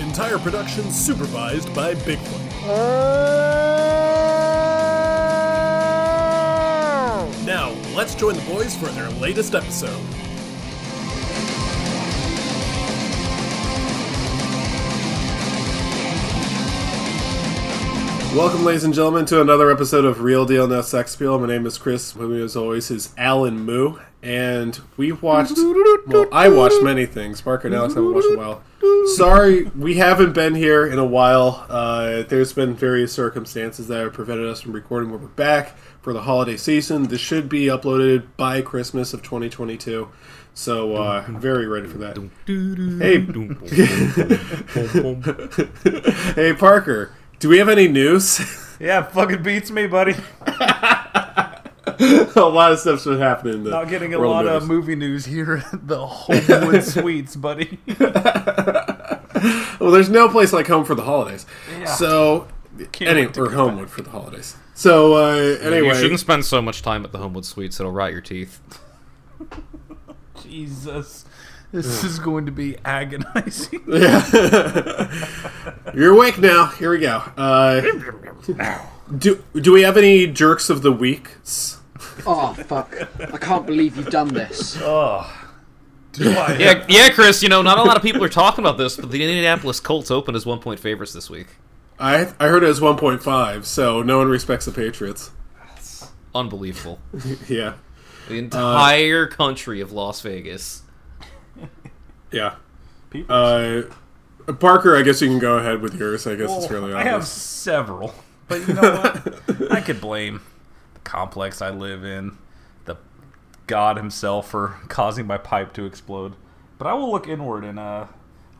Entire production supervised by Bigfoot. Now, let's join the boys for their latest episode. Welcome, ladies and gentlemen, to another episode of Real Deal No Sex Appeal. My name is Chris. With me, as always, is Alan Moo, and we watched. Well, I watched many things. Parker and Alex haven't watched in a while. Sorry, we haven't been here in a while. Uh, there's been various circumstances that have prevented us from recording. But we're back for the holiday season. This should be uploaded by Christmas of 2022. So, uh, I'm very ready for that. Hey, hey, Parker. Do we have any news? Yeah, fucking beats me, buddy. a lot of stuff's been happening. In the Not getting a world lot news. of movie news here at the Homewood Suites, buddy. Well, there's no place like home for the holidays. So, Can't any, or go Homewood for the holidays. So, uh, anyway, You shouldn't spend so much time at the Homewood Suites; it'll rot your teeth. Jesus. This is going to be agonizing. Yeah. you're awake now. Here we go. Uh, do do we have any jerks of the week? Oh fuck! I can't believe you've done this. Oh. Do I? Yeah, yeah, Chris. You know, not a lot of people are talking about this, but the Indianapolis Colts opened as one point favorites this week. I I heard it as 1.5, so no one respects the Patriots. That's Unbelievable. Yeah, The entire country of Las Vegas. Yeah. Uh, Parker, I guess you can go ahead with yours. I guess it's fairly I have several. But you know what? I could blame the complex I live in, the God himself for causing my pipe to explode. But I will look inward and uh,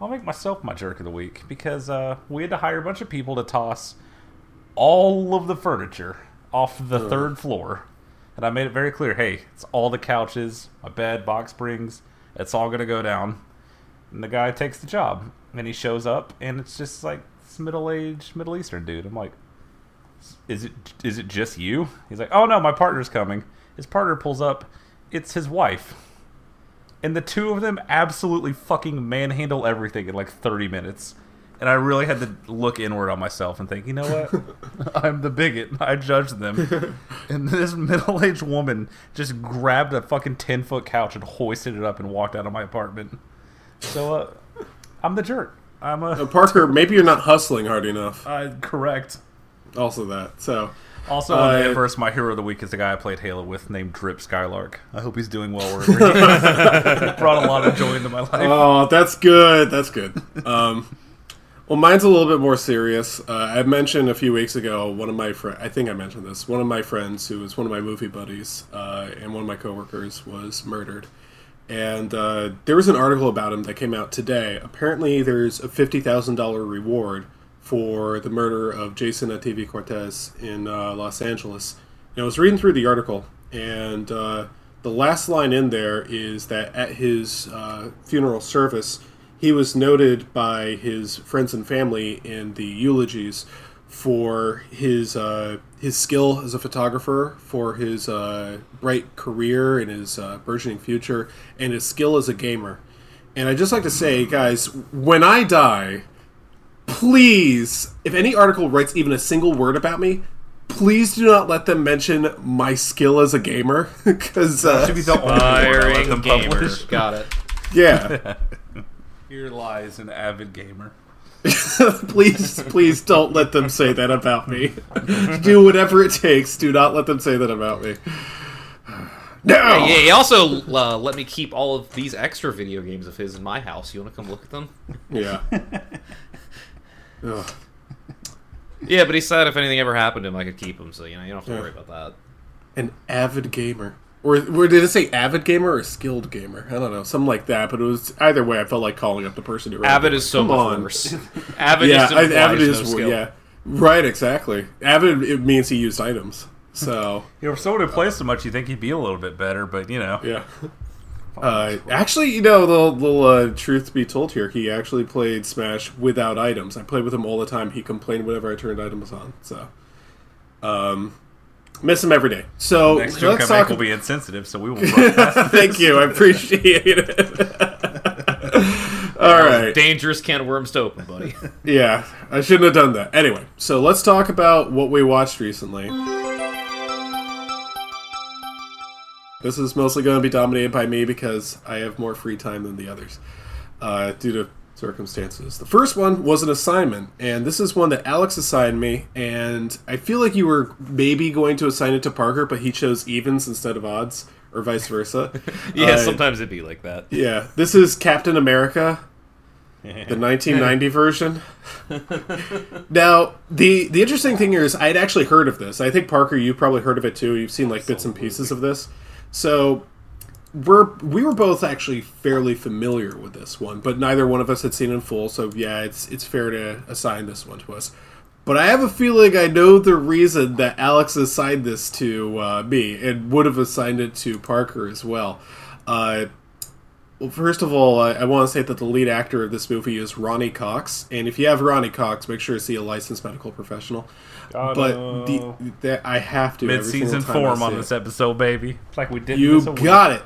I'll make myself my jerk of the week because uh, we had to hire a bunch of people to toss all of the furniture off the third floor. And I made it very clear hey, it's all the couches, my bed, box springs, it's all going to go down. And the guy takes the job. And he shows up, and it's just like this middle aged Middle Eastern dude. I'm like, is it is it just you? He's like, oh no, my partner's coming. His partner pulls up. It's his wife. And the two of them absolutely fucking manhandle everything in like 30 minutes. And I really had to look inward on myself and think, you know what? I'm the bigot. I judged them. and this middle aged woman just grabbed a fucking 10 foot couch and hoisted it up and walked out of my apartment. So, uh, I'm the jerk. I'm Uh, a. Parker, maybe you're not hustling hard enough. Uh, correct. Also, that. So, Also, on the Uh, Everest, my hero of the week is the guy I played Halo with named Drip Skylark. I hope he's doing well wherever he is. Brought a lot of joy into my life. oh, that's good. That's good. Um, well, mine's a little bit more serious. Uh, I mentioned a few weeks ago one of my friends. I think I mentioned this. One of my friends, who was one of my movie buddies, uh, and one of my coworkers, was murdered. And uh, there was an article about him that came out today. Apparently, there's a fifty thousand dollar reward for the murder of Jason TV Cortez in uh, Los Angeles. And I was reading through the article, and uh, the last line in there is that at his uh, funeral service, he was noted by his friends and family in the eulogies for his uh, his skill as a photographer, for his uh, bright career and his uh, burgeoning future, and his skill as a gamer. And I'd just like to say, guys, when I die, please, if any article writes even a single word about me, please do not let them mention my skill as a gamer, because uh, should be the only word I let them gamer. publish. Got it. yeah. Here lies an avid gamer. please, please don't let them say that about me. Do whatever it takes. Do not let them say that about me. No. Yeah, he also uh, let me keep all of these extra video games of his in my house. You want to come look at them? Yeah. Yeah, but he said if anything ever happened to him, I could keep him. So you know, you don't have to Yeah. worry about that. An avid gamer. Or, or did it say avid gamer or skilled gamer? I don't know, something like that. But it was either way. I felt like calling up the person who wrote Avid it. is so Come much on. worse. Avid yeah, is I, avid no is skill. yeah. Right, exactly. Avid it means he used items. So You know, for someone who plays so much, you think he'd be a little bit better, but you know, yeah. Uh, actually, you know, the little uh, truth to be told here, he actually played Smash without items. I played with him all the time. He complained whenever I turned items on. So, um, miss him every day. So next joke let's I talk... will be insensitive, so we will. Thank you, I appreciate it. all right. Dangerous can of worms to open, buddy. Yeah, I shouldn't have done that. Anyway, so let's talk about what we watched recently. This is mostly going to be dominated by me because I have more free time than the others uh, due to circumstances. The first one was an assignment, and this is one that Alex assigned me, and I feel like you were maybe going to assign it to Parker, but he chose evens instead of odds, or vice versa. yeah, Uh, sometimes it'd be like that. yeah, this is Captain America, the 1990 version. now, the the interesting thing here is I'd actually heard of this. I think Parker, you've probably heard of it too. You've seen like bits and pieces of this. So we're we were both actually fairly familiar with this one, but neither one of us had seen it in full. So yeah, it's it's fair to assign this one to us. But I have a feeling I know the reason that Alex assigned this to uh, me and would have assigned it to Parker as well. Uh, well, first of all, I, I want to say that the lead actor of this movie is Ronny Cox, and if you have Ronny Cox, make sure to see a licensed medical professional. but the, that I have to every Mid-season single form on this episode, baby. It's Like we did. You got it.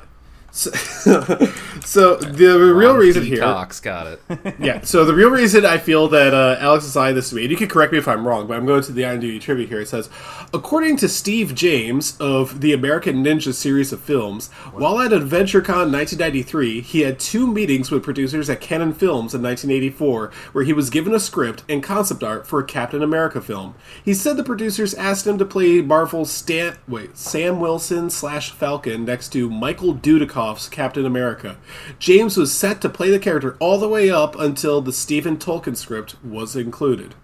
So, so the real reason P. here, Cox got it. yeah. So the real reason I feel that uh, Alex assigned this to me, and you can correct me if I'm wrong, but I'm going to the IMDb trivia here. It says, according to Steve James of the American Ninja series of films, while at AdventureCon 1993, he had two meetings with producers at Cannon Films in 1984, where he was given a script and concept art for a Captain America film. He said the producers asked him to play Marvel's Stan, wait, Sam Wilson slash Falcon next to Michael Dudikoff's Captain America. James was set to play the character all the way up until the Stephen Tolkin script was included.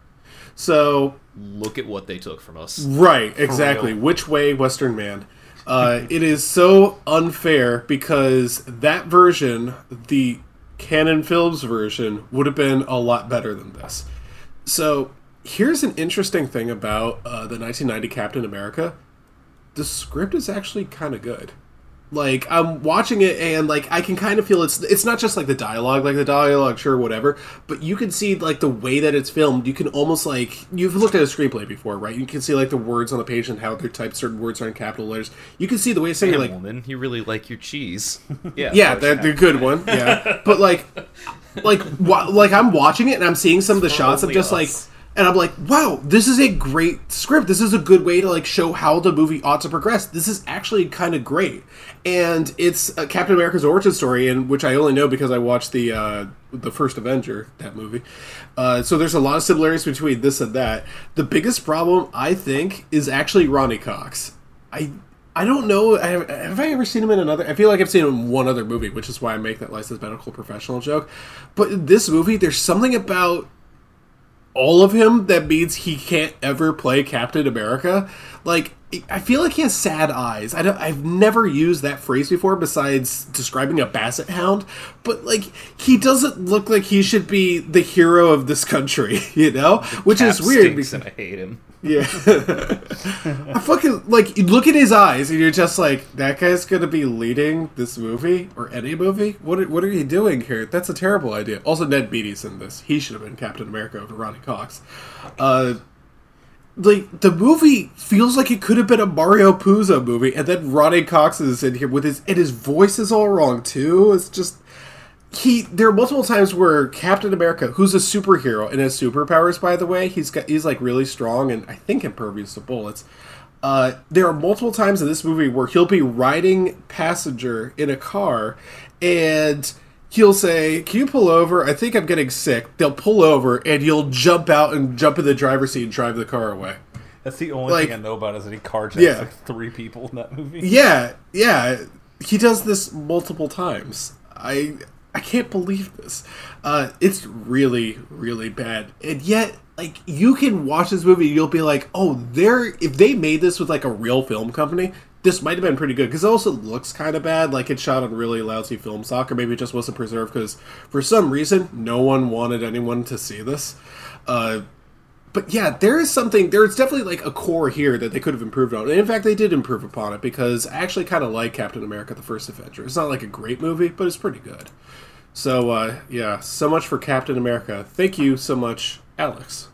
So, Look at what they took from us. right, exactly. Which way, Western man? Uh, it is so unfair because that version, the Cannon Films version, would have been a lot better than this. So, here's an interesting thing about uh, the 1990 Captain America the script is actually kind of good. Like I'm watching it and like I can kind of feel it's it's not just like the dialogue, like the dialogue, sure, whatever, but you can see like the way that it's filmed. You can almost like you've looked at a screenplay before, right? You can see like the words on the page and how they're typed. Certain words are in capital letters. You can see the way it's saying Damn, like woman, you really like your cheese. yeah, yeah, of course. they're, they're a good one. Yeah, but like, like, wa- like I'm watching it and I'm seeing some of the shots. I'm only just like, us. And I'm like, wow, this is a great script. This is a good way to like show how the movie ought to progress. This is actually kind of great, and it's Captain America's origin story, and which I only know because I watched the uh, the first Avenger that movie. Uh, so there's a lot of similarities between this and that. The biggest problem I think is actually Ronny Cox. I I don't know. I have, have I ever seen him in another? I feel like I've seen him in one other movie, which is why I make that licensed medical professional joke. But in this movie, there's something about all of him that means he can't ever play Captain America. Like I feel like he has sad eyes. I don't. I've never used that phrase before, besides describing a basset hound. But like he doesn't look like he should be the hero of this country, you know, which is weird. because- I hate him. Yeah. I fucking like look at his eyes and you're just like that guy's gonna be leading this movie or any movie. What are, what are you doing here? That's a terrible idea. Also, Ned Beatty's in this. He should have been Captain America over Ronny Cox. Uh, like the movie feels like it could have been a Mario Puzo movie, and then Ronny Cox is in here with his and his voice is all wrong too. It's just he there are multiple times where Captain America, who's a superhero and has superpowers, by the way, he's got he's like really strong and I think impervious to bullets. Uh, there are multiple times in this movie where he'll be riding passenger in a car and he'll say, Can you pull over? I think I'm getting sick. They'll pull over and he'll jump out and jump in the driver's seat and drive the car away. That's the only Like- thing I know about is that he carjacks Yeah. like three people in that movie. Yeah, yeah. He does this multiple times. I I can't believe this. Uh, it's really, really bad. And yet, like, you can watch this movie, and you'll be like, oh, they're if they made this with like a real film company, this might have been pretty good. Because it also looks kind of bad, like it's shot on really lousy film stock, or maybe it just wasn't preserved because for some reason no one wanted anyone to see this. Uh, but yeah, there is something. There's definitely like a core here that they could have improved on. And in fact, they did improve upon it because I actually kind of like Captain America: The First Avenger. It's not like a great movie, but it's pretty good. So uh, yeah, so much for Captain America. Thank you so much, Alex.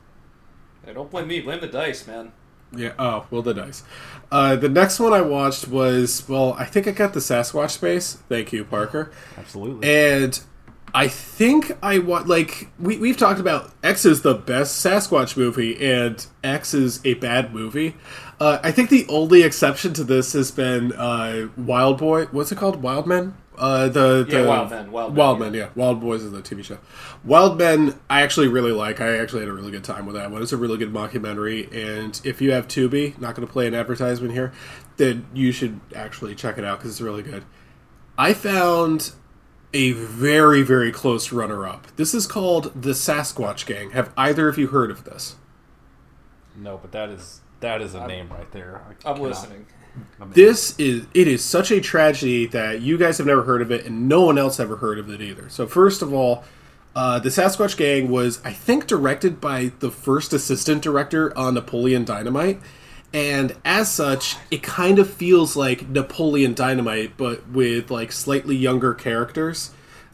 Hey, don't blame me. Blame the dice, man. Yeah. Oh, well, the dice. Uh, the next one I watched was well, I think I got the Sasquatch space. Thank you, Parker. Absolutely. And I think I want like we we've talked about X is the best Sasquatch movie and X is a bad movie. Uh, I think the only exception to this has been uh, Wild Boy. What's it called? Wild Men. Uh, the, Yeah, Wild Men, Wild Men, Wild yeah. Yeah, Wild Boys is the TV show. Wild Men, I actually really like. I actually had a really good time with that one. It's a really good mockumentary, and if you have Tubi, not going to play an advertisement here, then you should actually check it out because it's really good. I found a very very close runner up. This is called the Sasquatch Gang. Have either of you heard of this? no, but that is that is a name right there. I I'm cannot- listening. This is it is such a tragedy that you guys have never heard of it and no one else ever heard of it either. So first of all, uh, the Sasquatch Gang was I think directed by the first assistant director on Napoleon Dynamite. And as such, it kind of feels like Napoleon Dynamite, but with like slightly younger characters.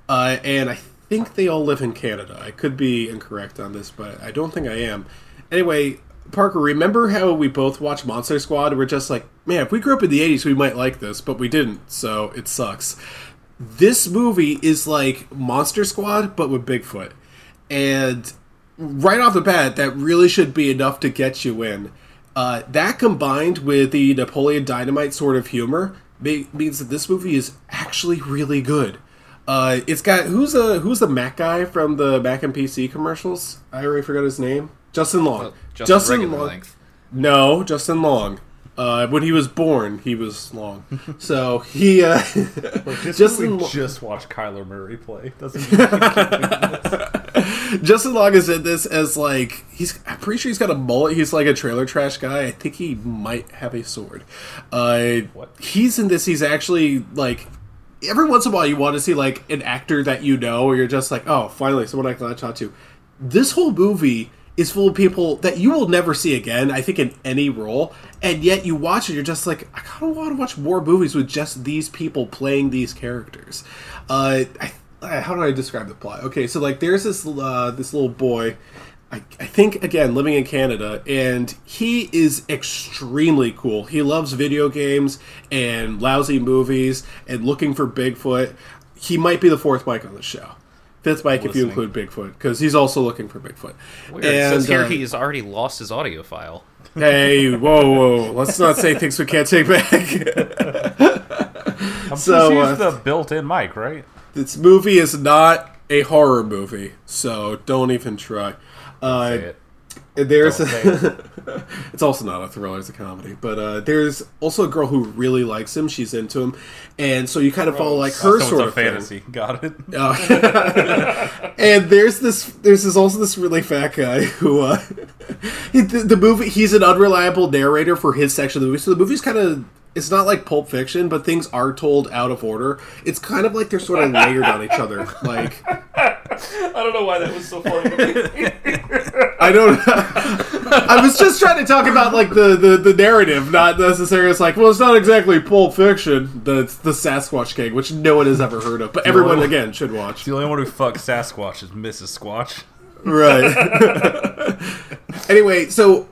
Uh, and I think they all live in Canada. I could be incorrect on this, but I don't think I am. Anyway, Parker, remember how we both watched Monster Squad? We're just like, man, if we grew up in the 80s, we might like this, but we didn't, so it sucks. This movie is like Monster Squad, but with Bigfoot. And right off the bat, that really should be enough to get you in. Uh, that combined with the Napoleon Dynamite sort of humor ma- means that this movie is actually really good. Uh, it's got who's the who's the Mac guy from the Mac and PC commercials? I already forgot his name. Justin Long. Justin, Reagan, I think. No, Justin Long. Uh, when he was born, he was long. So he uh, Just Justin we Lo- just watched Kyler Murray play. Doesn't mean we can keep doing this. Justin Long is in this as like he's. I'm pretty sure he's got a mullet. He's like a trailer trash guy. I think he might have a sword. Uh, What? He's in this. He's actually like. Every once in a while, you want to see like an actor that you know, or you're just like, oh, finally, someone I can latch on to. This whole movie is full of people that you will never see again. I think in any role, and yet you watch it, you're just like, I kind of want to watch more movies with just these people playing these characters. Uh, I, how do I describe the plot? Okay, so like, there's this uh, this little boy. I, I think again living in Canada, and he is extremely cool. He loves video games and lousy movies and looking for Bigfoot. He might be the fourth mic on the show, fifth mic if you include Bigfoot, because he's also looking for Bigfoot. Weird. it says here uh, he's already lost his audio file. hey, whoa, whoa! Let's not say things we can't take back. I'm So, uh, use the built-in mic, right? This movie is not a horror movie, so don't even try. Uh, Say it. There's say it's also not a thriller; it's a comedy. But uh, there's also a girl who really likes him. She's into him, and so you kind of follow like her so sort a of thing. fantasy. Got it. And there's this, there's this also this really fat guy who, uh, he, the, the movie, he's an unreliable narrator for his section of the movie. So the movie's kind of, it's not like Pulp Fiction, but things are told out of order. It's kind of like they're sort of layered on each other. Like I don't know why that was so funny. I don't. I was just trying to talk about like the, the, the narrative, not necessarily. It's like, well, it's not exactly Pulp Fiction. That's the Sasquatch Gang, which no one has ever heard of, but everyone again should watch. The only one who fucks Sasquatch is Mrs. Squatch. Right. anyway, so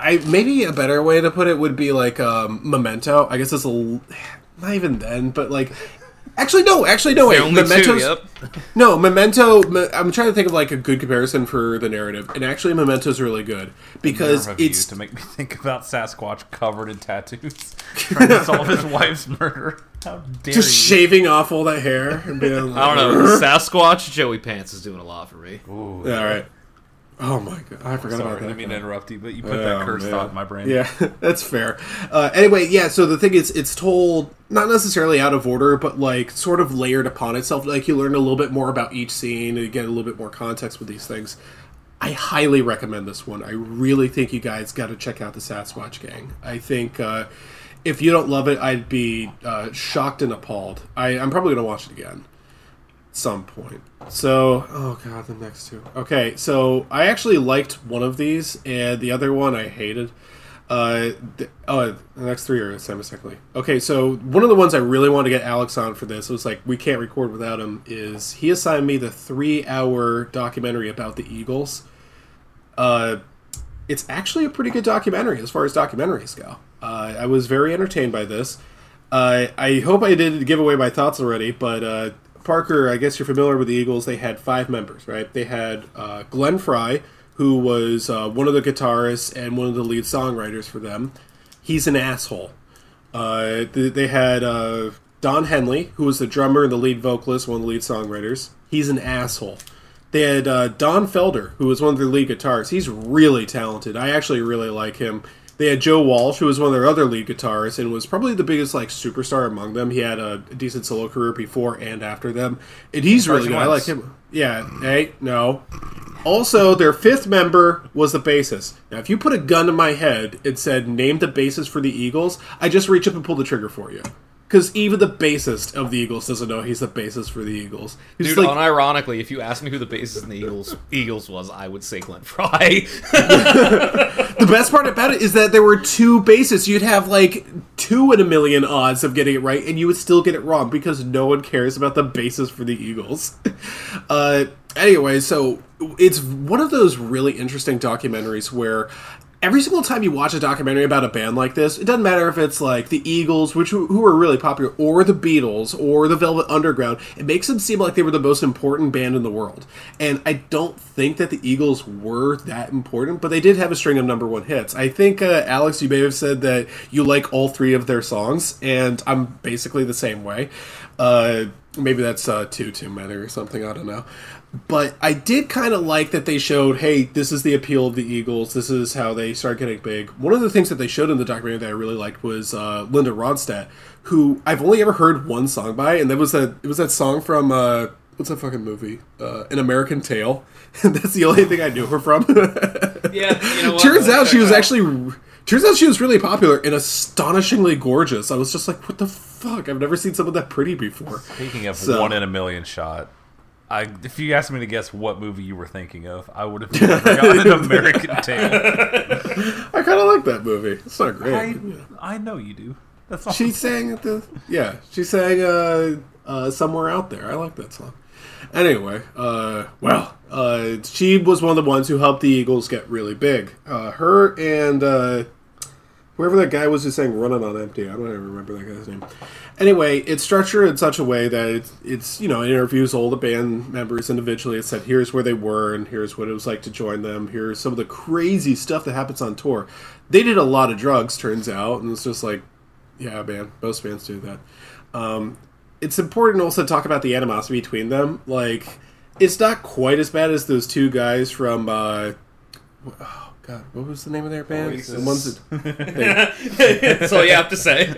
I maybe a better way to put it would be like um, Memento. I guess it's a l- not even then, but like actually no, actually no. Wait, The two, yep. no Memento. Me- I'm trying to think of like a good comparison for the narrative, and actually Memento's really good because Nerve of it's to make me think about Sasquatch covered in tattoos, trying to solve his wife's murder. How dare just you? shaving off all that hair and being like, I don't know. Sasquatch Joey Pants is doing a lot for me. Ooh, All right. Oh my god, I forgot sorry, about I that. didn't mean to interrupt you, but you put Oh, that cursed man. thought in my brain. Yeah, that's fair. Uh, anyway, yeah. So the thing is, it's told not necessarily out of order, but like sort of layered upon itself. Like you learn a little bit more about each scene and you get a little bit more context with these things. I highly recommend this one. I really think you guys got to check out the Sasquatch Gang. I think uh, if you don't love it, I'd be uh, shocked and appalled. I, I'm probably gonna watch it again. Some point. So, oh god, the next two. Okay, so I actually liked one of these, and the other one I hated. Uh, th- oh, the next three are semi-secondly. Okay, so one of the ones I really wanted to get Alex on for this was like we can't record without him. Is he assigned me the three-hour documentary about the Eagles? Uh, it's actually a pretty good documentary as far as documentaries go. Uh, I was very entertained by this. Uh, I hope I didn't give away my thoughts already, but uh, Parker, I guess you're familiar with the Eagles. They had five members, right? They had uh, Glenn Frey, who was uh, one of the guitarists and one of the lead songwriters for them. He's an asshole. Uh, th- they had uh, Don Henley, who was the drummer and the lead vocalist, one of the lead songwriters. He's an asshole. They had uh, Don Felder, who was one of their lead guitarists. He's really talented. I actually really like him. They had Joe Walsh, who was one of their other lead guitarists and was probably the biggest like superstar among them. He had a decent solo career before and after them, and he's really good. I like him. Yeah. Hey, no. Also, their fifth member was the bassist. Now, if you put a gun to my head and said name the bassist for the Eagles, I just reach up and pull the trigger for you. Because even the bassist of the Eagles doesn't know he's the bassist for the Eagles. He's Dude, like, unironically, if you asked me who the bassist in the Eagles Eagles was, I would say Glenn Frey. The best part about it is that there were two bases. You'd have like two in a million odds of getting it right, and you would still get it wrong because no one cares about the bases for the Eagles. Uh, anyway, so it's one of those really interesting documentaries where every single time you watch a documentary about a band like this, it doesn't matter if it's like the Eagles, which who were really popular, or the Beatles, or the Velvet Underground. It makes them seem like they were the most important band in the world. And I don't think that the Eagles were that important, but they did have a string of number one hits. I think uh, Alex, you may have said that you like all three of their songs, and I'm basically the same way. Uh, maybe that's uh, two too many or something. I don't know. But I did kind of like that they showed, hey, this is the appeal of the Eagles. This is how they start getting big. One of the things that they showed in the documentary that I really liked was uh, Linda Ronstadt, who I've only ever heard one song by, and that was that it was that song from uh, what's that fucking movie? Uh, An American Tail. That's the only thing I knew her from. yeah, you know what? Turns out she was out. actually. Turns out she was really popular and astonishingly gorgeous. I was just like, what the fuck? I've never seen someone that pretty before. Speaking of So- one in a million shot, I if you asked me to guess what movie you were thinking of, I would have gotten American Tail. I kind of like that movie. It's not great. I, I know you do. That's all. She sang at the yeah. She sang uh, uh, somewhere out there. I like that song. Anyway, uh, well, uh, she was one of the ones who helped the Eagles get really big. Uh, her and uh, whoever that guy was who sang "Running on Empty." I don't even remember that guy's name. Anyway, it's structured in such a way that it's, it's you know it interviews all the band members individually. It said here's where they were and here's what it was like to join them. Here's some of the crazy stuff that happens on tour. They did a lot of drugs, turns out, and it's just like yeah, man. Most bands do that. Um, it's important also to talk about the animosity between them. Like, it's not quite as bad as those two guys from. Uh, God, what was the name of their band? The ones that, That's all you have to say.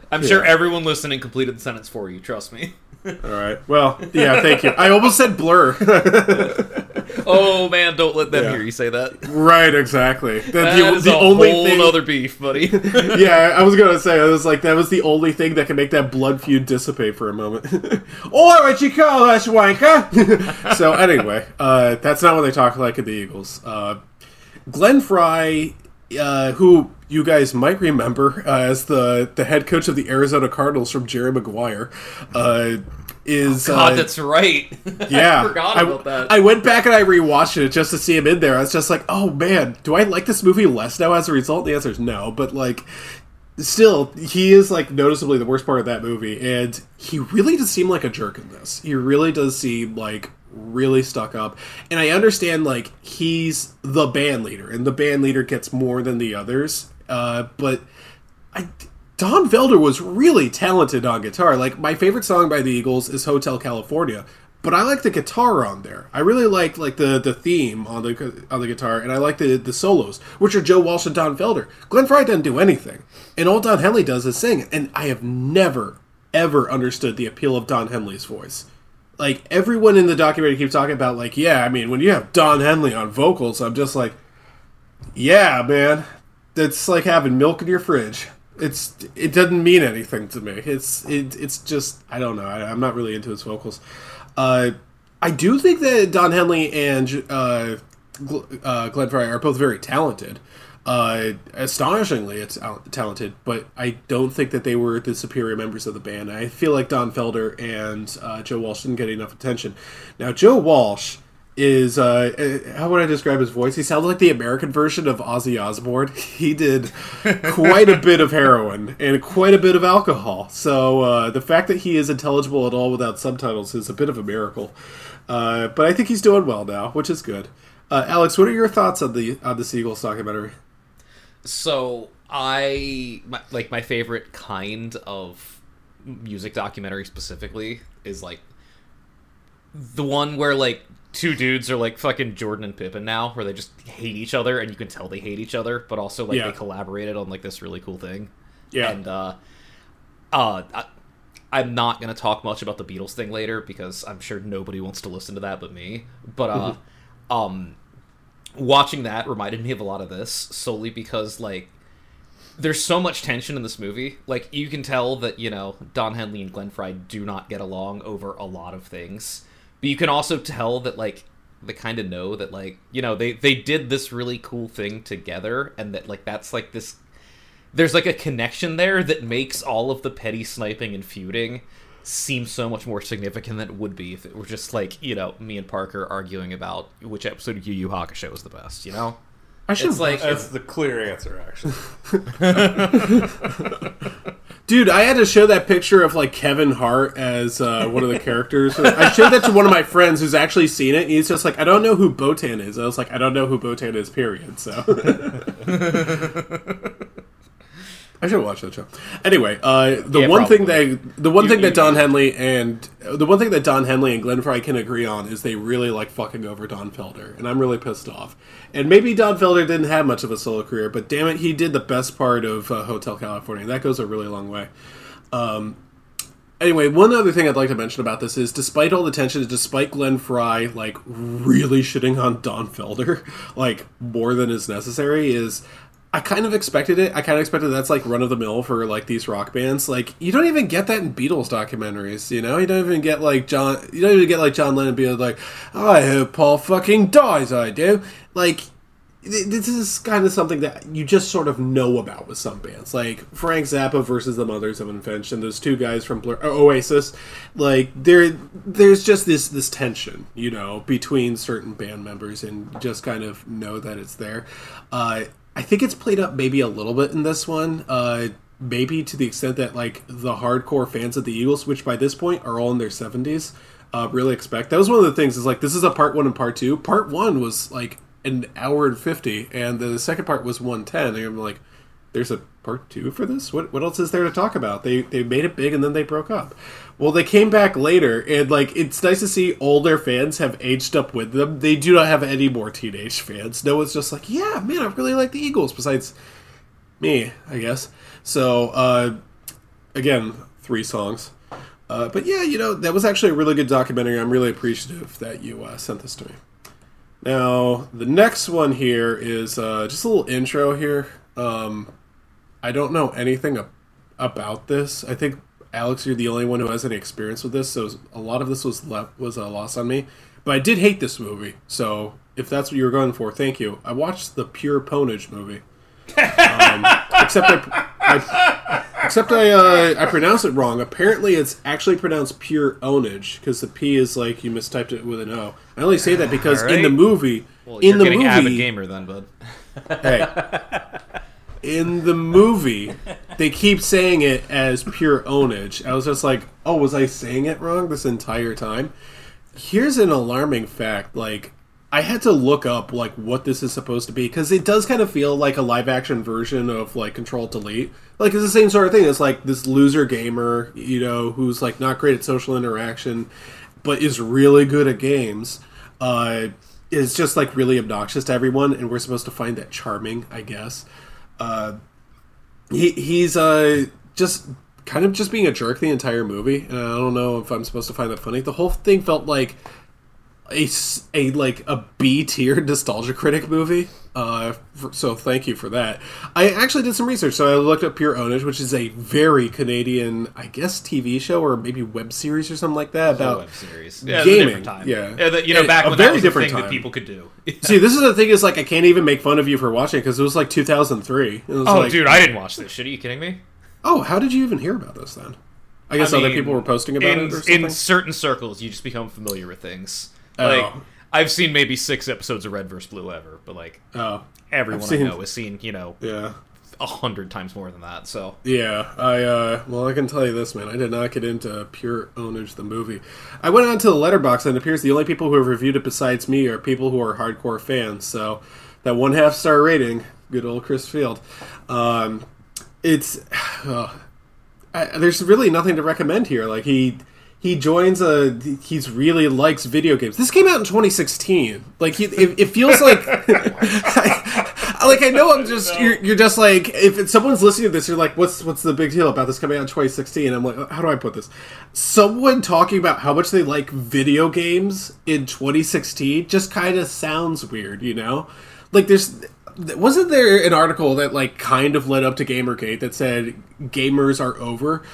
I'm sure everyone listening completed the sentence for you. Trust me. all right. Well, yeah. Thank you. I almost said Blur. Oh man, don't let them Yeah. hear you say that. right. Exactly. The, That the, is the a only whole thing. other beef, buddy. yeah, I was gonna say I was like that was the only thing that can make that blood feud dissipate for a moment. or what you call us, wanker? so anyway, uh, that's not what they talk like at the Eagles. Uh, Glenn Frey, uh, who you guys might remember uh, as the the head coach of the Arizona Cardinals from Jerry Maguire, uh, is God, uh, that's right. yeah, I forgot I, about that. I went back and I rewatched it just to see him in there. I was just like, oh man, do I like this movie less now as a result? The answer is no, but like, still, he is like noticeably the worst part of that movie, and he really does seem like a jerk in this. He really does seem like really stuck up, and I understand like he's the band leader, and the band leader gets more than the others, uh, but I. Don Felder was really talented on guitar. Like my favorite song by the Eagles is Hotel California, but I like the guitar on there. I really like like the the theme on the on the guitar, and I like the the solos, which are Joe Walsh and Don Felder. Glenn Frey doesn't do anything, and all Don Henley does is sing. And I have never ever understood the appeal of Don Henley's voice. Like everyone in the documentary keeps talking about, like, yeah, I mean, when you have Don Henley on vocals, I'm just like, yeah, man, that's like having milk in your fridge. It's it doesn't mean anything to me. It's it, it's just I don't know. I, I'm not really into his vocals. Uh, I do think that Don Henley and uh, uh, Glenn Frey are both very talented. Uh, astonishingly, it's talented, but I don't think that they were the superior members of the band. I feel like Don Felder and uh, Joe Walsh didn't get enough attention. Now, Joe Walsh is uh, uh, how would I describe his voice? He sounds like the American version of Ozzy Osbourne. He did quite a bit of heroin and quite a bit of alcohol. So uh, the fact that he is intelligible at all without subtitles is a bit of a miracle. Uh, but I think he's doing well now, which is good. Uh, Alex, what are your thoughts on the on the Seagulls documentary? So I my, like my favorite kind of music documentary specifically is like the one where like two dudes are like fucking Jordan and Pippin now, where they just hate each other and you can tell they hate each other, but also like Yeah. they collaborated on like this really cool thing. Yeah. And uh, uh, I, I'm not gonna talk much about the Beatles thing later because I'm sure nobody wants to listen to that but me. But uh, um, watching that reminded me of a lot of this solely because like there's so much tension in this movie. Like you can tell that you know Don Henley and Glenn Frey do not get along over a lot of things, but you can also tell that like they kind of know that like you know they they did this really cool thing together, and that like that's like this. There's like a connection there that makes all of the petty sniping and feuding seem so much more significant than it would be if it were just like you know me and Parker arguing about which episode of Yu Yu Hakusho was the best. You know. I should It's like That's the clear answer, actually. Dude, I had to show that picture of like Kevin Hart as uh, one of the characters. I showed that to one of my friends who's actually seen it, and he's just like, I don't know who Botan is. I was like, I don't know who Botan is, period. So. I should watch that show. Anyway, uh, the Yeah, one thing probably. that the one You- thing you- that Don Henley and the one thing that Don Henley and Glenn Frey can agree on is they really like fucking over Don Felder, and I'm really pissed off. And maybe Don Felder didn't have much of a solo career, but damn it, he did the best part of uh, Hotel California. That goes a really long way. Um, anyway, one other thing I'd like to mention about this is, despite all the tension, despite Glenn Frey like really shitting on Don Felder like more than is necessary, is I kind of expected it. I kind of expected that's like run of the mill for like these rock bands. Like you don't even get that in Beatles documentaries. You know, you don't even get like John. You don't even get like John Lennon being like, "I hope Paul fucking dies." I do. Like th- this is kind of something that you just sort of know about with some bands, like Frank Zappa versus the Mothers of Invention. Those two guys from Blur- Oasis, like there, there's just this this tension, you know, between certain band members, and just kind of know that it's there. Uh, I think it's played up maybe a little bit in this one. Uh, maybe to the extent that like the hardcore fans of the Eagles, which by this point are all in their seventies, uh, really expect. That was one of the things. Is like this is a part one and part two. Part one was like an hour and fifty, and the second part was one ten. And I'm like, there's a part two for this. What what else is there to talk about? They they made it big and then they broke up. Well, they came back later, and like it's nice to see older fans have aged up with them. They do not have any more teenage fans. No one's just like, yeah, man, I really like the Eagles. Besides me, I guess. So uh, again, three songs. Uh, but yeah, you know that was actually a really good documentary. I'm really appreciative that you uh, sent this to me. Now the next one here is uh, just a little intro here. Um, I don't know anything ab- about this. I think Alex, you're the only one who has any experience with this, so a lot of this was left was a loss on me. But I did hate this movie, so if that's what you were going for, thank you. I watched the Pure Pwnage movie, um, except I, I except I uh, I pronounced it wrong. Apparently, it's actually pronounced Pure Onage because the P is like you mistyped it with an O. I only say that because in the movie, Well, in you're the movie, avid gamer then, bud. hey, in the movie, they keep saying it as pure ownage. I was just like, oh, was I saying it wrong this entire time? Here's an alarming fact. Like, I had to look up like what this is supposed to be because it does kind of feel like a live action version of like Control Delete. Like it's the same sort of thing. It's like this loser gamer, you know, who's like not great at social interaction, but is really good at games. Uh, is just like really obnoxious to everyone, and we're supposed to find that charming, I guess. Uh, he he's uh just kind of just being a jerk the entire movie, and I don't know if I'm supposed to find that funny. The whole thing felt like a, a, like a B tier nostalgia critic movie. Uh, for, so thank you for that. I actually did some research, so I looked up Pure Ownage, which is a very Canadian, I guess, TV show or maybe web series or something like that about web series. Yeah, gaming. different time. Yeah, Yeah, the- you know, And back a when very that was a different thing that time. people could do. See, this is the thing is like I can't even make fun of you for watching because it was like 2003. It was Oh, like, dude, I didn't watch this shit. Are you kidding me? Oh, how did you even hear about this then? I guess I other people were posting about in, it or something. In certain circles, you just become familiar with things. Oh. I've seen maybe six episodes of Red vs. Blue ever, but like, oh, everyone seen- I know has seen, you know, yeah. a hundred times more than that. So, Yeah, I uh well I can tell you this man, I did not get into pure ownage the movie. I went on to the Letterboxd and it appears the only people who have reviewed it besides me are people who are hardcore fans. So that one half star rating, good old Chris Field. Um it's uh, I, there's really nothing to recommend here. Like he he joins a he's really likes video games. This came out in 2016. Like he, it, it feels like like I know I'm just you're, you're just like if someone's listening to this you're like what's what's the big deal about this coming out in 2016 I'm like oh, how do I put this? Someone talking about how much they like video games in 2016 just kind of sounds weird you know? Like there's wasn't there an article that like kind of led up to Gamergate that said gamers are over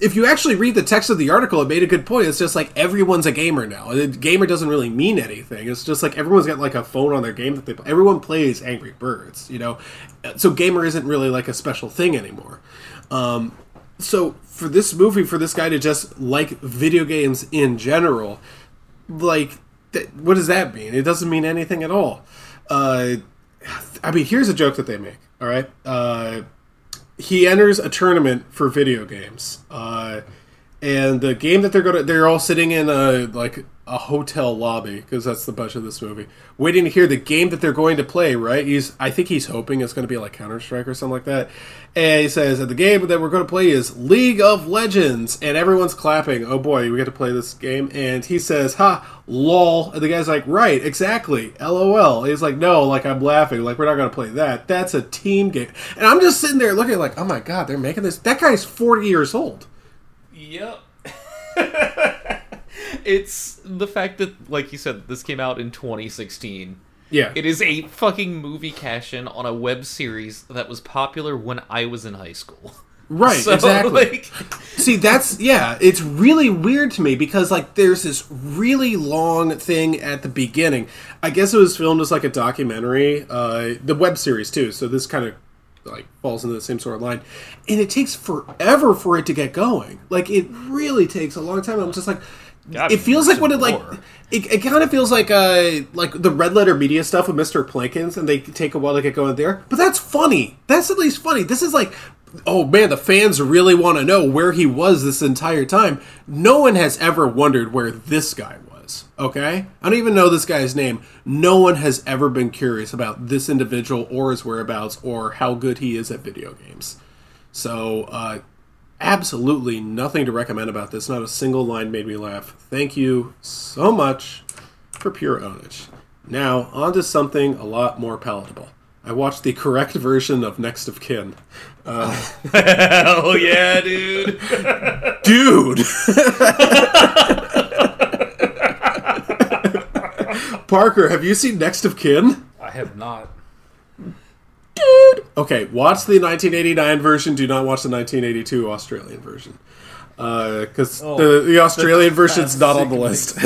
if you actually read the text of the article, it made a good point. It's just like everyone's a gamer now. A gamer doesn't really mean anything. It's just like everyone's got like a phone on their game that they play. Everyone plays Angry Birds, you know. So gamer isn't really like a special thing anymore. Um, so for this movie, for this guy to just like video games in general, like th- what does that mean? It doesn't mean anything at all. Uh, I mean, here's a joke that they make. All right. Uh, he enters a tournament for video games, uh, and the game that they're going to they're all sitting in a like a hotel lobby because that's the budget of this movie, waiting to hear the game that they're going to play. Right? He's I think he's hoping it's going to be like Counter Strike or something like that, and he says that the game that we're going to play is League of Legends, and everyone's clapping. Oh boy, we get to play this game, and he says, "Ha." lol. And the guy's like right exactly. Lol. He's like no like i'm laughing. Like we're not gonna play that. That's a team game. And i'm just sitting there looking like oh my god they're making this that guy's 40 years old Yep. it's the fact that, like you said, this came out in 2016. yeah It is a fucking movie cash in on a web series that was popular when I was in high school. right So, exactly like- see that's yeah it's really weird to me because like there's this really long thing at the beginning i guess it was filmed as like a documentary uh the web series too so this kind of like falls into the same sort of line. And it takes forever for it to get going. Like it really takes a long time. I'm just like God, it feels like what it like it, it kind of feels like uh like the red letter media stuff with mr plankins and they take a while to get going there. But that's funny. That's at least funny. This is like oh man the fans really want to know where he was this entire time. No one has ever wondered where this guy was okay i don't even know this guy's name no one has ever been curious about this individual or his whereabouts or how good he is at video games so uh absolutely nothing to recommend about this. Not a single line made me laugh. Thank you so much for pure ownage. Now, on to something a lot more palatable. I watched the correct version of Next of Kin. Uh, Hell yeah, dude. dude! Parker, have you seen Next of Kin? I have not. Dude. Okay, watch the 1989 version. Do not watch the 1982 Australian version. Because Oh, the, the Australian version's not on the list.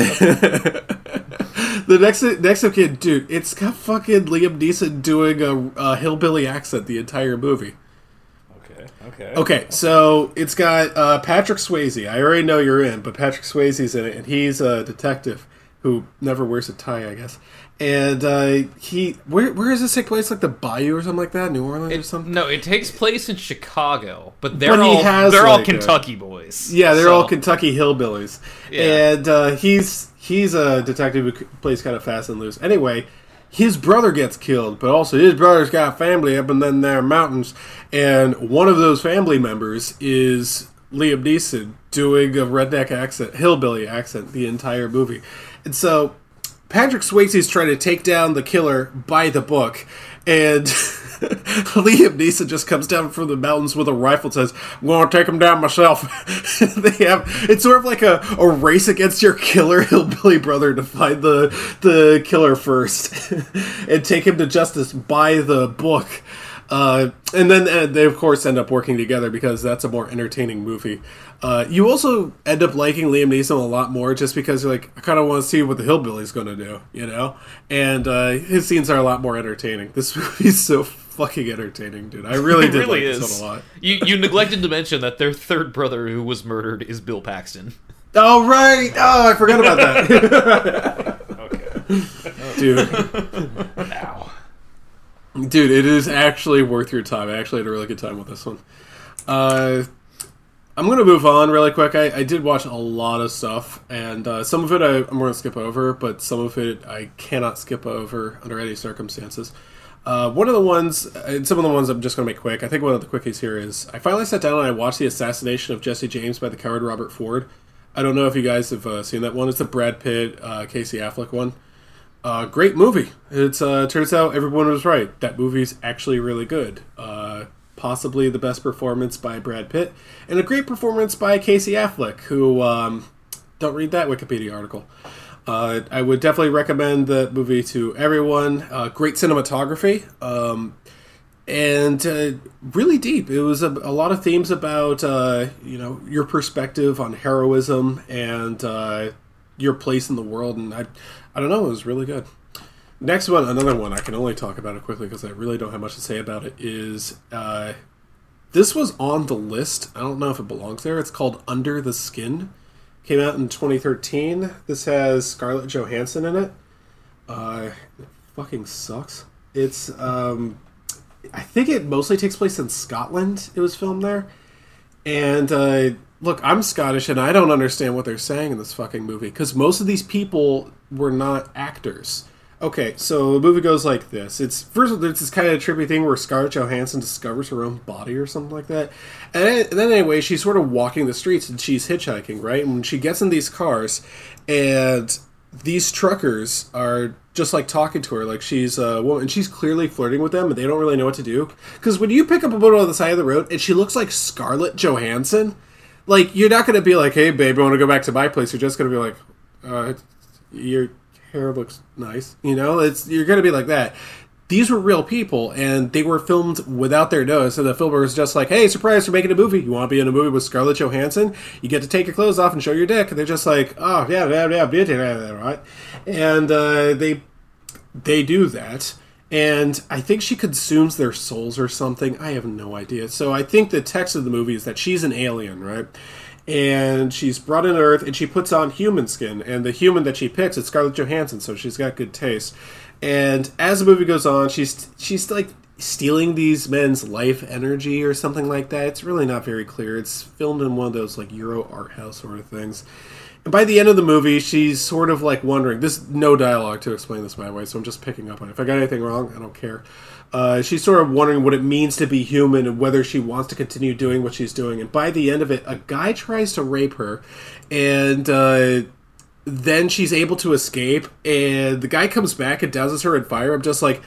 the next next of kin, dude, it's got fucking Liam Neeson doing a, a hillbilly accent the entire movie. Okay. Okay. Okay, so it's got uh, Patrick Swayze. I already know you're in, but Patrick Swayze's in it, and he's a detective who never wears a tie, I guess. And uh, he, where where does this take place? Like the Bayou or something like that, New Orleans or something. no, it takes place in Chicago, but they're But all they're all like, a- Kentucky boys. Yeah, they're So- all Kentucky hillbillies, Yeah. and uh, he's he's a detective who plays kind of fast and loose. Anyway, his brother gets killed, but also his brother's got family up in them there mountains, and one of those family members is Liam Neeson doing a redneck accent, hillbilly accent, the entire movie, and so Patrick Swayze's trying to take down the killer by the book, and Liam Neeson just comes down from the mountains with a rifle and says, I'm going to take him down myself. they have It's sort of like a, a race against your killer hillbilly brother to find the, the killer first and take him to justice by the book. Uh, and then uh, they, of course, end up working together because that's a more entertaining movie. Uh, you also end up liking Liam Neeson a lot more just because you're like, I kind of want to see what the hillbilly's going to do, you know? And uh, his scenes are a lot more entertaining. This movie's so fucking entertaining, dude. I really did really like is. this one a lot. You you neglected to mention that their third brother who was murdered is Bill Paxton. Oh, right! Oh, I forgot about that. Dude. Ow. Dude, it is actually worth your time. I actually had a really good time with this one. Uh, I'm going to move on really quick. I, I did watch a lot of stuff, and uh, some of it I, I'm going to skip over, but some of it I cannot skip over under any circumstances. Uh, one of the ones, and some of the ones I'm just going to make quick. I think one of the quickies here is I finally sat down and I watched the assassination of Jesse James by the coward Robert Ford. I don't know if you guys have uh, seen that one. It's the Brad Pitt, uh, Casey Affleck one. Uh, great movie. It's uh, turns out everyone was right. That movie's actually really good. Uh, possibly the best performance by Brad Pitt, and a great performance by Casey Affleck, who um, don't read that Wikipedia article. Uh, I would definitely recommend the movie to everyone. Uh, great cinematography. Um, and uh, really deep. It was a, a lot of themes about uh, you know your perspective on heroism and uh, your place in the world, and I, I don't know, it was really good. Next one, another one I can only talk about it quickly because I really don't have much to say about it. Is uh, this was on the list? I don't know if it belongs there. It's called Under the Skin. Came out in 2013. This has Scarlett Johansson in it. Uh, it fucking sucks. It's um, I think it mostly takes place in Scotland. It was filmed there, and uh, look, I'm Scottish, and I don't understand what they're saying in this fucking movie because most of these people were not actors. Okay, so the movie goes like this. It's first of all, there's this kind of trippy thing where Scarlett Johansson discovers her own body or something like that, and then, and then anyway, she's sort of walking the streets and she's hitchhiking, right? And when she gets in these cars, and these truckers are just like talking to her like she's a woman and she's clearly flirting with them and they don't really know what to do because when you pick up a woman on the side of the road and she looks like scarlett johansson like you're not going to be like hey babe i want to go back to my place you're just going to be like uh, your hair looks nice. You know it's you're to be like that. These were real people and they were filmed without their notice and the filmer was just like hey surprise we're making a movie. You want to be in a movie with scarlett johansson? You get to take your clothes off and show your dick. And they're just like oh yeah yeah yeah, yeah, yeah, yeah right. And uh, they they do that. And i think she consumes their souls or something. I have no idea. So i think the text of the movie is that she's an alien right and she's brought in earth and she puts on human skin and the human that she picks is scarlett johansson so she's got good taste and as the movie goes on she's she's like stealing these men's life energy or something like that it's really not very clear it's filmed in one of those like euro art house sort of things and by the end of the movie, she's sort of like wondering. There's no dialogue to explain this my way, so I'm just picking up on it. If I got anything wrong, I don't care. Uh, she's sort of wondering what it means to be human and whether she wants to continue doing what she's doing. And by the end of it, a guy tries to rape her, and uh, then she's able to escape. And the guy comes back and douses her in fire. I'm just like,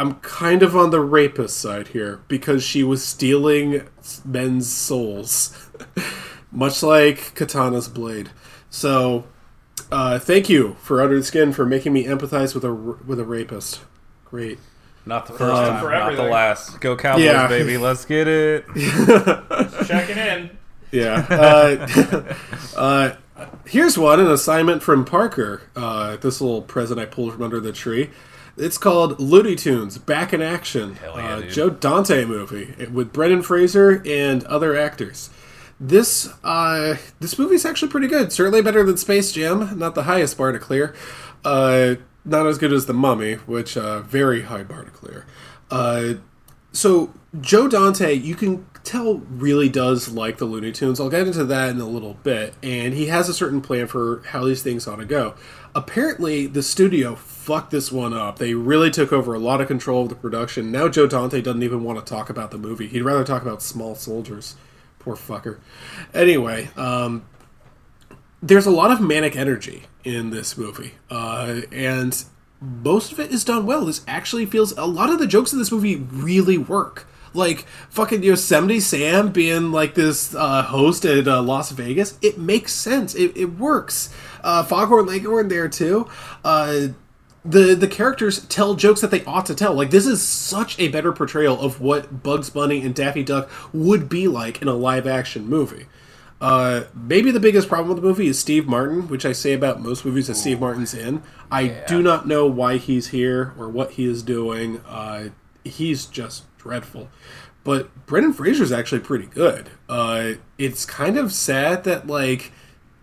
I'm kind of on the rapist side here because she was stealing men's souls, much like Katana's blade. So, uh, thank you for Under the Skin for making me empathize with a with a rapist. Great. Not the first Um, time, for not the last. Go Cowboys, Yeah. baby. Let's get it. Checking in. Yeah. Uh, uh, here's one an assignment from Parker. Uh, this little present I pulled from under the tree. It's called Looney Tunes Back in Action. Hell yeah, uh, dude. Joe Dante movie with Brendan Fraser and other actors. This uh, this movie's actually pretty good. Certainly better than Space Jam. Not the highest bar to clear. Not as good as The Mummy, which uh, very high bar to clear. Uh, so Joe Dante, you can tell, really does like the Looney Tunes. I'll get into that in a little bit, and he has a certain plan for how these things ought to go. Apparently, the studio fucked this one up. They really took over a lot of control of the production. Now Joe Dante doesn't even want to talk about the movie. He'd rather talk about small soldiers. Poor fucker. Anyway, um, there's a lot of manic energy in this movie, uh, and most of it is done well. This actually feels a lot of the jokes in this movie really work. Like fucking Yosemite Sam being like this uh, host at uh, Las Vegas, it makes sense. It, it works. Uh, Foghorn Leghorn there too. Uh, the the characters tell jokes that they ought to tell. Like this is such a better portrayal of what Bugs Bunny and Daffy Duck would be like in a live action movie. Uh, maybe the biggest problem with the movie is Steve Martin, which I say about most movies that Steve Martin's in. I do not know why he's here or what he is doing. Uh, he's just dreadful. But Brendan Fraser's actually pretty good. Uh, it's kind of sad that like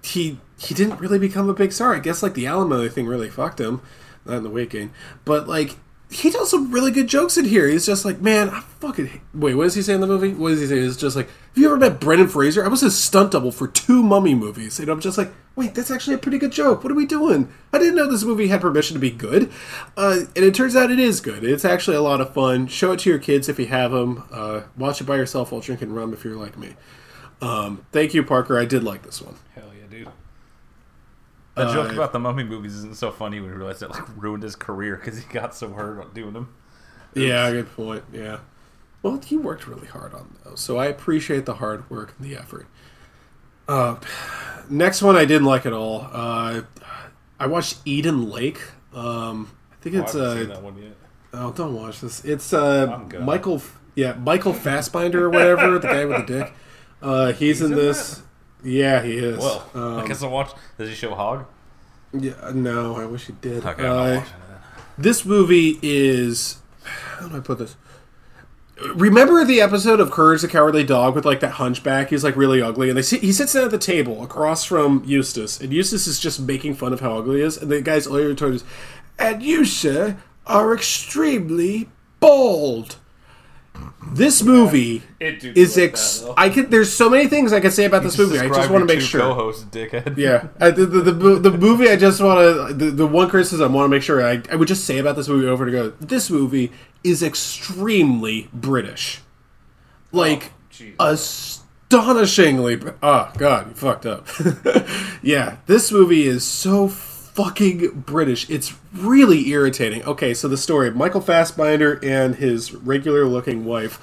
he he didn't really become a big star. I guess like the Alamo thing really fucked him, not in the weight gain. But like he tells some really good jokes in here. He's just like, man, I fucking hate- wait. What does he say in the movie? What does he say? It's just like, have you ever met Brendan Fraser? I was his stunt double for two Mummy movies, and I'm just like, wait, that's actually a pretty good joke. What are we doing? I didn't know this movie had permission to be good, uh, and it turns out it is good. It's actually a lot of fun. Show it to your kids if you have them. Uh, watch it by yourself while drinking rum if you're like me. Um, thank you, Parker. I did like this one. Hell. The joke Uh, about the mummy movies isn't so funny when you realize it like ruined his career because he got so hurt on doing them. Yeah, good point. Yeah. Well, he worked really hard on those, so I appreciate the hard work and the effort. Uh, next one I didn't like at all. Uh, I watched Eden Lake. Um, I think Oh, it's I haven't uh, seen that one yet. oh, don't watch this. It's uh, Michael. Yeah, Michael Fassbender or whatever, the guy with the dick. Uh, he's, in, in this. Yeah, he is. Well, um, I guess I'll watch. Does he show Hog? yeah, no, I wish he did. Okay, Uh, not watching that. this movie is how do I put this? Remember the episode of Courage the Cowardly Dog with like that hunchback? He's like really ugly, and they sit, he sits down at the table across from Eustace, and Eustace is just making fun of how ugly he is, and the guy's only retort is, "And you, sir, are extremely bald." This movie It do is ex. that. I could. There's so many things I could say about this movie. I just want to make sure. Co-host, dickhead. Yeah, uh, the, the, the the movie. I just want to the, the one criticism I want to make sure I, I would just say about this movie over to go. This movie is extremely British, like astonishingly. Br- Oh God, you fucked up. yeah, this movie is so fucking British. It's really irritating. Okay, so the story: Michael Fassbender and his regular-looking wife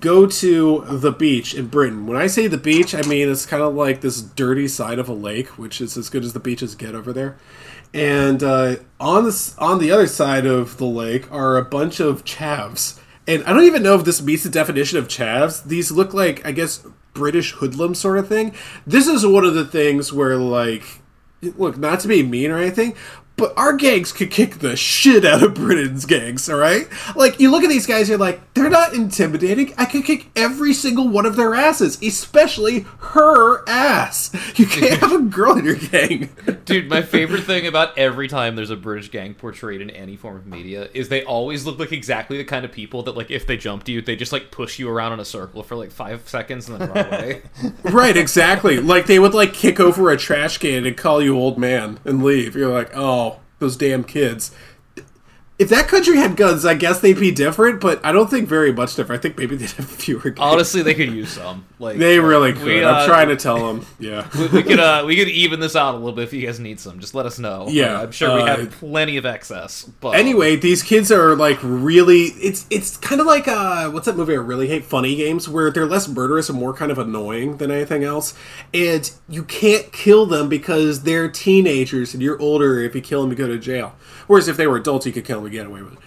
go to the beach in Britain. When I say the beach, I mean it's kind of like this dirty side of a lake, which is as good as the beaches get over there. And uh, on this, on the other side of the lake are a bunch of chavs. And I don't even know if this meets the definition of chavs. These look like, I guess, British hoodlum sort of thing. This is one of the things where, like, look, not to be mean or anything, but our gangs could kick the shit out of Britain's gangs, all right? Like, you look at these guys, you're like, they're not intimidating. I could kick every single one of their asses, especially her ass. You can't have a girl in your gang. Dude, my favorite thing about every time there's a British gang portrayed in any form of media is they always look like exactly the kind of people that, like, if they jumped you, they just, like, push you around in a circle for, like, five seconds and then run away. right, exactly. Like, they would, like, kick over a trash can and call you old man and leave. You're like, oh, those damn kids. If that country had guns, I guess they'd be different, but I don't think very much different. I think maybe they'd have fewer guns. Honestly, they could use some. Like They uh, really could. we, I'm uh, trying to tell them. Yeah. we, we could uh, we could even this out a little bit if you guys need some. Just let us know. Yeah, Uh, I'm sure we uh, have plenty of excess. But Anyway, these kids are like really. It's it's kind of like uh, what's that movie I really hate? Funny Games, where they're less murderous and more kind of annoying than anything else. And you can't kill them because they're teenagers, and you're older. If you kill them, you go to jail. Whereas if they were adults, you could kill them and get away with it.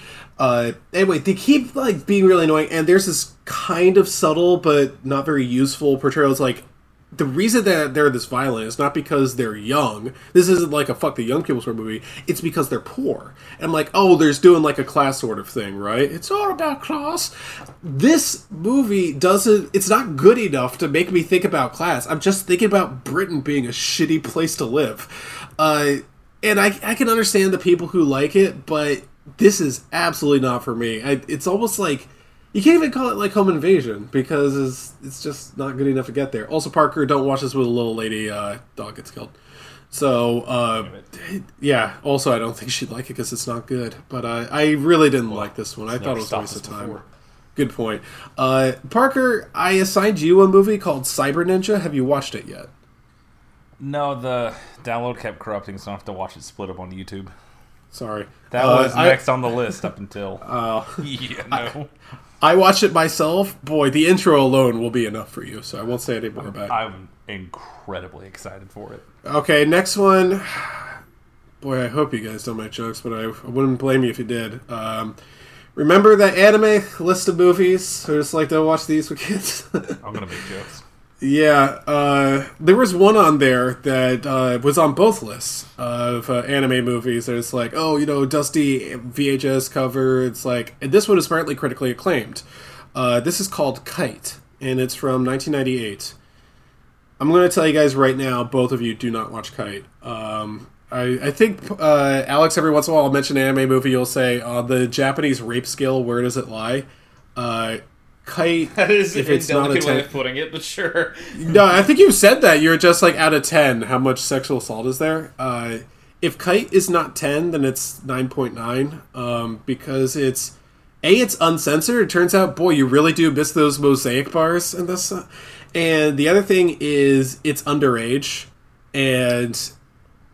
Uh, anyway, they keep like being really annoying, and there's this kind of subtle but not very useful portrayal. It's like the reason that they're this violent is not because they're young. This isn't like a fuck the young people sort of movie. It's because they're poor. And like, oh, there's doing like a class sort of thing, right? It's all about class. This movie doesn't. It's not good enough to make me think about class. I'm just thinking about Britain being a shitty place to live. Uh, and I, I can understand the people who like it, but this is absolutely not for me. I, it's almost like you can't even call it like home invasion because it's, it's just not good enough to get there. Also, Parker, don't watch this with a little lady uh, dog gets killed. So, uh, yeah. Also, I don't think she'd like it because it's not good. But uh, I really didn't like this one. I thought it was a waste of time. before. Good point. Uh, Parker, I assigned you a movie called Cyber Ninja. Have you watched it yet? No, the download kept corrupting, so I have to watch it split up on YouTube. Sorry. That Uh, was I- next on the list up until. Oh. yeah, no. I watched it myself. Boy, the intro alone will be enough for you, so I won't say any more about it. I'm incredibly excited for it. Okay, next one. Boy, I hope you guys don't make jokes, but I, I wouldn't blame you if you did. Um, remember that anime list of movies? I just like to watch these with kids. I'm gonna make jokes. Yeah, uh, there was one on there that uh, was on both lists of uh, anime movies. There's like, oh, you know, dusty VHS cover. It's like, and this one is apparently critically acclaimed. Uh, this is called Kite, and it's from 1998. I'm going to tell you guys right now, both of you do not watch Kite. Um, I, I think, uh, Alex, every once in a while I'll mention an anime movie, you'll say, on the Japanese rape scale, where does it lie? Kite, That is if a it's not a delicate way of putting it, but sure. No, I think you said that. You're just like, out of 10, how much sexual assault is there? Uh, if Kite is not 10, then it's 9.9, um, because it's... A, it's uncensored. It turns out, boy, you really do miss those mosaic bars in this. uh, And the other thing is, it's underage, and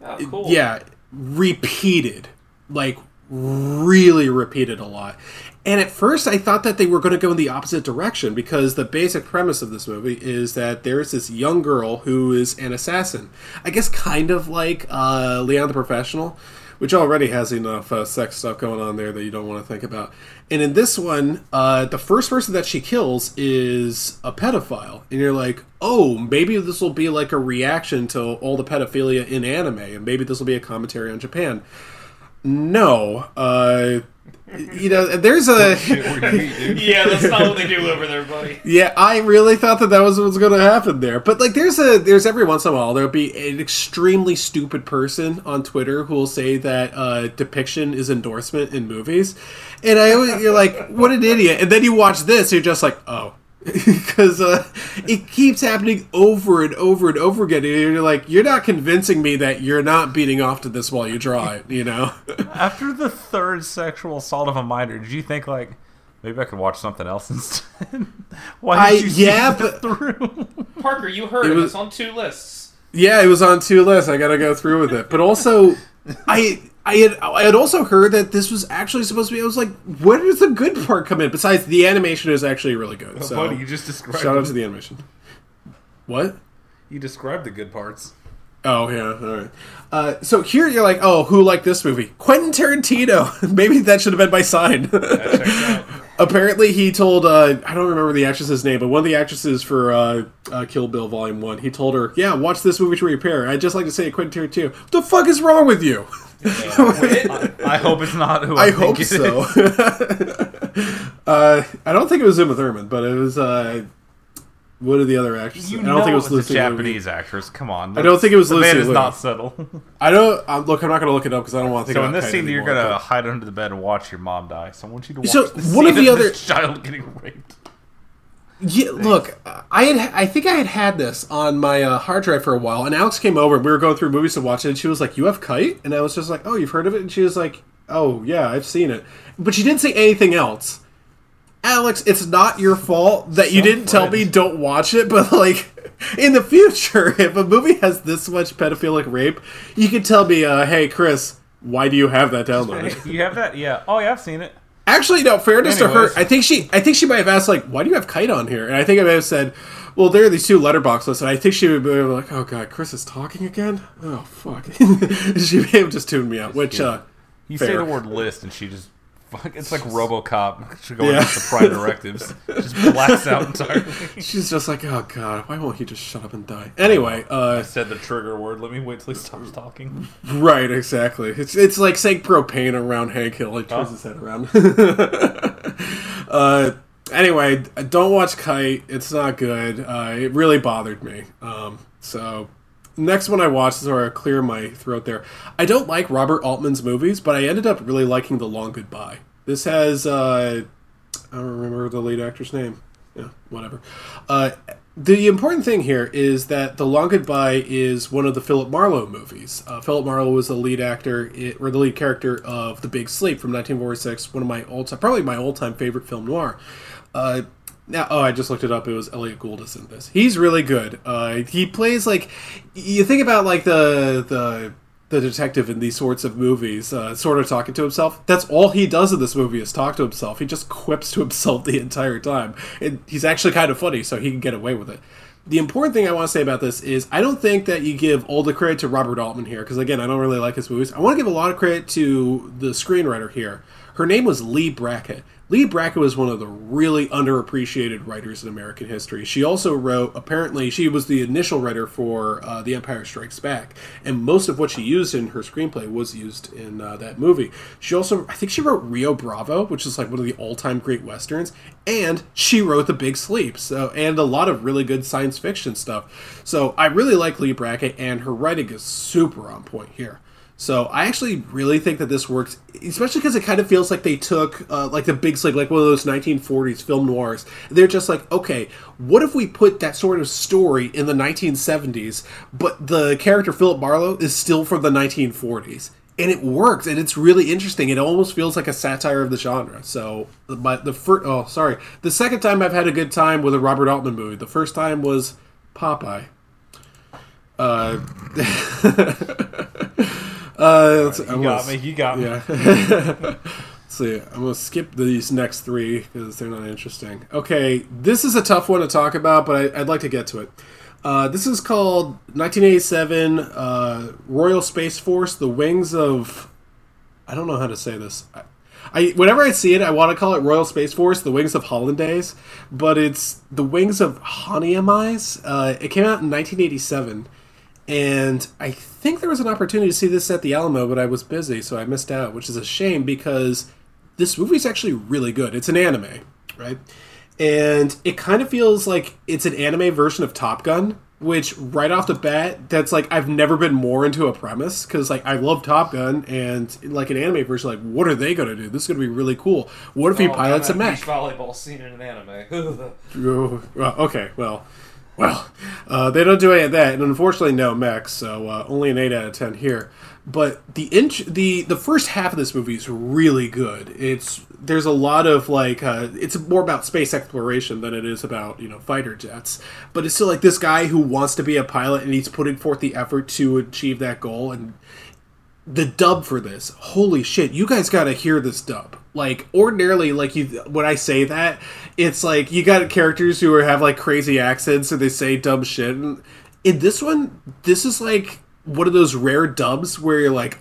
Oh, cool. yeah, repeated, like really repeated a lot. And at first, I thought that they were going to go in the opposite direction because the basic premise of this movie is that there's this young girl who is an assassin. I guess kind of like uh, Leon the Professional, which already has enough uh, sex stuff going on there that you don't want to think about. And in this one, uh, the first person that she kills is a pedophile. And you're like, oh, maybe this will be like a reaction to all the pedophilia in anime, and maybe this will be a commentary on Japan. No. Uh, you know, there's a. yeah, that's not what they do over there, buddy. Yeah, I really thought that that was what was going to happen there. But like, there's a there's every once in a while there'll be an extremely stupid person on Twitter who will say that uh, depiction is endorsement in movies, and I always, you're like, what an idiot. And then you watch this, you're just like, oh. Because uh, it keeps happening over and over and over again. And you're like, you're not convincing me that you're not beating off to this while you draw it, you know? After the third sexual assault of a minor, did you think like maybe I could watch something else instead? Why I- you yeah, it but- through? Parker, you heard It it. was- It's on two lists. Yeah, it was on two lists. I got to go through with it. But also, I I had I had also heard that this was actually supposed to be. I was like, where does the good part come in? Besides, the animation is actually really good. So Buddy, you just described. shout out to the animation. What? You described the good parts. Oh yeah, all right. Uh, so here you're like, oh, who liked this movie? Quentin Tarantino. Maybe that should have been my sign. Apparently, he told uh, I don't remember the actress's name, but one of the actresses for uh, uh, Kill Bill Volume One. He told her, "Yeah, watch this movie to repair." I'd just like to say, Quentin Tarantino, what the fuck is wrong with you? I hope it's not who I, I think hope it so. is. uh, I don't think it was Uma Thurman, but it was uh, one of the other actresses. You I don't know think it was Lucy. Japanese actress. Come on. I don't think it was the Lucy man is not subtle. I don't um, look. I'm not going to look it up because I don't want to think so in this scene, you're gonna hide under the bed and watch your mom die. So I want you to watch So, the one of the other- child getting raped. Yeah, look, I had I think I had had this on my uh, hard drive for a while, and Alex came over and we were going through movies to watch it, and she was like, "You have Kite," and I was just like, "Oh, you've heard of it?" And she was like, "Oh, yeah, I've seen it," but she didn't say anything else. Alex, it's not your fault that you didn't tell me don't watch it, but like in the future, if a movie has this much pedophilic rape, you can tell me, uh, "Hey, Chris, why do you have that downloaded?" you have that? Yeah. Oh yeah, I've seen it. Actually, no. Fairness to her, I think she, I think she might have asked like, "Why do you have kite on here?" And I think I might have said, "Well, there are these two Letterboxd lists," and I think she would be like, "Oh God, Chris is talking again." Oh fuck, she may have just tuned me out. Which, uh, You fair. say the word list, and she just. Fuck, it's like RoboCop. She going Yeah. against the prime directives. Just blacks out entirely. she's just like, "Oh God, why won't he just shut up and die?" Anyway, uh, Said the trigger word. Let me wait till he stops talking. right, exactly. It's it's like saying propane around Hank Hill. He turns Oh. his head around. uh, anyway, don't watch Kite. It's not good. Uh, it really bothered me. Um, so next one I watched is where I clear my throat there. I don't like Robert Altman's movies, but I ended up really liking The Long Goodbye. This has uh, I don't remember the lead actor's name. Yeah, whatever. Uh, the important thing here is that The Long Goodbye is one of the Philip Marlowe movies. Uh, Philip Marlowe was the lead actor, i- or the lead character of The Big Sleep from 1946, one of my old, probably my all-time favorite film noir. Uh, now, oh, I just looked it up. It was Elliott Gould is in this. He's really good. Uh, he plays like you think about like the the the detective in these sorts of movies, uh, sort of talking to himself. That's all he does in this movie is talk to himself. He just quips to himself the entire time. And he's actually kind of funny, so he can get away with it. The important thing I want to say about this is I don't think that you give all the credit to Robert Altman here, because again, I don't really like his movies. I want to give a lot of credit to the screenwriter here. Her name was Leigh Brackett. Leigh Brackett was one of the really underappreciated writers in American history. She also wrote, apparently, she was the initial writer for uh, The Empire Strikes Back, and most of what she used in her screenplay was used in uh, that movie. She also, I think she wrote Rio Bravo, which is like one of the all time great westerns, and she wrote The Big Sleep, so and a lot of really good science fiction stuff. So I really like Leigh Brackett, and her writing is super on point here. So I actually really think that this works, especially because it kind of feels like they took uh, like the big sleep, like one of those 1940s film noirs. They're just like, okay, what if we put that sort of story in the 1970s, but the character Philip Marlowe is still from the 1940s, and it works, and it's really interesting. It almost feels like a satire of the genre. So, but the first, oh, sorry, the second time I've had a good time with a Robert Altman movie. The first time was Popeye. Uh. Uh, you got me. You got me. Yeah. Let's see. I'm gonna skip these next three because they're not interesting. Okay, this is a tough one to talk about, but I, would like to get to it. Uh, this is called 1987 uh, Royal Space Force: The Wings of. I don't know how to say this. I, I whenever I see it, I want to call it Royal Space Force: The Wings of Hollandaise, but it's the Wings of Honnêamise. Uh, it came out in 1987 and I think there was an opportunity to see this at the Alamo, but I was busy, so I missed out, which is a shame because this movie's actually really good. It's an anime, right? And it kind of feels like it's an anime version of Top Gun, which right off the bat, that's like I've never been more into a premise because like I love Top Gun and like an anime version, like what are they gonna do? This is gonna be really cool. What if he Oh, pilots a mech? volleyball scene in an anime. Oh, well, okay, well, well, uh, they don't do any of that, and unfortunately, no mechs, so uh, only an eight out of ten here. But the inch, the the first half of this movie is really good. It's there's a lot of like uh, it's more about space exploration than it is about you know fighter jets. But it's still like this guy who wants to be a pilot and he's putting forth the effort to achieve that goal and the dub for this holy shit you guys gotta hear this dub like ordinarily like you when i say that it's like you got characters who have like crazy accents and they say dumb shit. And in this one this is like one of those rare dubs where you're like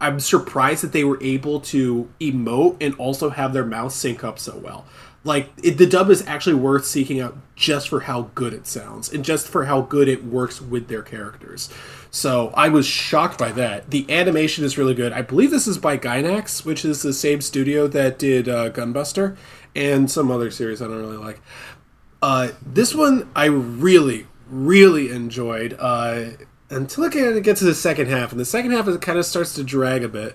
i'm surprised that they were able to emote and also have their mouth sync up so well. Like it, the dub is actually worth seeking out just for how good it sounds and just for how good it works with their characters so I was shocked by that. The animation is really good. I believe this is by Gainax, which is the same studio that did uh, Gunbuster and some other series I don't really like. Uh, this one I really, really enjoyed uh, until it kind of gets to the second half, and the second half it kind of starts to drag a bit,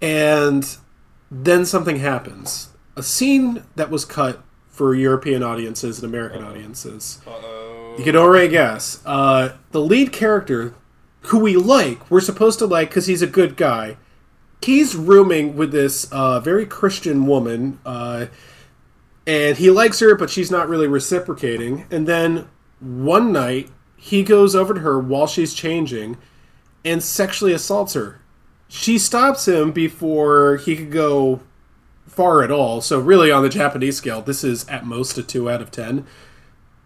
and then something happens. A scene that was cut for European audiences and American audiences. You can already guess. Uh, the lead character, who we like, we're supposed to like because he's a good guy. He's rooming with this uh, very Christian woman, uh, and he likes her, but she's not really reciprocating. And then one night, he goes over to her while she's changing and sexually assaults her. She stops him before he could go far at all. So, really, on the Japanese scale, this is at most a 2 out of 10.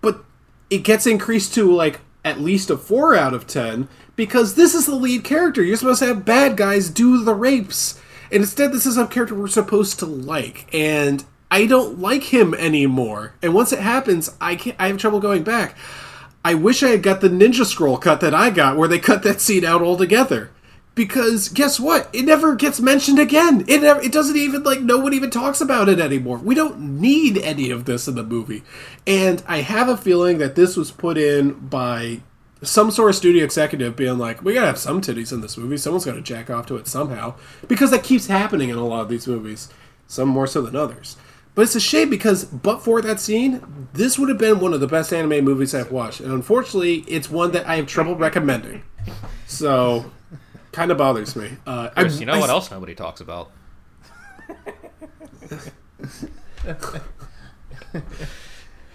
But it gets increased to like at least a 4 out of 10 because this is the lead character. You're supposed to have bad guys do the rapes. And instead, this is a character we're supposed to like. And I don't like him anymore. And once it happens, I can't, I have trouble going back. I wish I had got the Ninja Scroll cut that I got, where they cut that scene out altogether. Because guess what? It never gets mentioned again. It never, it doesn't even like no one even talks about it anymore. We don't need any of this in the movie. And I have a feeling that this was put in by some sort of studio executive being like, we gotta have some titties in this movie. Someone's gotta jack off to it somehow. Because that keeps happening in a lot of these movies. Some more so than others. But it's a shame because, but for that scene, this would have been one of the best anime movies I've watched. And unfortunately, it's one that I have trouble recommending. So, kind of bothers me. Uh, I, Chris, you know I- what else nobody talks about?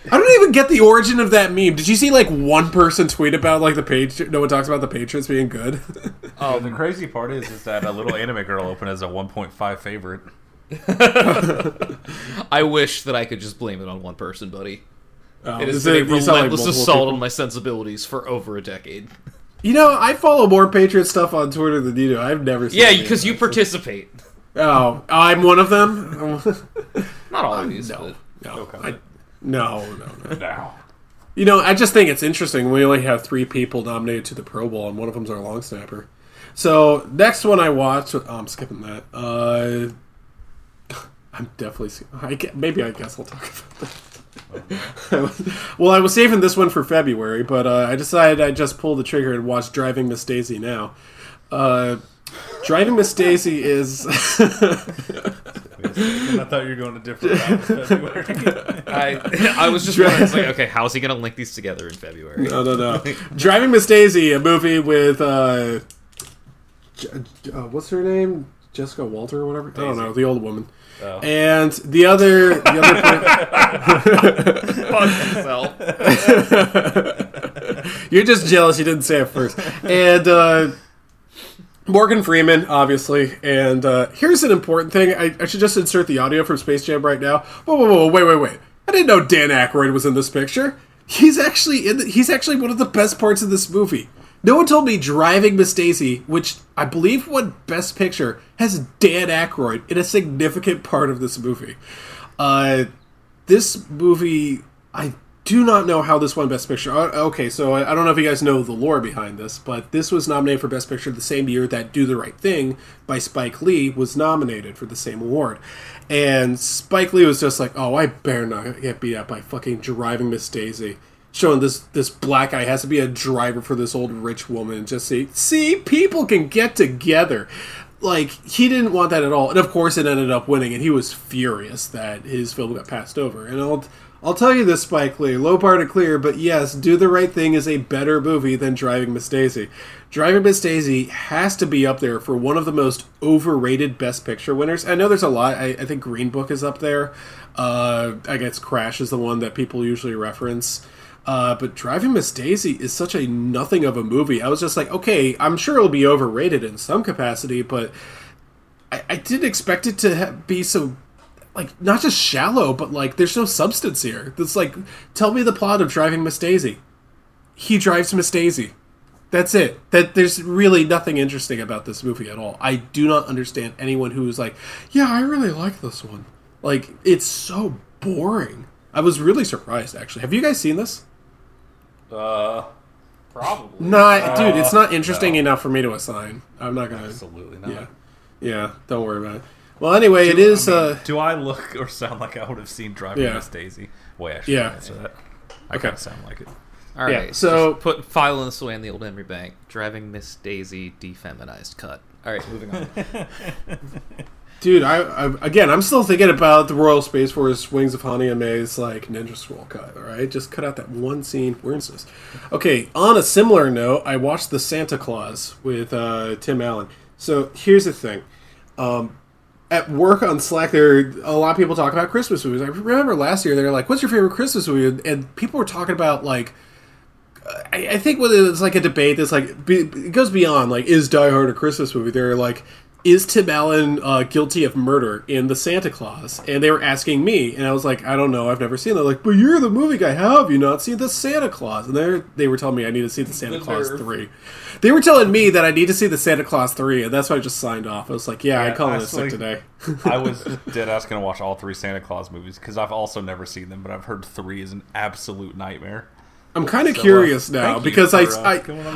I don't even get the origin of that meme. Did you see like one person tweet about like the page? No one talks about the Patriots being good. Oh, the crazy part is, is that a little anime girl opened as a 1.5 favorite. I wish that I could just blame it on one person, buddy. Um, It has been a it- you sound like relentless assault people? on my sensibilities for over a decade. You know, I follow more Patriot stuff on Twitter than you do. I've never seen. Yeah, because you participate. Oh, I'm one of them. Not always, no, but no, I, no, no, no. Now. You know, I just think it's interesting. We only have three people nominated to the Pro Bowl, and one of them's our long snapper. So next one I watched, oh, I'm skipping that. Uh, I'm definitely. I gue- maybe I guess I'll talk about that. well, I was saving this one for February, but uh, I decided I'd just pull the trigger and watch Driving Miss Daisy now. Uh, Driving Miss Daisy is. I thought you were going to different route February. I I was just wondering, it's like, okay, how's he gonna link these together in February? No, no, no. Driving Miss Daisy, a movie with uh, J- uh, what's her name? Jessica Walter or whatever. I don't know, the old woman. Oh. And the other, the other. per- You're just jealous you didn't say it first. And uh, Morgan Freeman, obviously. And uh, here's an important thing. I, I should just insert the audio from Space Jam right now. Whoa, whoa, whoa! Wait, wait, wait! I didn't know Dan Aykroyd was in this picture. He's actually in. The, he's actually one of the best parts of this movie. No one told me Driving Miss Daisy, which I believe won Best Picture, has Dan Aykroyd in a significant part of this movie. Uh, this movie, I do not know how this won Best Picture. Uh, Okay, so I don't know if you guys know the lore behind this, but this was nominated for Best Picture the same year that Do the Right Thing by Spike Lee was nominated for the same award. And Spike Lee was just like, oh, I better not get beat up by fucking Driving Miss Daisy. Showing this this black guy has to be a driver for this old rich woman just say, see, people can get together like he didn't want that at all and of course it ended up winning and he was furious that his film got passed over and i'll i'll tell you this spike lee. Low bar to clear but yes do the right thing is a better movie than driving miss daisy. Driving miss daisy has to be up there for one of the most overrated best picture winners. I know there's a lot. I, I think green book is up there. Uh, i guess crash is the one that people usually reference. Uh, but Driving Miss Daisy is such a nothing of a movie. I was just like, okay, I'm sure it'll be overrated in some capacity, but I, I didn't expect it to be so, like, not just shallow, but like, there's no substance here. It's like, tell me the plot of Driving Miss Daisy. He drives Miss Daisy. That's it. That there's really nothing interesting about this movie at all. I do not understand anyone who is like, yeah, I really like this one. Like, it's so boring. I was really surprised, actually. Have you guys seen this? Uh, probably. Not, dude. It's not interesting no. enough for me to assign. I'm not gonna. Absolutely not. Yeah, yeah. Don't worry about it. Well, anyway, it is. I mean, uh, do I look or sound like I would have seen Driving Yeah. Miss Daisy? Wait, I should Yeah. answer that. I Okay. kind of sound like it. All right, Yeah, so- just put filing this away in the old memory bank. Driving Miss Daisy defeminized cut. All right, moving on. dude, I, I again, I'm still thinking about the Royal Space Force Wings of Honey and May's like Ninja Scroll cut. All right, just cut out that one scene. Where is this? Okay. On a similar note, I watched The Santa Clause with uh, Tim Allen. So here's the thing. Um, at work on Slack, there are a lot of people talk about Christmas movies. I remember last year they were like, "What's your favorite Christmas movie?" And- people were talking about like I, I think whether it's like a debate that's like be, it goes beyond like is Die Hard a Christmas movie? They're like, is Tim Allen uh, guilty of murder in the Santa Clause? And they were asking me, and I was like, I don't know, I've never seen that. Like, but you're the movie guy. How have you not seen the Santa Clause? And they they were telling me I need to see the Santa Clause three. They were telling me that I need to see the Santa Clause three, and that's why I just signed off. I was like, yeah, Yeah, I'm calling it sick today. I was dead ass gonna watch all three Santa Clause movies because I've also never seen them, but I've heard three is an absolute nightmare. I'm kind of So, uh, curious now thank you because I uh,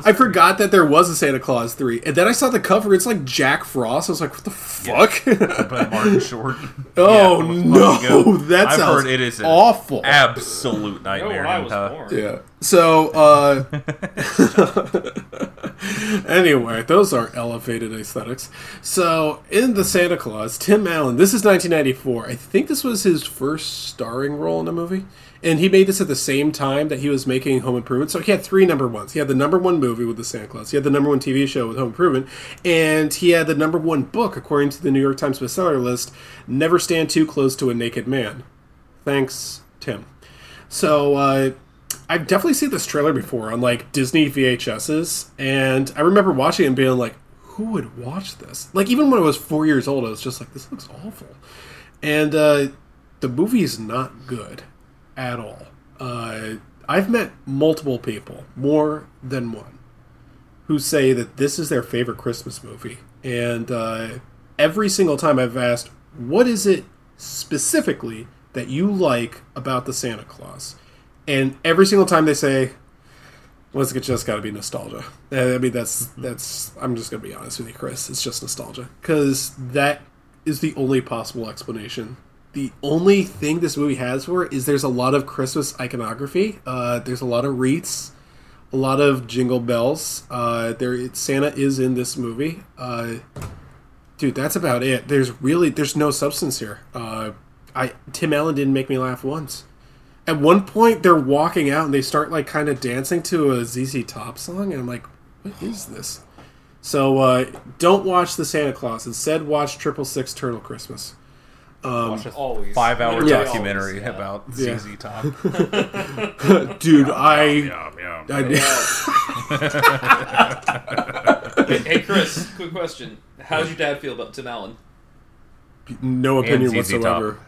I, I forgot that there was a Santa Clause three, and then I saw the cover. It's like Jack Frost. I was like, what the fuck? By Martin Short. Oh, Yeah, no, fucking good. that I've sounds heard it is an awful. absolute nightmare. when I was uh, born. yeah. So, uh, anyway, those are elevated aesthetics. So, in the Santa Clause, Tim Allen. This is 1994. I think this was his first starring role in a movie. And he made this at the same time that he was making Home Improvement. So he had three number ones. He had the number one movie with the Santa Clause. He had the number one TV show with Home Improvement. And he had the number one book, according to the New York Times bestseller list, Never Stand Too Close to a Naked Man. Thanks, Tim. So uh, I've definitely seen this trailer before on like Disney VHSs, and I remember watching it and being like, "Who would watch this?" Like even when I was four years old, I was just like, "This looks awful," and uh, the movie is not good at all. Uh, I've met multiple people, more than one, who say that this is their favorite Christmas movie, and uh, every single time I've asked, "What is it specifically that you like about the Santa Clause?" and every single time they say, "Well, it's just got to be nostalgia." I mean, that's that's. I'm just gonna be honest with you, Chris. It's just nostalgia because that is the only possible explanation. The only thing this movie has for it is there's a lot of Christmas iconography. Uh, there's a lot of wreaths, a lot of jingle bells. Uh, there, Santa is in this movie. Uh, dude, that's about it. There's really there's no substance here. Uh, I Tim Allen didn't make me laugh once. At one point, they're walking out and they start like kind of dancing to a ZZ Top song, and I'm like, what is this? So uh, don't watch the Santa Clause. Instead, watch Triple Six Turtle Christmas. Um, Watch a Always. five-hour Yeah. documentary Always, yeah. about Yeah. ZZ Top. dude, I, Yum, yum. I hey, hey, Chris, quick question. How's your dad feel about Tim Allen? no opinion whatsoever.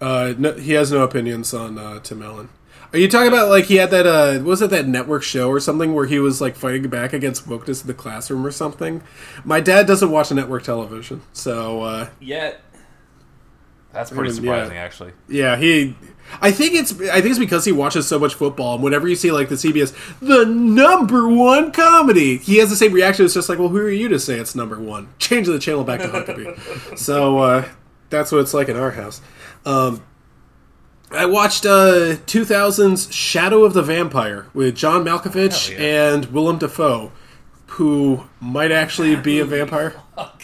Uh, no, he has no opinions on uh, Tim Allen. Are you talking about like he had that? Uh, was it that network show or something where he was like fighting back against wokeness in the classroom or something? My dad doesn't watch network television, so uh, Yet. That's pretty Yeah. surprising, actually. yeah, he. I think it's I think it's because he watches so much football, and whenever you see like the CBS, the number one comedy, he has the same reaction. It's just like, well, who are you to say it's number one? Change the channel back to Huckabee. so uh, that's what it's like in our house. Um, I watched uh, 2000's Shadow of the Vampire with John Malkovich yeah. and Willem Dafoe, who might actually be a vampire. Fuck.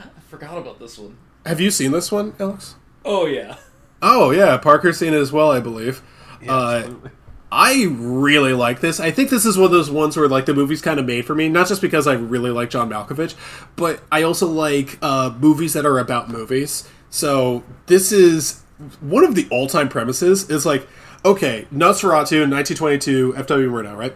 I forgot about this one. Have you seen this one, Alex? Oh, yeah. Oh yeah, Parker's seen it as well, I believe. uh, Absolutely. I really like this. I think this is one of those ones where like the movie's kind of made for me, not just because I really like John Malkovich, but I also like uh, movies that are about movies. So this is one of the all-time premises. Is like, okay, Nosferatu in 1922, F.W. Murnau, right?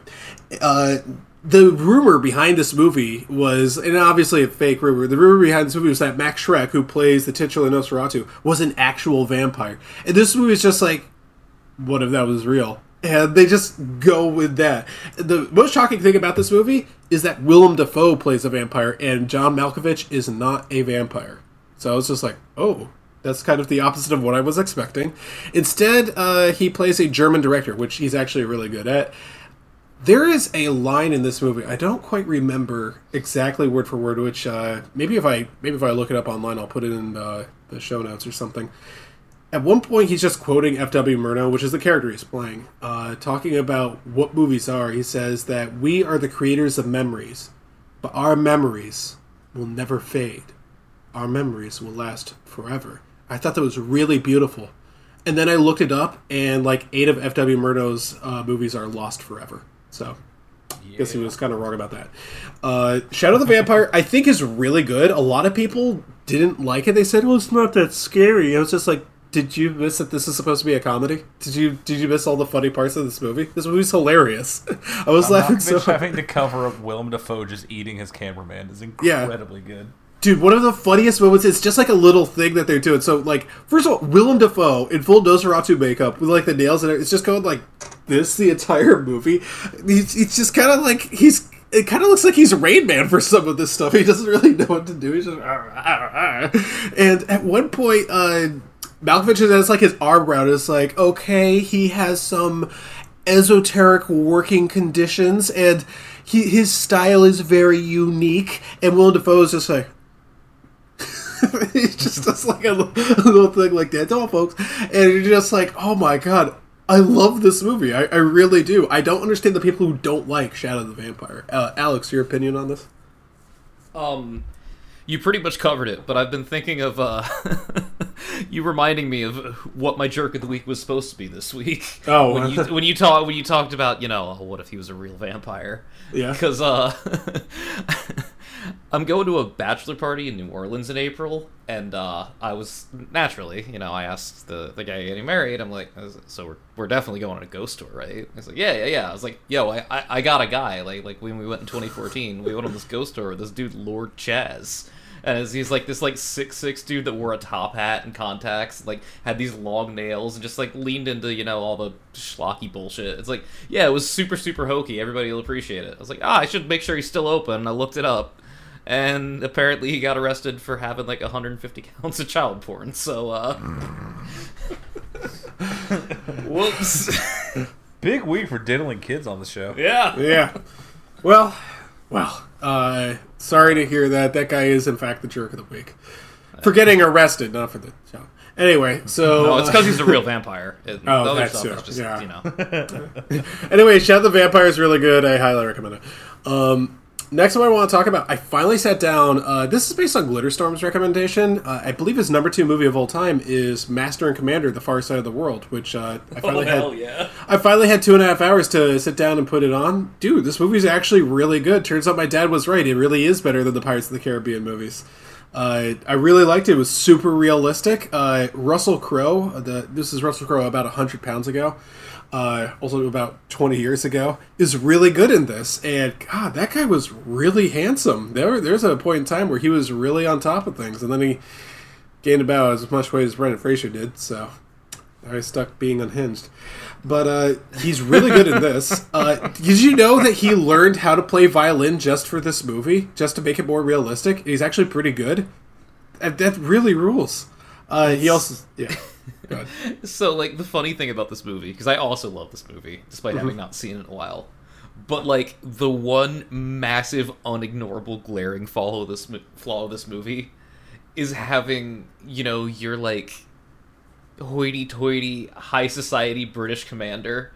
Uh, the rumor behind this movie was, and obviously a fake rumor. The rumor behind this movie was that Max Schreck, who plays the titular Nosferatu, was an actual vampire, and this movie is just like, what if that was real? And they just go with that. The most shocking thing about this movie is that Willem Dafoe plays a vampire and John Malkovich is not a vampire. So I was just like, oh, that's kind of the opposite of what I was expecting. Instead, uh, he plays a German director, which he's actually really good at. There is a line in this movie. I don't quite remember exactly word for word. Which uh, maybe if I maybe if I look it up online, I'll put it in the, the show notes or something. At one point, he's just quoting F.W. Murnau, which is the character he's playing, uh, talking about what movies are. He says that we are the creators of memories, but our memories will never fade. Our memories will last forever. I thought that was really beautiful. And then I looked it up, and like eight of F.W. Murnau's uh, movies are lost forever. So I guess he was kind of wrong about that. Uh, Shadow the Vampire, I think, is really good. A lot of people didn't like it. They said, "Well, it's not that scary." I was just like, "Did you miss that this is supposed to be a comedy? Did you did you miss all the funny parts of this movie? This movie's hilarious. I was laughing so having to cover up Willem Dafoe just eating his cameraman is Yeah. incredibly good. Dude, one of the funniest moments is just like a little thing that they're doing. So, like, first of all, Willem Dafoe in full Nosferatu makeup with like the nails and it, it's just going like this the entire movie. He's, it's just kind of like he's. It kind of looks like he's a Rain Man for some of this stuff. He doesn't really know what to do. He's just, "Arr, arr, arr." and at one point, uh, Malkovich has like his arm around. It's like, okay, he has some esoteric working conditions, and he, his style is very unique. And Willem Dafoe is just like, he just does like a, a little thing like that. all, folks. And you're just like, oh my god, I love this movie. I, I really do. I don't understand the people who don't like Shadow the Vampire. Uh, Alex, your opinion on this? Um, you pretty much covered it, but I've been thinking of uh, you reminding me of what my jerk of the week was supposed to be this week. Oh. when you when you talk when you talked about you know oh, what if he was a real vampire? Yeah. because uh, I'm going to a bachelor party in New Orleans in April, and uh, I was naturally, you know, I asked the the guy getting married. I'm like, so we're, we're definitely going on a ghost tour, right? He's like, yeah, yeah, yeah. I was like, yo, I, I, I got a guy. Like like when we went in 2014, we went on this ghost tour with this dude Lord Chaz. And he's like this like six six dude that wore a top hat and contacts, like had these long nails and just like leaned into you know all the schlocky bullshit. It's like yeah, it was super super hokey. Everybody will appreciate it. I was like ah, I should make sure he's still open. I looked it up, and apparently he got arrested for having like 150 counts of child porn. So uh, whoops. Big week for diddling kids on the show. Yeah. Yeah. Well, well. Uh, sorry to hear that. That guy is in fact the jerk of the week for getting arrested, not for the show. Anyway, so no, it's because he's a real vampire. It, Oh, the other that stuff too, is just yeah. you know. anyway, Shout the Vampire is really good. I highly recommend it. Um, next one I want to talk about, I finally sat down. Uh, this is based on Glitterstorm's recommendation. Uh, I believe his number two movie of all time is Master and Commander: The Far Side of the World, which uh, I Oh finally hell had. yeah! I finally had two and a half hours to sit down and put it on. Dude, this movie's actually really good. Turns out my dad was right. It really is better than the Pirates of the Caribbean movies. Uh, I really liked it. It was super realistic. Uh, Russell Crowe, the this is Russell Crowe about hundred pounds ago, uh, also about twenty years ago, is really good in this. And God, that guy was really handsome. There, there's a point in time where he was really on top of things, and then he gained about as much weight as Brendan Fraser did. So I stuck being unhinged. But uh, he's really good in this. Uh, did you know that he learned how to play violin just for this movie, just to make it more realistic? He's actually pretty good. That, that really rules. Uh, he also, yeah. So, like, the funny thing about this movie, because I also love this movie, despite mm-hmm. having not seen it in a while, but like the one massive, unignorable, glaring flaw of this mo- flaw of this movie is having you know your like hoity-toity high society British commander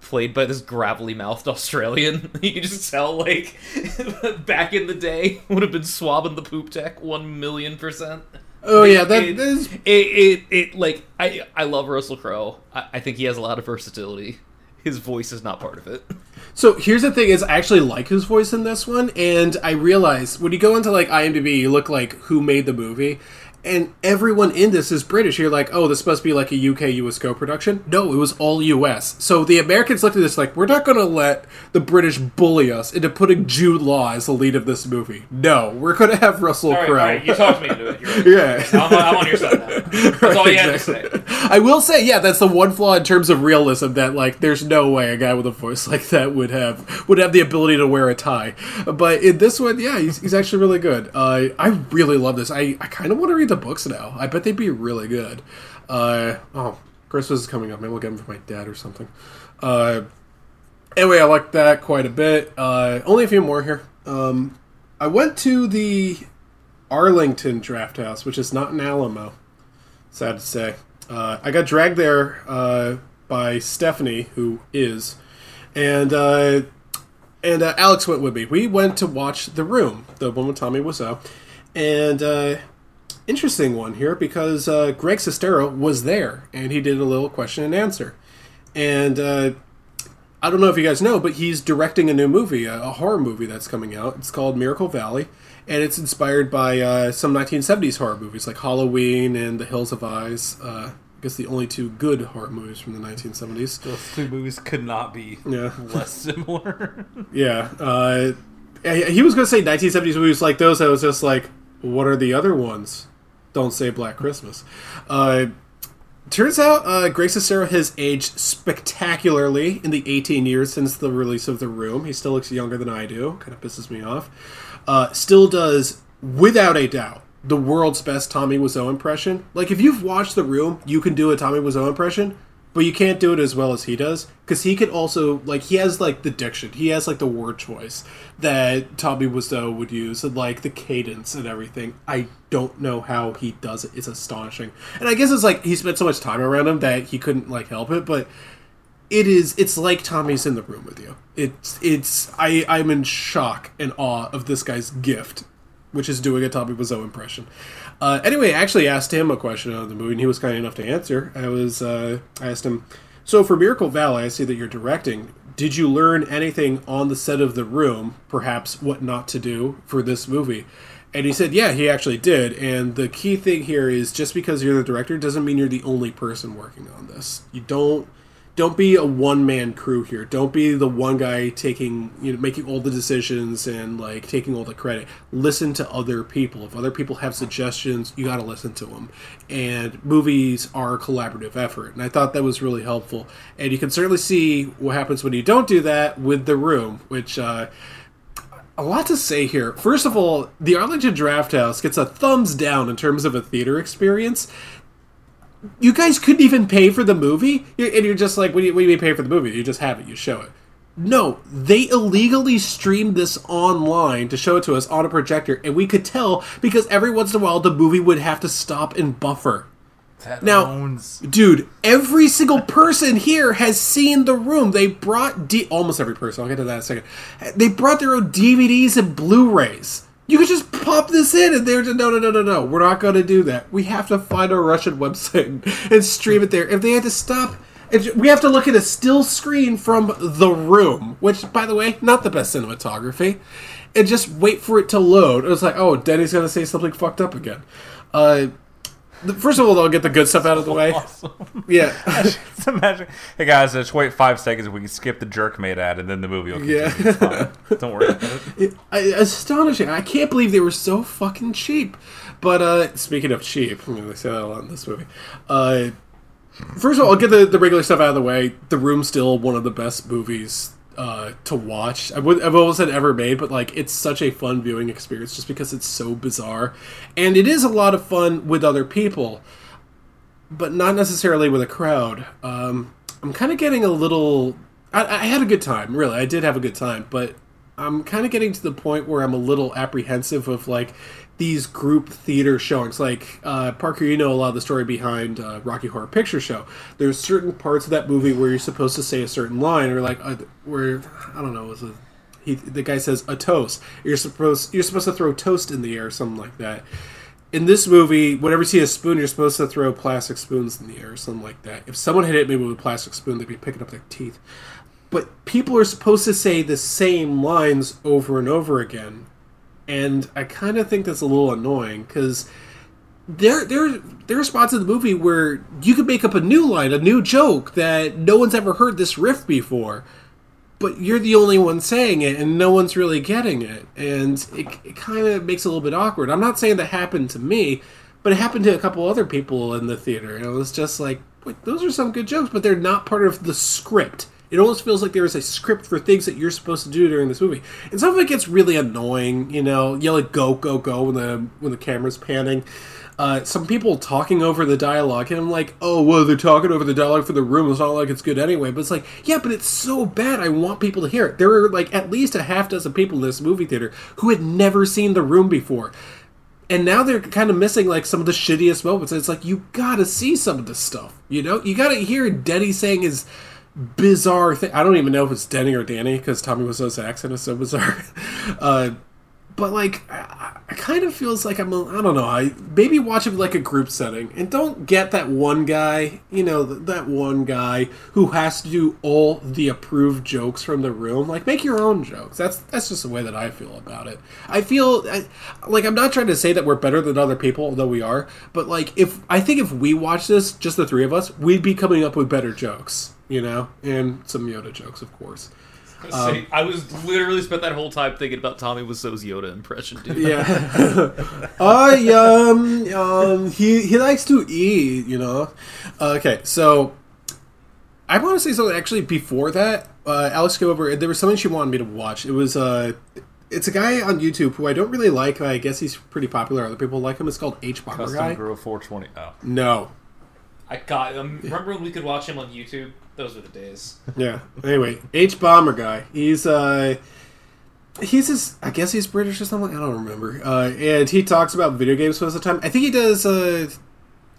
played by this gravelly mouthed Australian. you can just tell like back in the day would have been swabbing the poop deck one million percent. Oh yeah, that it, is. it, it, it like I I love Russell Crowe. I, I think he has a lot of versatility. His voice is not part of it. So here's the thing: is I actually like his voice in this one, and I realize when you go into like IMDb, you look like who made the movie, and everyone in this is British. You're like, oh, this must be like a UK US co-production. No, it was all US. So the Americans looked at this like, we're not going to let the British bully us into putting Jude Law as the lead of this movie. No, we're going to have Russell right, Crowe. right, you talked me into it. You're right. Yeah. I'm, I'm on your side now. That's all you had to say. I will say, yeah, that's the one flaw in terms of realism that like there's no way a guy with a voice like that would have would have the ability to wear a tie. But in this one, yeah, he's, he's actually really good. Uh, I really love this. I, I kind of want to read the books now. I bet they'd be really good. Uh, oh, Christmas is coming up. Maybe we'll get them for my dad or something. Uh, anyway, I like that quite a bit. Uh, only a few more here. Um, I went to the Arlington Draft House, which is not in Alamo. Sad to say. Uh, I got dragged there uh, by Stephanie, who is, and uh, and uh, Alex went with me. We went to watch The Room, the one with Tommy Wiseau, and uh, interesting one here because uh, Greg Sestero was there, and he did a little question and answer, and. Uh, I don't know if you guys know, but he's directing a new movie, a, a horror movie that's coming out. It's called Miracle Valley, and it's inspired by uh, some 1970s horror movies like Halloween and The Hills Have Eyes. Uh, I guess the only two good horror movies from the 1970s. Those two movies could not be Yeah. less similar. Yeah, uh, he he was going to say 1970s movies like those. I was just like, what are the other ones? Don't say Black Christmas. Uh, turns out, uh, Greg has aged spectacularly in the 18 years since the release of The Room. He still looks younger than I do. Kind of pisses me off. Uh, still does, without a doubt, the world's best Tommy Wiseau impression. Like, if you've watched The Room, you can do a Tommy Wiseau impression but you can't do it as well as he does because he could also like he has like the diction he has like the word choice that tommy wiseau would use and like the cadence and everything. I don't know how he does it. It's astonishing. And i guess it's like he spent so much time around him that he couldn't like help it but it is it's like tommy's in the room with you. It's it's i i'm in shock and awe of this guy's gift which is doing a Tommy Wiseau impression. Uh, anyway, I actually asked him a question on the movie, and he was kind enough to answer. I was, uh, I asked him, so for Miracle Valley, I see that you're directing. did you learn anything on the set of the room, perhaps what not to do for this movie? And he said, yeah, he actually did. And the key thing here is just because you're the director doesn't mean you're the only person working on this. You don't don't be a one man crew here. Don't be the one guy taking you know making all the decisions and like taking all the credit. Listen to other people. If other people have suggestions, you got to listen to them. And movies are a collaborative effort, and I thought that was really helpful. And you can certainly see what happens when you don't do that with The Room, which. Uh, a lot to say here. First of all, the Arlington Draft House gets a thumbs down in terms of a theater experience you guys couldn't even pay for the movie, You're- and you're just like, what do, you, what do you pay for the movie? You just have it, you show it. No, they illegally streamed this online to show it to us on a projector, and we could tell because every once in a while the movie would have to stop and buffer. That Now, owns- dude, every single person here has seen the room. They brought D- almost every person. I'll get to that in a second. They brought their own DVDs and Blu-rays. You could just pop this in, and they're just, no, no, no, no, no. We're not going to do that. We have to find a Russian website and, stream it there. If they had to stop, we have to look at a still screen from the room, which, by the way, not the best cinematography, and just wait for it to load. It was like, oh, Denny's going to say something fucked up again. Uh, First of all, I'll get the good stuff out of the way. Yeah. Just imagine, hey guys, just wait five seconds. We can skip the jerk made ad, and then the movie will continue. Yeah. Fine. Don't worry. About it. It- astonishing. I can't believe they were so fucking cheap. But uh, speaking of cheap, I mean, they say that a lot in this movie. Uh, first of all, I'll get the, the regular stuff out of the way. The Room's still one of the best movies uh, to watch. I would, I've always said ever made, but like it's such a fun viewing experience just because it's so bizarre, and it is a lot of fun with other people, but not necessarily with a crowd. Um, I'm kind of getting a little. I, I had a good time, really. I did have a good time, but I'm kind of getting to the point where I'm a little apprehensive of like these group theater showings. Like uh, Parker, you know a lot of the story behind uh, Rocky Horror Picture Show. There's certain parts of that movie where you're supposed to say a certain line, or like uh, where I don't know, a he, the guy says a toast. You're supposed you're supposed to throw toast in the air, or something like that. In this movie, whenever you see a spoon, you're supposed to throw plastic spoons in the air, or something like that. If someone had hit me with a plastic spoon, they'd be picking up their teeth. But people are supposed to say the same lines over and over again, and I kind of think that's a little annoying because there there there are spots in the movie where you could make up a new line, a new joke that no one's ever heard this riff before, but you're the only one saying it, and no one's really getting it, and it, it kind of makes it a little bit awkward. I'm not saying that happened to me, but it happened to a couple other people in the theater, and it was just like, wait, those are some good jokes, but they're not part of the script. It almost feels like there is a script for things that you're supposed to do during this movie, and some of it gets really annoying. You know, yell like "go go go" when the when the camera's panning. Uh, some people talking over the dialogue, and I'm like, oh, well, they're talking over the dialogue for the room. It's not like it's good anyway. But it's like, yeah, but it's so bad. I want people to hear it. There are like at least a half dozen people in this movie theater who had never seen the room before and now they're kind of missing like some of the shittiest moments. It's like you gotta see some of this stuff, you know. You gotta hear Denny saying his bizarre thing. I don't even know if it's Denny or Danny because Tommy Wiseau's accent is so bizarre. Uh, but like, I, I kind of feels like I'm. A, I don't know. I maybe watch it like a group setting and don't get that one guy. You know, th- that one guy who has to do all the approved jokes from the room. Like, make your own jokes. That's that's just the way that I feel about it. I feel I, like I'm not trying to say that we're better than other people, although we are. But like, if I think if we watch this, just the three of us, we'd be coming up with better jokes. You know, and some Yoda jokes, of course. Um, See, I was literally spent that whole time thinking about Tommy Wiseau's Yoda impression, dude. Yeah. I um um he he likes to eat, you know. Okay, so I want to say something actually before that. Uh, Alex go over. There was something she wanted me to watch. It was uh, it's a guy on YouTube who I don't really like. I guess he's pretty popular. Other people like him. It's called H Bomber Custom Guy. Grill 420. Oh. No. I got. Um, remember when we could watch him on YouTube? Those were the days. Yeah. Anyway, H Bomber Guy. He's uh he's his I guess he's British or something. I don't remember. Uh, and he talks about video games most of the time. I think he does. Uh,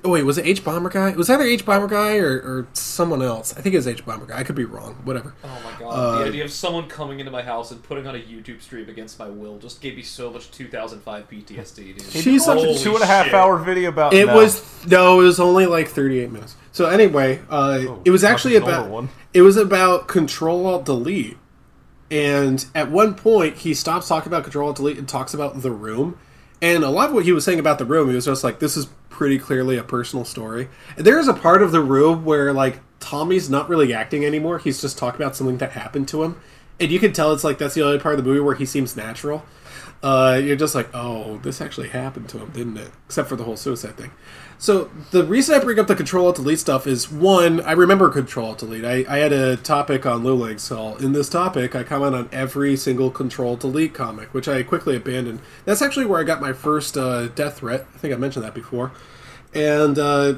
oh wait, was it H Bomber Guy? It was either H Bomber Guy or, or someone else. I think it was H Bomber Guy. I could be wrong. Whatever. Oh my god! Uh, the idea of someone coming into my house and putting on a YouTube stream against my will just gave me so much 2005 PTSD, dude. She's such a Two and a half shit. hour video about It no. was no, it was only like thirty eight minutes. So anyway, uh, Oh, it was actually be an older about one. it was about Control Alt Delete, and at one point he stops talking about Control Alt Delete and talks about the room. And a lot of what he was saying about the room, he was just like, "This is pretty clearly a personal story." And there is a part of the room where like Tommy's not really acting anymore; he's just talking about something that happened to him, and you can tell it's like that's the only part of the movie where he seems natural. Uh, you're just like, "Oh, this actually happened to him, didn't it?" Except for the whole suicide thing. So the reason I bring up the Control Alt Delete stuff is one, I remember Control Alt Delete. I, I had a topic on Lulag, so in this topic, I comment on every single Control Delete comic, which I quickly abandoned. That's actually where I got my first uh, death threat. I think I mentioned that before. And uh,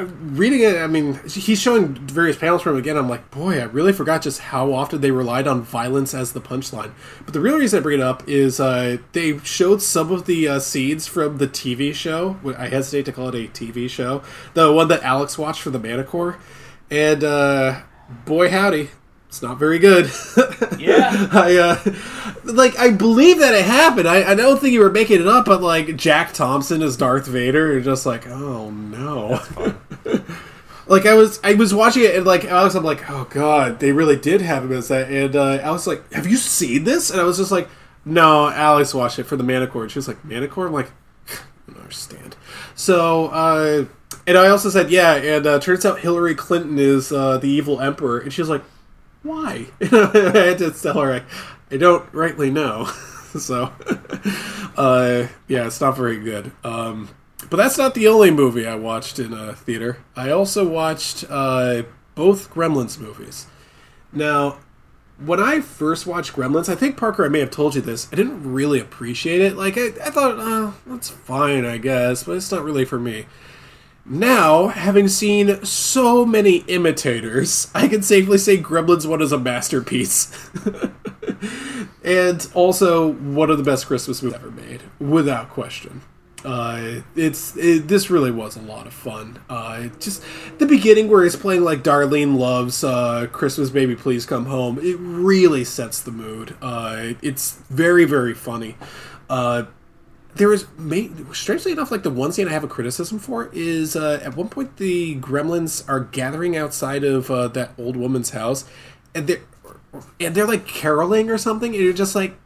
reading it, I mean, he's showing various panels from him again. I'm like, boy, I really forgot just how often they relied on violence as the punchline. But the real reason I bring it up is uh, they showed some of the uh, scenes from the TV show. I hesitate to call it a TV show. The one that Alex watched for the Manicore. And uh, boy, howdy. It's not very good. Yeah. I uh, like I believe that it happened. I, I don't think you were making it up, but like Jack Thompson is Darth Vader, you're just like, oh no. like I was I was watching it and like Alex, I'm like, oh god, they really did have him as that. And uh, Alex like, have you seen this? And I was just like, no. Alex watched it for the Manicore, and she was like, Manicore. I'm like, I don't understand. So. uh and I also said, yeah, and uh, turns out Hillary Clinton is uh, the evil emperor, and she was like, why? I had to tell her I, I don't rightly know. so, uh, yeah, it's not very good. Um, but that's not the only movie I watched in a theater. I also watched uh, both Gremlins movies. Now, when I first watched Gremlins, I think Parker, I may have told you this. I didn't really appreciate it. Like I, I thought, oh, that's fine, I guess, but it's not really for me. Now, having seen so many imitators, I can safely say Gremlins 1 is a masterpiece. and also one of the best Christmas movies ever made, without question. Uh, it's it, this really was a lot of fun. Uh, just the beginning where he's playing like Darlene Love's uh, Christmas baby please come home. It really sets the mood. Uh, it's very very funny. Uh, there is strangely enough like the one scene i have a criticism for is uh, at one point the gremlins are gathering outside of uh, that old woman's house and they're and they're like caroling or something and you're just like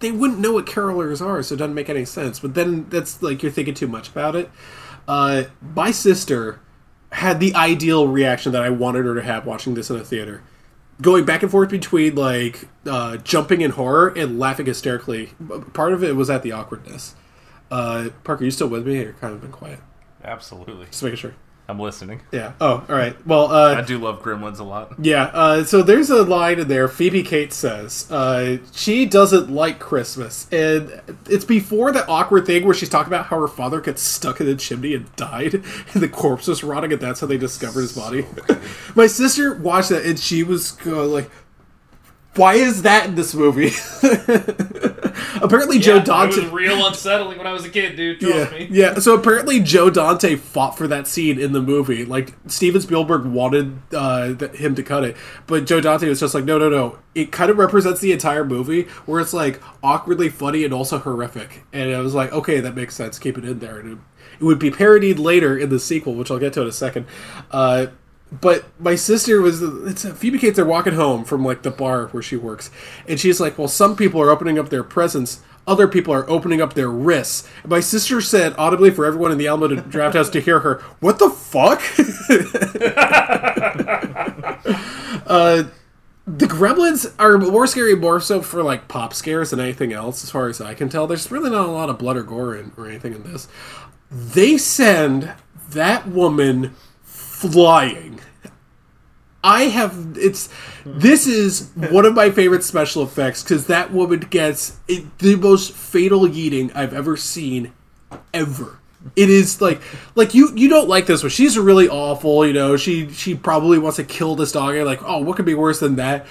they wouldn't know what carolers are so it doesn't make any sense but then that's like you're thinking too much about it uh, my sister had the ideal reaction that i wanted her to have watching this in a theater going back and forth between like uh, jumping in horror and laughing hysterically. Part of it was at the awkwardness. Uh, Parker, you still with me? You're kind of been quiet. Absolutely. Just making sure. I'm listening. Yeah. Oh, all right. Well, uh, I do love Gremlins a lot. yeah. Uh, so there's a line in there. Phoebe Cates says uh, she doesn't like Christmas, and it's before that awkward thing where she's talking about how her father gets stuck in the chimney and died, and the corpse was rotting, and that's how they discovered his body. My sister watched that, and she was like, "Why is that in this movie?" Apparently, Joe Dante. It was real unsettling when I was a kid, dude. Trust Yeah, me. yeah. So apparently, Joe Dante fought for that scene in the movie. Like Steven Spielberg wanted uh, him to cut it, but Joe Dante was just like, no, no, no. It kind of represents the entire movie, where it's like awkwardly funny and also horrific. And I was like, okay, that makes sense. Keep it in there. And it, it would be parodied later in the sequel, which I'll get to in a second. Uh, but my sister was it's Phoebe Cates. They're walking home from like the bar where she works, and she's like, "Well, some people are opening up their presents, other people are opening up their wrists." And my sister said audibly for everyone in the Alamo Draft House to hear her, "What the fuck?" uh, the Gremlins are more scary, more so for like pop scares than anything else, as far as I can tell. There's really not a lot of blood or gore in, or anything in this. They send that woman flying. I have it's this is one of my favorite special effects because that woman gets it, the most fatal yeeting I've ever seen ever. It is like like you you don't like this one. She's really awful, you know. She she probably wants to kill this dog. You're like, oh, what could be worse than that?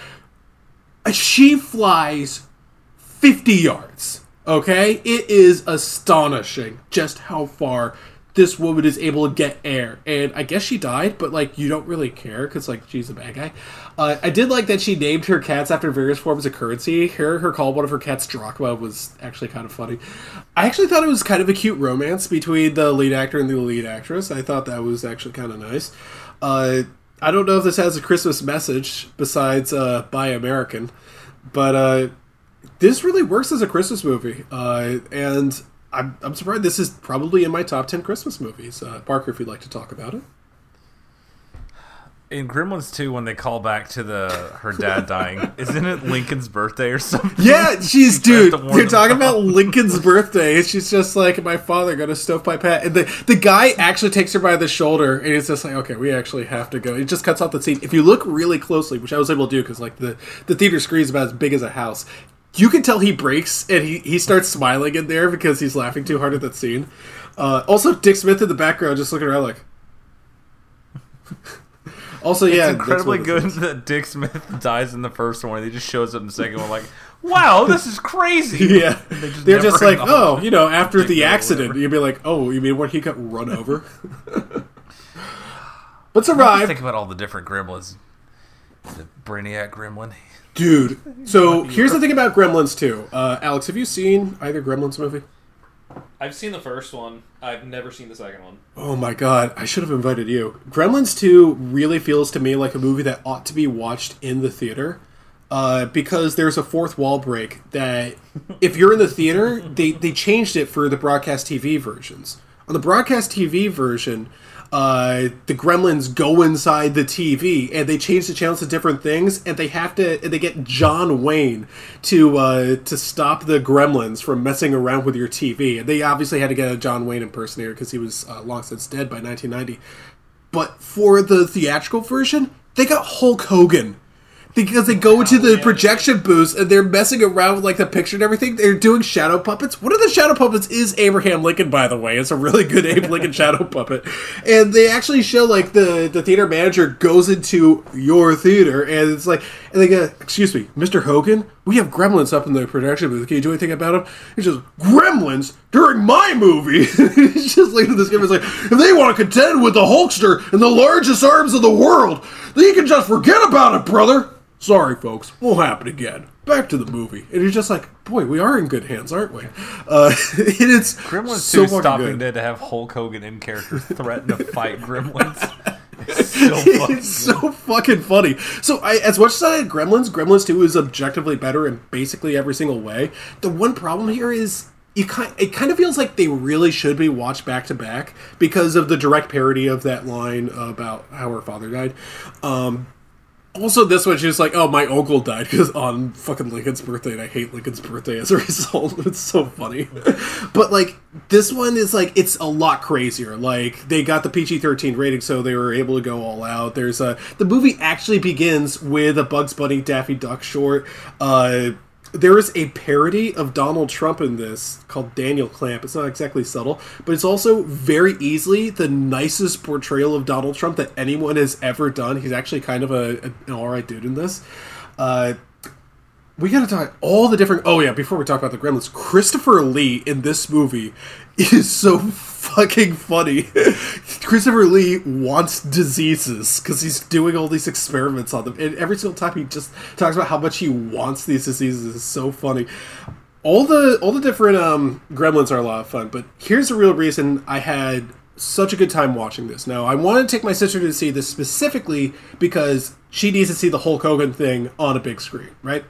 Uh, she flies fifty yards. Okay, it is astonishing just how far this woman is able to get air, and I guess she died, but like you don't really care because like she's a bad guy. Uh, I did like that she named her cats after various forms of currency. Her her call one of her cats drachma was actually kind of funny. I actually thought it was kind of a cute romance between the lead actor and the lead actress. I thought that was actually kind of nice. Uh, I don't know if this has a Christmas message besides uh, "Buy American," but uh, this really works as a Christmas movie, uh, and I'm, I'm surprised this is probably in my top ten Christmas movies. Uh, Parker, if you'd like to talk about it. In Gremlins 2, when they call back to the her dad dying, isn't it Lincoln's birthday or something? Yeah, she's She dude. tries to warn They're talking about Lincoln's birthday, and she's just like, "My father got a stovepipe hat," and the the guy actually takes her by the shoulder, and it's just like, "Okay, we actually have to go." It just cuts off the scene. If you look really closely, which I was able to do because like the the theater screen is about as big as a house, you can tell he breaks and he he starts smiling in there because he's laughing too hard at that scene. Uh, also, Dick Smith in the background just looking around like. Also, yeah, it's incredibly good that Dick Smith dies in the first one. He just shows up in the second one, like, "Wow, this is crazy." Yeah, They just they're just like, oh, you know, after Dick the accident, you'd be like, oh, you mean when he got run over? but survived, Think about all the different gremlins. The Brainiac gremlin. Dude. So here's the thing about Gremlins 2. Uh, Alex, have you seen either Gremlins movie? I've seen the first one. I've never seen the second one. Oh my god, I should have invited you. Gremlins 2 really feels to me like a movie that ought to be watched in the theater. Uh, because there's a fourth wall break that if you're in the theater, they, they changed it for the broadcast TV versions. On the broadcast TV version, uh, the gremlins go inside the TV and they change the channels to different things and they have to and they get John Wayne to uh, to stop the gremlins from messing around with your TV. And they obviously had to get a John Wayne impersonator because he was uh, long since dead by 1990. But for the theatrical version, they got Hulk Hogan. Because they go into the projection booth and they're messing around with like the picture and everything. They're doing shadow puppets. One of the shadow puppets is Abraham Lincoln, by the way. It's a really good Abe Lincoln shadow puppet. And they actually show like the, the theater manager goes into your theater and it's like, and they go, Excuse me, Mr. Hogan, we have gremlins up in the projection booth. Can you do anything about them? He's just, Gremlins? During my movie? He's just at this guy he's like, If they want to contend with the Hulkster and the largest arms of the world, then you can just forget about it, brother. Sorry, folks, won't happen again. Back to the movie, and you're just like, boy, we are in good hands, aren't we? Uh, it is Gremlins so 2 stopping dead to have Hulk Hogan in character threaten to fight Gremlins. It's so fucking it's so fucking funny. So, I, as much as I had Gremlins, Gremlins Two is objectively better in basically every single way. The one problem here is. You kind, it kind of feels like they really should be watched back to back because of the direct parody of that line about how her father died. Um, also, this one, she's like, "Oh, my uncle died because on fucking Lincoln's birthday, and I hate Lincoln's birthday as a result." It's so funny, but like this one is like it's a lot crazier. Like they got the PG thirteen rating, so they were able to go all out. There's a the movie actually begins with a Bugs Bunny Daffy Duck short. Uh, there is a parody of Donald Trump in this called Daniel Clamp. It's not exactly subtle, but it's also very easily the nicest portrayal of Donald Trump that anyone has ever done. He's actually kind of a, an alright dude in this. Uh, we gotta talk all the different. Oh yeah, before we talk about the Gremlins, Christopher Lee in this movie is so fucking funny. Christopher Lee wants diseases because he's doing all these experiments on them, and every single time he just talks about how much he wants these diseases. It's so funny. All the all the different um, Gremlins are a lot of fun, but here's the real reason I had such a good time watching this. Now, I wanted to take my sister to see this specifically because she needs to see the Hulk Hogan thing on a big screen, right?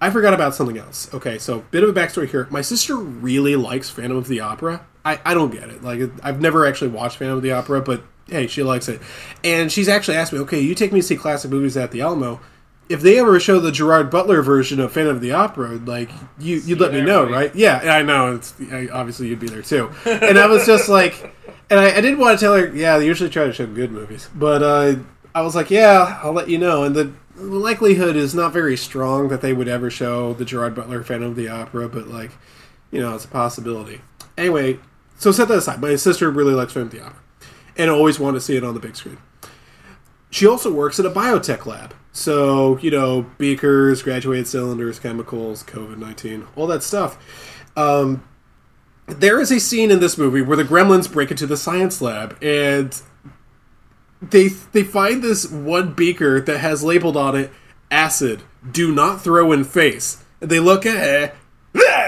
I forgot about something else. Okay, so bit of a backstory here. My sister really likes Phantom of the Opera. I, I don't get it. Like, I've never actually watched Phantom of the Opera, but hey, she likes it. And she's actually asked me, okay, you take me to see classic movies at the Alamo. If they ever show the Gerard Butler version of Phantom of the Opera, like you, you'd let me know, right? Yeah, and I know. It's I, obviously you'd be there too. And I was just like, and I, I didn't want to tell her. Yeah, they usually try to show good movies, but uh, I was like, yeah, I'll let you know. And the likelihood is not very strong that they would ever show the Gerard Butler Phantom of the Opera, but like, you know, it's a possibility. Anyway, so set that aside. My sister really likes Phantom the Opera, and always wanted to see it on the big screen. She also works at a biotech lab. So, you know, beakers, graduated cylinders, chemicals, COVID 19, all that stuff. Um, there is a scene in this movie where the gremlins break into the science lab and they they find this one beaker that has labeled on it acid do not throw in face and they look at it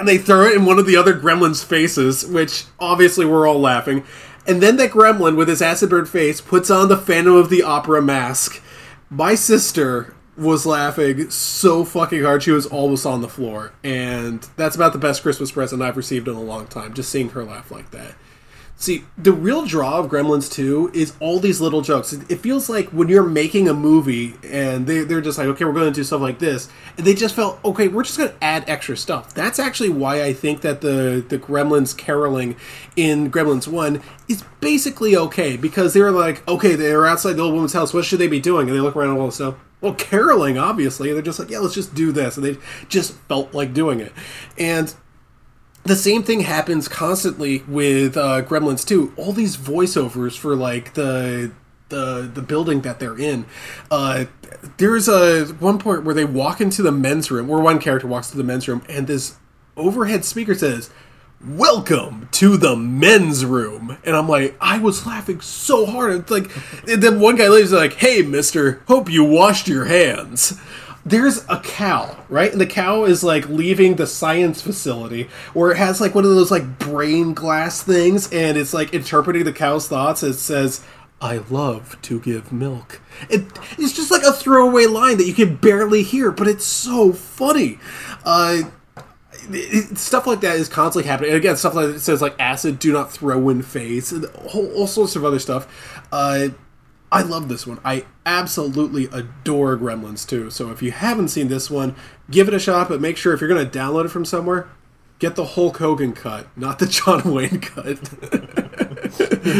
and they throw it in one of the other gremlins faces which obviously we're all laughing. And then that gremlin with his acid burn face puts on the phantom of the opera mask. My sister was laughing so fucking hard. She was almost on the floor. And that's about the best christmas present i've received in a long time just seeing her laugh like that See, the real draw of Gremlins 2 is all these little jokes. It feels like when you're making a movie and they, they're just like, okay, we're going to do stuff like this. And they just felt, okay, we're just going to add extra stuff. That's actually why I think that the, the Gremlins caroling in Gremlins 1 is basically okay. Because they were like, okay, they're outside the old woman's house. What should they be doing? And they look around and all this stuff. Well, caroling, obviously. They're just like, yeah, let's just do this. And they just felt like doing it. And the same thing happens constantly with uh, Gremlins 2. All these voiceovers for like the the the building that they're in. Uh, there's a one point where they walk into the men's room, where one character walks to the men's room, and this overhead speaker says, "Welcome to the men's room," and I'm like, I was laughing so hard. It's like, and then one guy leaves like, "Hey, Mister, hope you washed your hands." There's a cow, right? And the cow is like leaving the science facility where it has like one of those like brain glass things and it's like interpreting the cow's thoughts. It says, I love to give milk. It, it's just like a throwaway line that you can barely hear, but it's so funny. Uh, stuff like that is constantly happening. And again, stuff like it says like acid, do not throw in face, and all sorts of other stuff. Uh, I love this one. I absolutely adore Gremlins 2. So if you haven't seen this one, give it a shot. But make sure if you're going to download it from somewhere, get the Hulk Hogan cut, not the John Wayne cut.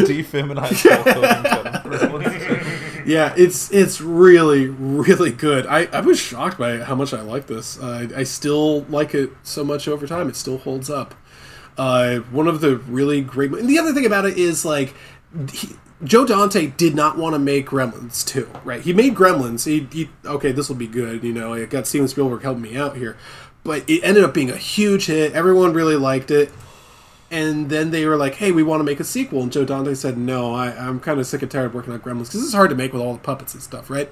Defeminized Hulk Hogan cut Gremlins. yeah, it's it's really really good. I, I was shocked by how much I like this. Uh, I still like it so much over time. It still holds up. Uh, one of the really great. And the other thing about it is like. He, Joe Dante did not want to make Gremlins 2, right? He made Gremlins. He, he okay, this will be good. You know, I got Steven Spielberg helping me out here, but it ended up being a huge hit. Everyone really liked it, and then they were like, "Hey, we want to make a sequel." And Joe Dante said, "No, I, I'm kind of sick and tired of working on Gremlins because it's hard to make with all the puppets and stuff, right?"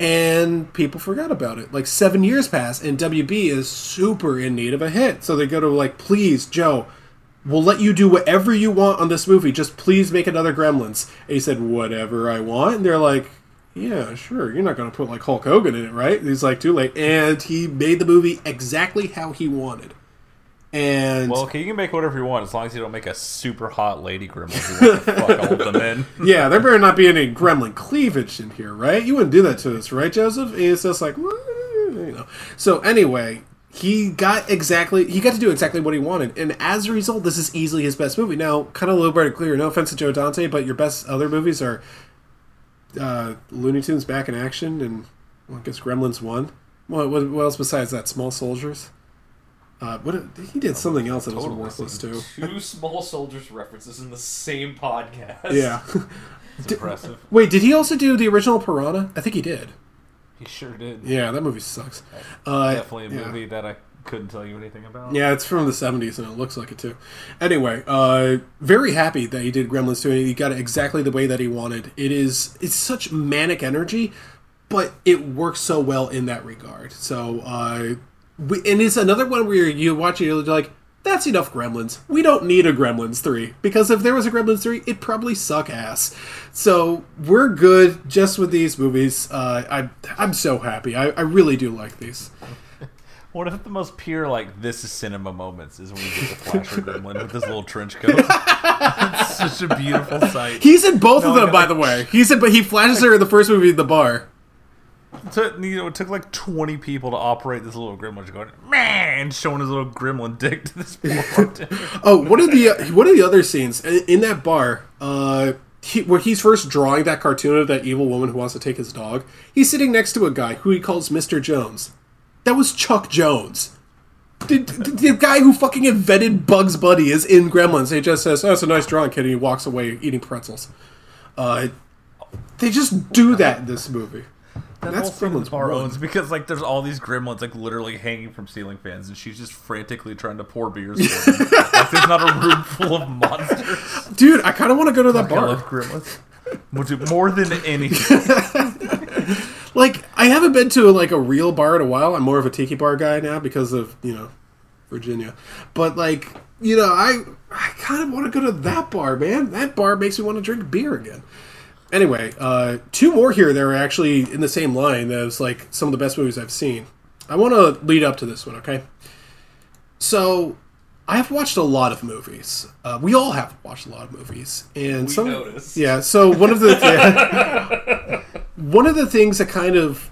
And people forgot about it. Like seven years pass, and WB is super in need of a hit. So they go to like, "Please, Joe." We'll let you do whatever you want on this movie. Just please make another Gremlins. And he said, whatever I want. And they're like, yeah, sure. You're not going to put like Hulk Hogan in it, right? And he's like, too late. And he made the movie exactly how he wanted. And Well, okay, you can make whatever you want as long as you don't make a super hot lady gremlin who wants to fuck all of them in. yeah, there better not be any gremlin cleavage in here, right? You wouldn't do that to us, right, Joseph? And it's just like, you know. So anyway, he got exactly he got to do exactly what he wanted, and as a result, this is easily his best movie. Now, kind of a little bit clear. No offense to Joe Dante, but your best other movies are uh, Looney Tunes Back in Action and well, I guess Gremlins One. What, what, what else besides that? Small Soldiers. Uh, what he did something else that was worthless too. Two small soldiers references in the same podcast. Yeah. It's impressive. Wait, did he also do the original Piranha? I think he did. He sure did. Yeah, that movie sucks. Uh, Definitely a yeah. movie that I couldn't tell you anything about. Yeah, it's from the 70s and it looks like it too. Anyway, uh, very happy that he did Gremlins 2 and he got it exactly the way that he wanted. It is it's such manic energy, but it works so well in that regard. So, uh, and it's another one where you watch it, you're like, that's enough Gremlins. We don't need a Gremlins 3. Because if there was a Gremlins 3, it'd probably suck ass. So we're good just with these movies. Uh, I, I'm so happy. I, I really do like these. One of the most pure, like, this is cinema moments is when you get the Flasher Gremlin with his little trench coat. it's such a beautiful sight. He's in both No, of them, by the way. He's in, but he flashes her in the first movie in the bar. It took, you know, it took like 20 people to operate this little gremlin going, man, showing his little gremlin dick to this poor. Oh, one of the one of the other scenes in, that bar, uh, he, where he's first drawing that cartoon of that evil woman who wants to take his dog. He's sitting next to a guy who he calls Mister Jones. That was Chuck Jones. The, the, the guy who fucking invented Bugs Bunny is in Gremlins. He just says, "Oh, it's a nice drawing, kid," and he walks away eating pretzels. Uh, they just do that in this movie. That That's whole Gremlins bar owns because like there's all these gremlins like literally hanging from ceiling fans, and she's just frantically trying to pour beers. For them. like there's not a room full of monsters. Dude, I kind of want to go to that Fuck, I bar. love gremlins. Would More than anything. Like, I haven't been to like a real bar in a while. I'm more of a tiki bar guy now because of you know Virginia. But like, you know, I I kind of want to go to that bar, man. That bar makes me want to drink beer again. Anyway, uh, two more here that are actually in the same line as like some of the best movies I've seen. I want to lead up to this one, okay? So, I have watched a lot of movies. Uh, we all have watched a lot of movies, and We some noticed. yeah. So one of the yeah, one of the things that kind of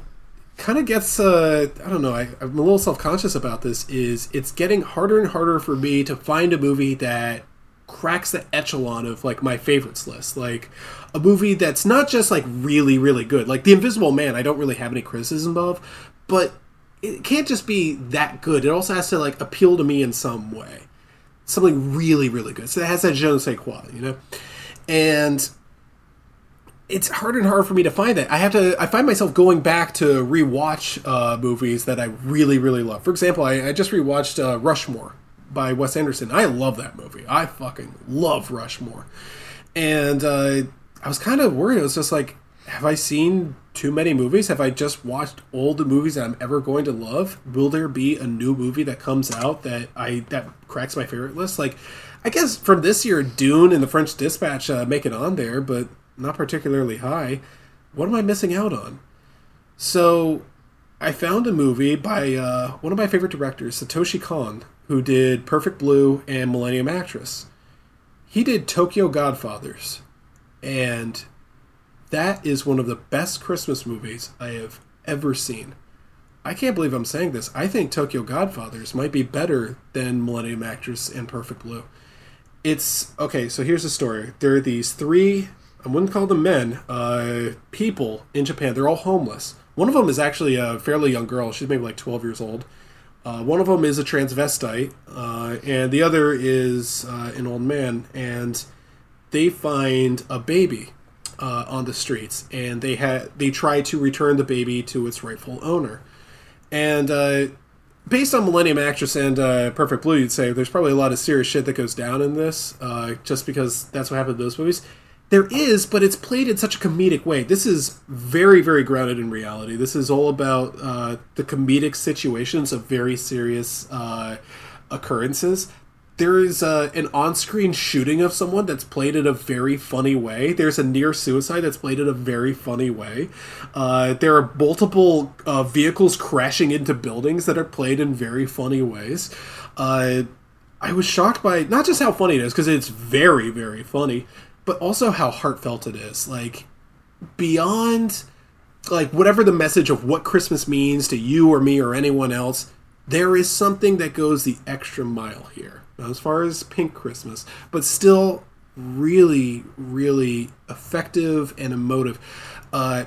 kind of gets uh, I don't know I, I'm a little self conscious about this is it's getting harder and harder for me to find a movie that cracks the echelon of like my favorites list like a movie that's not just like really really good like the invisible man i don't really have any criticism of but it can't just be that good it also has to like appeal to me in some way something really really good so it has that je ne sais quoi you know and it's harder and harder for me to find that. I have to. I find myself going back to rewatch uh, movies that I really, really love. For example, I, I just rewatched uh, Rushmore by Wes Anderson. I love that movie. I fucking love Rushmore. And uh, I was kind of worried. I was just like, have I seen too many movies? Have I just watched all the movies that I'm ever going to love? Will there be a new movie that comes out that I that cracks my favorite list? Like, I guess from this year, Dune and The French Dispatch uh, make it on there, but not particularly high. What am I missing out on? So, I found a movie by uh, one of my favorite directors, Satoshi Kon, who did Perfect Blue and Millennium Actress. He did Tokyo Godfathers, and that is one of the best Christmas movies I have ever seen. I can't believe I'm saying this. I think Tokyo Godfathers might be better than Millennium Actress and Perfect Blue. It's okay. So here's the story. There are these three. I wouldn't call them men. Uh, people in Japan. They're all homeless. One of them is actually a fairly young girl. She's maybe like 12 years old. Uh, one of them is a transvestite, uh, and the other is uh, an old man. And they find a baby uh, on the streets, and they had they try to return the baby to its rightful owner. And uh, based on Millennium Actress and uh, Perfect Blue, you'd say there's probably a lot of serious shit that goes down in this, uh, just because that's what happened in those movies. There is, but it's played in such a comedic way. This is very, very grounded in reality. This is all about uh, the comedic situations of very serious uh, occurrences. There is uh, an on-screen shooting of someone that's played in a very funny way. There's a near suicide that's played in a very funny way. Uh, there are multiple uh, vehicles crashing into buildings that are played in very funny ways. Uh, I was shocked by not just how funny it is because it's very, very funny, but also how heartfelt it is. Like beyond like whatever the message of what Christmas means to you or me or anyone else, there is something that goes the extra mile here. As far as Pink Christmas, but still really, really effective and emotive. Uh,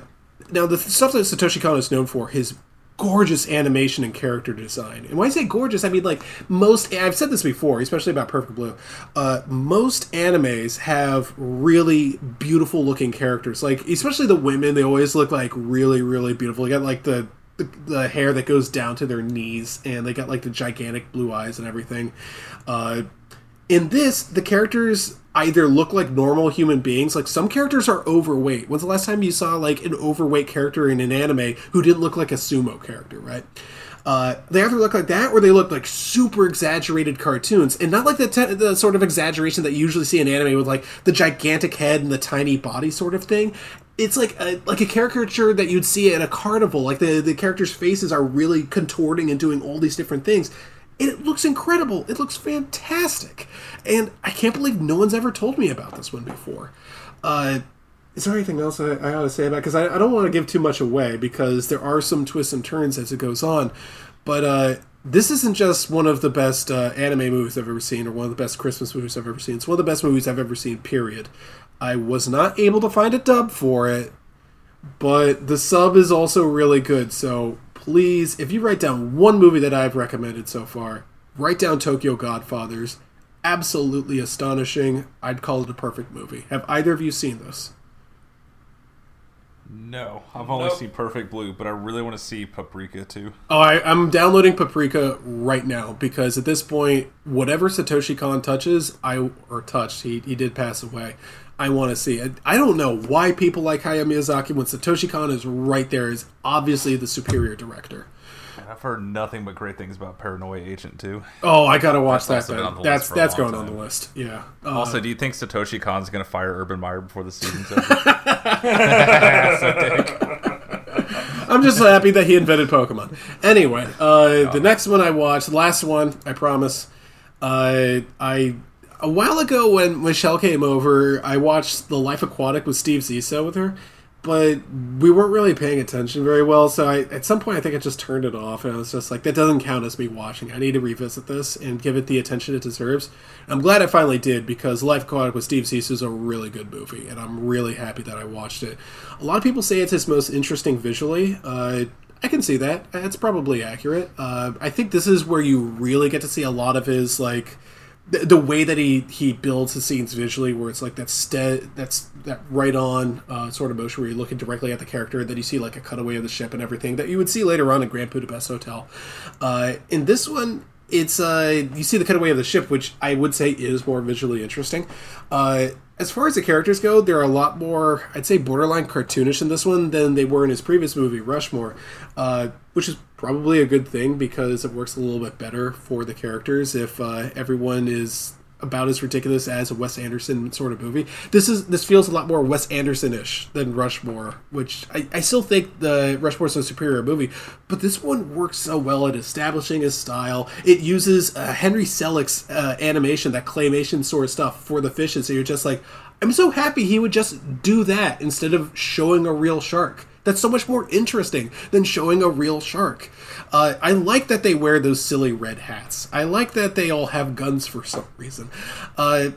now, the stuff that Satoshi Kon is known for, his gorgeous animation and character design. And when I say gorgeous, I mean like most. I've said this before, especially about Perfect Blue. Uh, most animes have really beautiful looking characters. Like especially the women, they always look like really, really beautiful. You got like the the, the hair that goes down to their knees, and they got like the gigantic blue eyes and everything. Uh, in this, the characters either look like normal human beings, like some characters are overweight. When's the last time you saw like an overweight character in an anime who didn't look like a sumo character, right? Uh, they either look like that or they look like super exaggerated cartoons, and not like the, te- the sort of exaggeration that you usually see in anime with like the gigantic head and the tiny body sort of thing. It's like a, like a caricature that you'd see at a carnival. Like the the characters' faces are really contorting and doing all these different things. And it looks incredible. It looks fantastic. And I can't believe no one's ever told me about this one before. Uh, is there anything else I, I ought to say about? Because I, I don't want to give too much away because there are some twists and turns as it goes on. But uh, this isn't just one of the best uh, anime movies I've ever seen or one of the best Christmas movies I've ever seen. It's one of the best movies I've ever seen. Period. I was not able to find a dub for it, but the sub is also really good. So please, if you write down one movie that I've recommended so far, write down Tokyo Godfathers. Absolutely astonishing. I'd call it a perfect movie. Have either of you seen this? No, I've only Nope. seen Perfect Blue, but I really want to see Paprika too. Oh, I, I'm downloading Paprika right now because at this point, whatever Satoshi Kon touches, I or touched, he, he did pass away. I want to see. I, I don't know why people like Hayao Miyazaki when Satoshi Kon is right there is obviously the superior director. I've heard nothing but great things about Paranoia Agent too. Oh, I gotta watch That's that. That's list for a that's going on time. the list. Yeah. Uh, Also, do you think Satoshi Kon's gonna fire Urban Meyer before the season's over? I'm just happy that he invented Pokemon. Anyway, uh, the next one I watched, the last one, I promise. Uh, I a while ago when Michelle came over, I watched The Life Aquatic with Steve Zissou with her, but we weren't really paying attention very well. So I, at some point, I think I just turned it off, and I was just like, that doesn't count as me watching. I need to revisit this and give it the attention it deserves. I'm glad I finally did because Life Aquatic with Steve Zissou is a really good movie, and I'm really happy that I watched it. A lot of people say it's his most interesting visually. Uh, I can see that. It's probably accurate. Uh, I think this is where you really get to see a lot of his like the, the way that he he builds the scenes visually, where it's like that stead, that's that right on uh, sort of motion where you're looking directly at the character, that you see like a cutaway of the ship and everything that you would see later on in Grand Budapest Hotel. Uh, in this one, it's uh, you see the cutaway of the ship, which I would say is more visually interesting. Uh, as far as the characters go, they're a lot more, I'd say, borderline cartoonish in this one than they were in his previous movie, Rushmore, uh, which is probably a good thing because it works a little bit better for the characters if uh, everyone is about as ridiculous as a Wes Anderson sort of movie. This is this feels a lot more Wes Anderson-ish than Rushmore, which I, I still think the Rushmore is a superior movie, but this one works so well at establishing his style. It uses uh, Henry Selick's uh, animation, that claymation sort of stuff for the fishes. So you're just like, I'm so happy he would just do that instead of showing a real shark. That's so much more interesting than showing a real shark. Uh, I like that they wear those silly red hats. I like that they all have guns for some reason. Uh,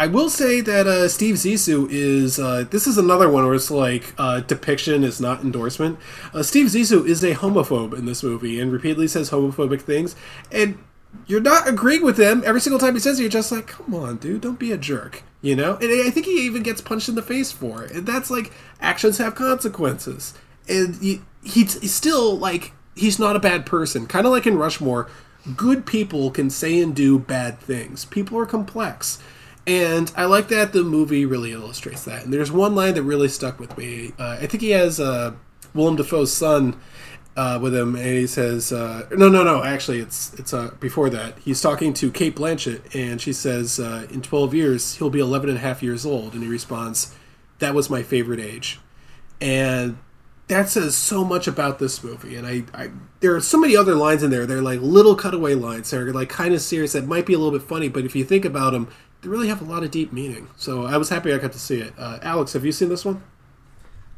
I will say that uh, Steve Zissou is. Uh, this is another one where it's like uh, depiction is not endorsement. Uh, Steve Zissou is a homophobe in this movie and repeatedly says homophobic things. And you're not agreeing with him every single time he says it. You're just like, come on, dude, don't be a jerk. You know? And I think he even gets punched in the face for it. And that's like, actions have consequences. And he, he's still like, he's not a bad person. Kind of like in Rushmore, good people can say and do bad things. People are complex. And I like that the movie really illustrates that. And there's one line that really stuck with me. Uh, I think he has uh, Willem Dafoe's son uh, with him, and he says, uh, "No, no, no. Actually, it's it's uh, before that. He's talking to Cate Blanchett, and she says, uh, "In 12 years, he'll be 11 and a half years old." And he responds, "That was my favorite age." And that says so much about this movie. And I, I there are so many other lines in there. They're like little cutaway lines. They're like kind of serious that might be a little bit funny, but if you think about them, they really have a lot of deep meaning. So I was happy I got to see it. Uh, Alex, have you seen this one?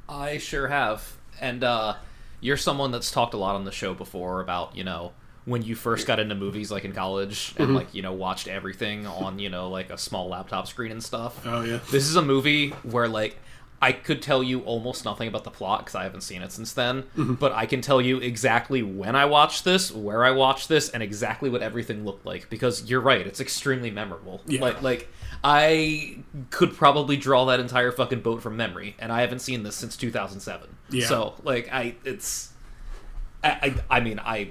I sure have. And uh, you're someone that's talked a lot on the show before about, you know, when you first got into movies like in college and Mhm. like, you know, watched everything on, you know, like a small laptop screen and stuff. Oh, yeah. This is a movie where like I could tell you almost nothing about the plot because I haven't seen it since then, Mhm. but I can tell you exactly when I watched this, where I watched this, and exactly what everything looked like because you're right, it's extremely memorable. Yeah. Like like I could probably draw that entire fucking boat from memory, and I haven't seen this since 2007. Yeah. So like I, it's, I, I, I mean I,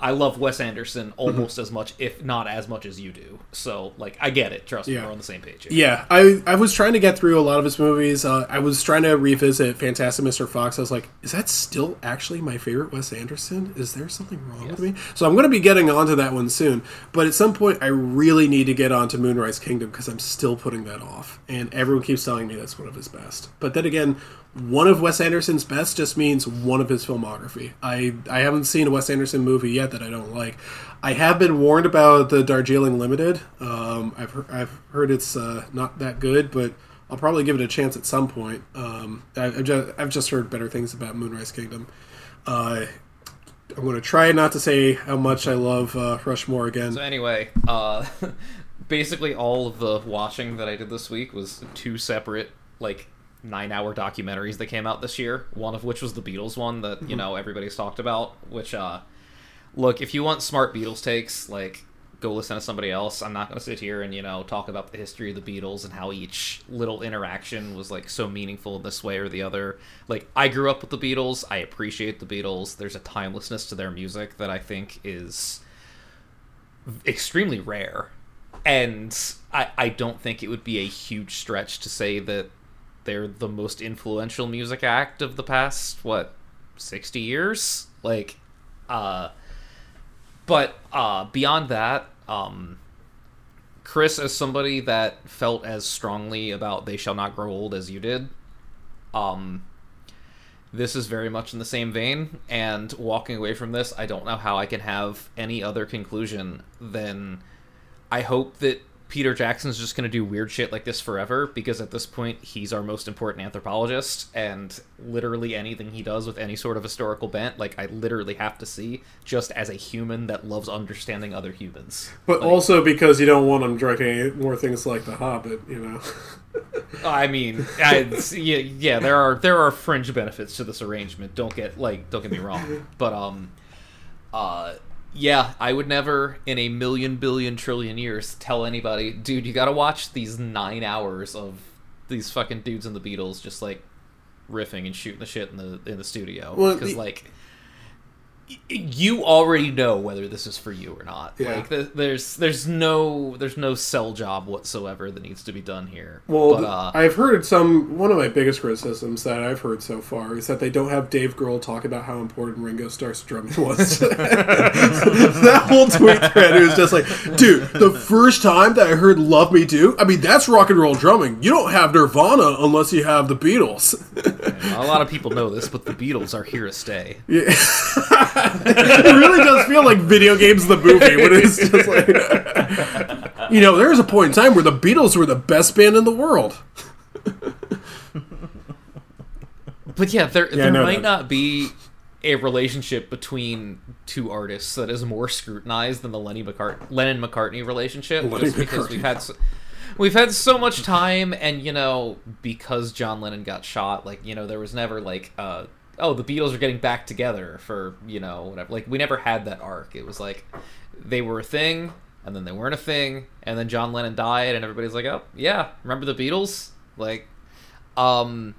I love Wes Anderson almost as much, if not as much as you do. So like I get it. Trust me, we're on the same page. here. Yeah, I I was trying to get through a lot of his movies. Uh, I was trying to revisit Fantastic Mr. Fox. I was like, is that still actually my favorite Wes Anderson? Is there something wrong with me? So I'm going to be getting onto that one soon. But at some point, I really need to get onto Moonrise Kingdom because I'm still putting that off, and everyone keeps telling me that's one of his best. But then again, one of Wes Anderson's best just means one of his filmography. I I haven't seen a Wes Anderson movie yet that I don't like. I have been warned about the Darjeeling Limited. Um, I've heard, I've heard it's uh, not that good, but I'll probably give it a chance at some point. Um, I, I've just I've just heard better things about Moonrise Kingdom. Uh, I'm going to try not to say how much I love uh, Rushmore again. So anyway, uh, basically all of the watching that I did this week was two separate like nine-hour documentaries that came out this year. One of which was the Beatles one that you Mhm. know everybody's talked about. Which, uh, look, if you want smart Beatles takes, like go listen to somebody else. I'm not going to sit here and you know talk about the history of the Beatles and how each little interaction was like so meaningful in this way or the other. Like I grew up with the Beatles. I appreciate the Beatles. There's a timelessness to their music that I think is extremely rare. And I, I don't think it would be a huge stretch to say that they're the most influential music act of the past, what, 60 years? Like, uh, but uh, beyond that, um, Chris, as somebody that felt as strongly about They Shall Not Grow Old as you did, um, this is very much in the same vein. And walking away from this, I don't know how I can have any other conclusion than I hope that Peter Jackson's just going to do weird shit like this forever because at this point he's our most important anthropologist and literally anything he does with any sort of historical bent like I literally have to see just as a human that loves understanding other humans. But also because you don't want him directing more things like The Hobbit, you know. I mean, I, yeah, yeah, there are there are fringe benefits to this arrangement. Don't get like don't get me wrong, but um, uh, yeah, I would never in a million billion trillion years tell anybody, dude, you got to watch these nine hours of these fucking dudes in the Beatles just like riffing and shooting the shit in the in the studio. Because the- like you already know whether this is for you or not. Yeah. Like th- there's there's no there's no sell job whatsoever that needs to be done here. Well, but, uh, I've heard some. One of my biggest criticisms that I've heard so far is that they don't have Dave Grohl talk about how important Ringo Starr's drumming was. that whole tweet thread was just like, dude, the first time that I heard "Love Me Do," I mean, that's rock and roll drumming. You don't have Nirvana unless you have the Beatles. a lot of people know this, but the Beatles are here to stay. Yeah. It really does feel like video games the movie when it's just like you know there was a point in time where the beatles were the best band in the world But yeah, there Yeah, there know might that. not be a relationship between two artists that is more scrutinized than the Lenny McCart- Lennon McCartney relationship, Lenny just because McCartney. we've had so, we've had so much time, and you know, because John Lennon got shot, like you know, there was never like, uh, oh, the Beatles are getting back together for you know whatever. Like we never had that arc. It was like they were a thing, and then they weren't a thing, and then John Lennon died, and everybody's like, oh yeah, remember the Beatles? Like, um.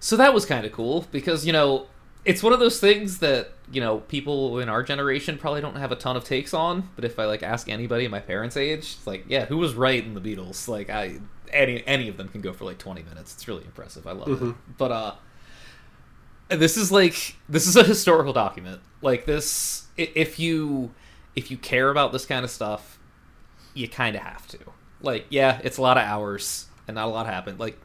So that was kind of cool because, you know, it's one of those things that, you know, people in our generation probably don't have a ton of takes on, but if I like ask anybody my parents' age, it's like, yeah, who was right in the Beatles? Like I any any of them can go for like 20 minutes. It's really impressive. I love it. Mhm. But uh this is like this is a historical document. Like this if you if you care about this kind of stuff, you kind of have to. Like, yeah, it's a lot of hours and not a lot happened. Like,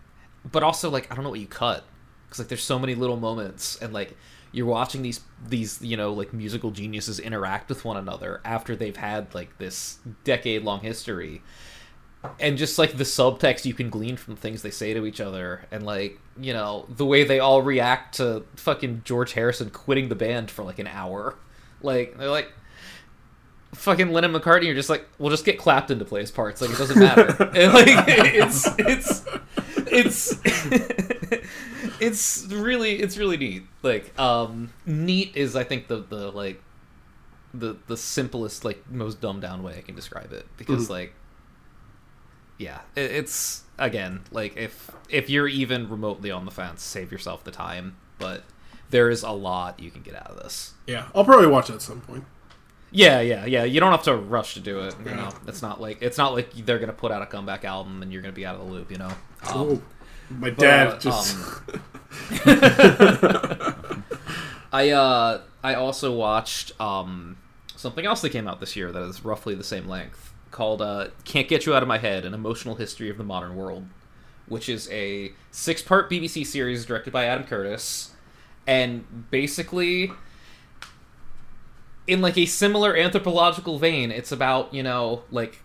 but also like I don't know what you cut because like there's so many little moments and like you're watching these these you know like musical geniuses interact with one another after they've had like this decade long history and just like the subtext you can glean from things they say to each other and like you know the way they all react to fucking george harrison quitting the band for like an hour. Like they're like fucking lennon mccartney you're just like we'll just get clapped into place parts like it doesn't matter. And like it's it's it's it's really it's really neat. Like um neat is i think the the like the the simplest like most dumbed down way i can describe it. Because Mhm. like yeah it's again like if if you're even remotely on the fence save yourself the time but there is a lot you can get out of this. Yeah i'll probably watch it at some point. Yeah yeah yeah you don't have to rush to do it you Yeah. know it's not like it's not like they're gonna put out a comeback album and you're gonna be out of the loop you know? Um, Ooh, my dad uh, just um, I uh I also watched um something else that came out this year that is roughly the same length called uh Can't Get You Out of My Head: An Emotional History of the Modern World, which is a six-part BBC series directed by Adam Curtis. And basically in like a similar anthropological vein, it's about, you know, like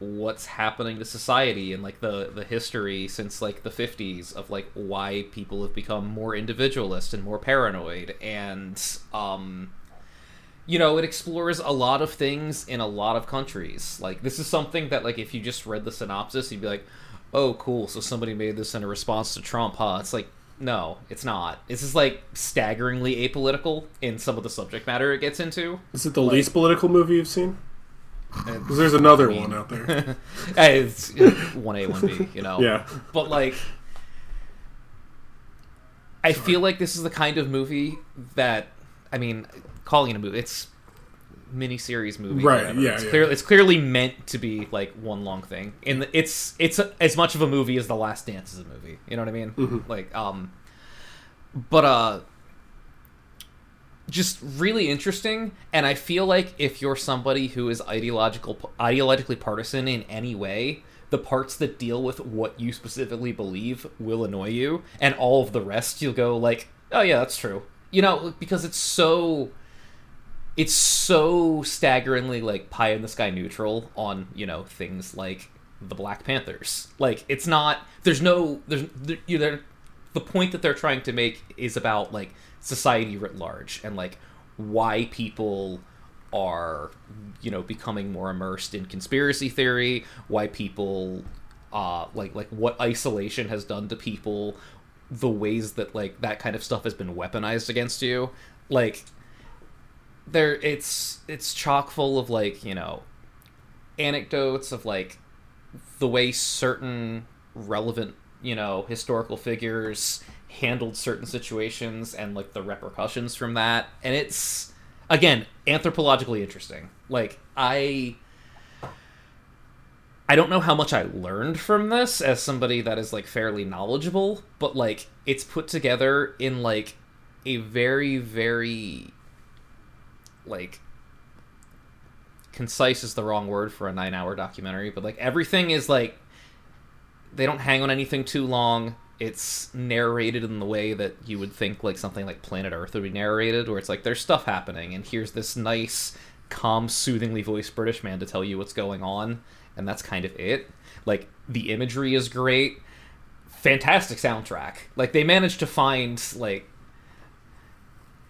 what's happening to society and like the the history since like the 50s of like why people have become more individualist and more paranoid and um you know it explores a lot of things in a lot of countries like this is something that like if you just read the synopsis you'd be like oh cool so somebody made this in a response to trump huh it's like no it's not this is like staggeringly apolitical in some of the subject matter it gets into is it the least political movie you've seen uh, Because there's another one out there. Hey, it's uh, one A, one B, you know. Yeah. But like, I feel like this is the kind of movie that, I mean, calling it a movie, it's miniseries movie, Right, whatever. yeah, It's yeah. clearly it's clearly meant to be like one long thing, and it's it's as much of a movie as The Last Dance is a movie. You know what I mean? Mhm. Like, um, but uh, just really interesting and i feel like if you're somebody who is ideological ideologically partisan in any way the parts that deal with what you specifically believe will annoy you and all of the rest you'll go like oh yeah that's true you know because it's so it's so staggeringly like pie in the sky neutral on you know things like the black panthers. Like it's not there's no there's there, you know, the point that they're trying to make is about like society writ large and like why people are you know becoming more immersed in conspiracy theory why people uh like like what isolation has done to people the ways that like that kind of stuff has been weaponized against you. Like there it's it's chock full of like you know anecdotes of like the way certain relevant you know historical figures handled certain situations and like the repercussions from that. And it's again anthropologically interesting. Like i i don't know how much i learned from this as somebody that is like fairly knowledgeable but like it's put together in like a very very like concise is the wrong word for a nine hour documentary but like everything is like they don't hang on anything too long. It's narrated in the way that you would think like something like planet earth would be narrated where it's like there's stuff happening and here's this nice calm soothingly voiced british man to tell you what's going on and that's kind of it. Like the imagery is great. Fantastic soundtrack. Like they managed to find like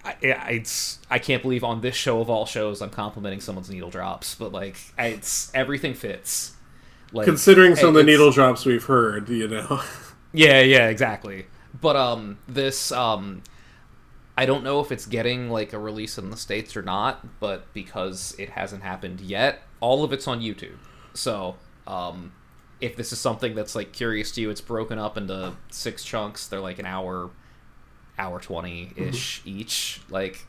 I, it's I can't believe on this show of all shows I'm complimenting someone's needle drops, but like it's everything fits. Like Considering some of the needle drops we've heard, you know. Yeah, yeah, exactly. But um, this um, I don't know if it's getting like a release in the states or not, but because it hasn't happened yet, all of it's on YouTube. So um, if this is something that's like curious to you, it's broken up into six chunks. They're like an hour, hour twenty ish mm-hmm. each. Like,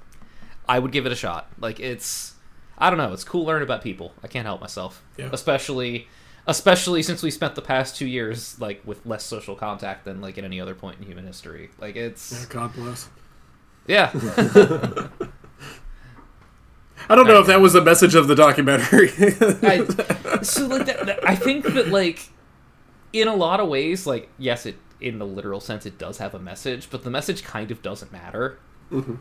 I would give it a shot. Like it's, I don't know, it's cool learning about people. I can't help myself, Yeah. especially, especially since we spent the past two years like with less social contact than like at any other point in human history. Like it's, Yeah, God bless. yeah. I don't know if that was the message of the documentary. I, so like that, that- I think that like in a lot of ways, like yes, it in the literal sense it does have a message, but the message kind of doesn't matter. Mhm.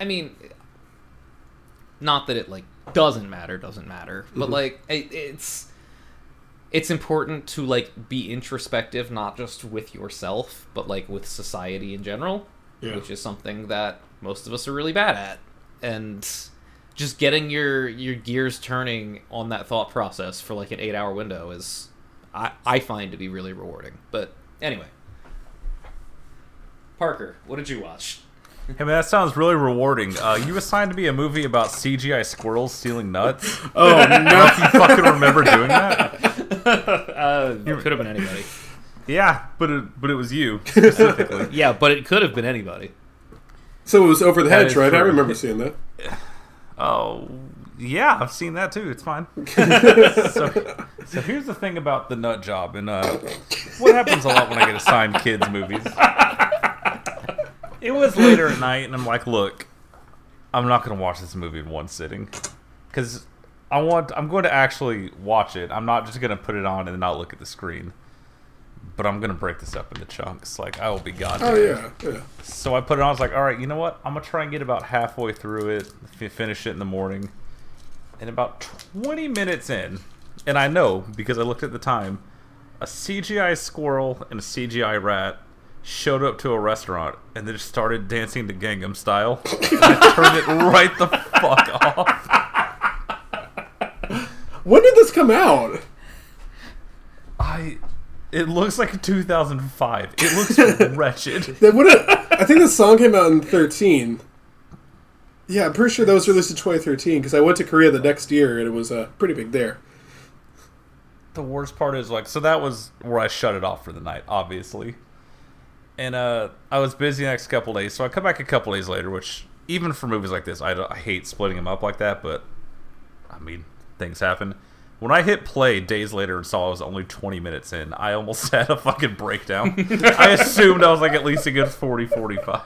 I mean, not that it like doesn't matter, doesn't matter, but Mhm. like it, it's it's important to like be introspective, not just with yourself, but like with society in general, Yeah. which is something that most of us are really bad at, and just getting your your gears turning on that thought process for like an eight hour window is I, I find to be really rewarding. But anyway. Parker, what did you watch? Hey man, that sounds really rewarding. Uh, you assigned to me a movie about CGI squirrels stealing nuts. Oh, I don't know if you fucking remember doing that. uh, it could have been anybody. Yeah, but it, but it was you specifically. Yeah, but it could have been anybody. so it was over the hedge, is right? I remember seeing that. Oh, yeah, I've seen that too. It's fine. so, so here's the thing about the nut job, and uh, what happens a lot when I get assigned kids movies. It was later at night, and I'm like, look, I'm not going to watch this movie in one sitting, because I want. I'm going to actually watch it. I'm not just going to put it on and not look at the screen. But I'm gonna break this up into chunks. Like I will be goddamn. Oh yeah, yeah. So I put it on. I was like, all right, you know what? I'm gonna try and get about halfway through it, f- finish it in the morning. And about 20 minutes in, and I know because I looked at the time, a CGI squirrel and a CGI rat showed up to a restaurant and they just started dancing to Gangnam Style. and I turned it right the fuck off. When did this come out? I. It looks like 2005. It looks wretched. That would I think the song came out in thirteen. Yeah, I'm pretty sure that was released in 2013 because I went to Korea the next year and it was uh, pretty big there. the worst part is like so that was where I shut it off for the night, obviously. And uh I was busy the next couple days, so I come back a couple days later, which even for movies like this, I, I hate splitting them up like that, but I mean, things happen. When I hit play days later and saw I was only 20 minutes in, I almost had a fucking breakdown. I assumed I was like at least a good 40 45.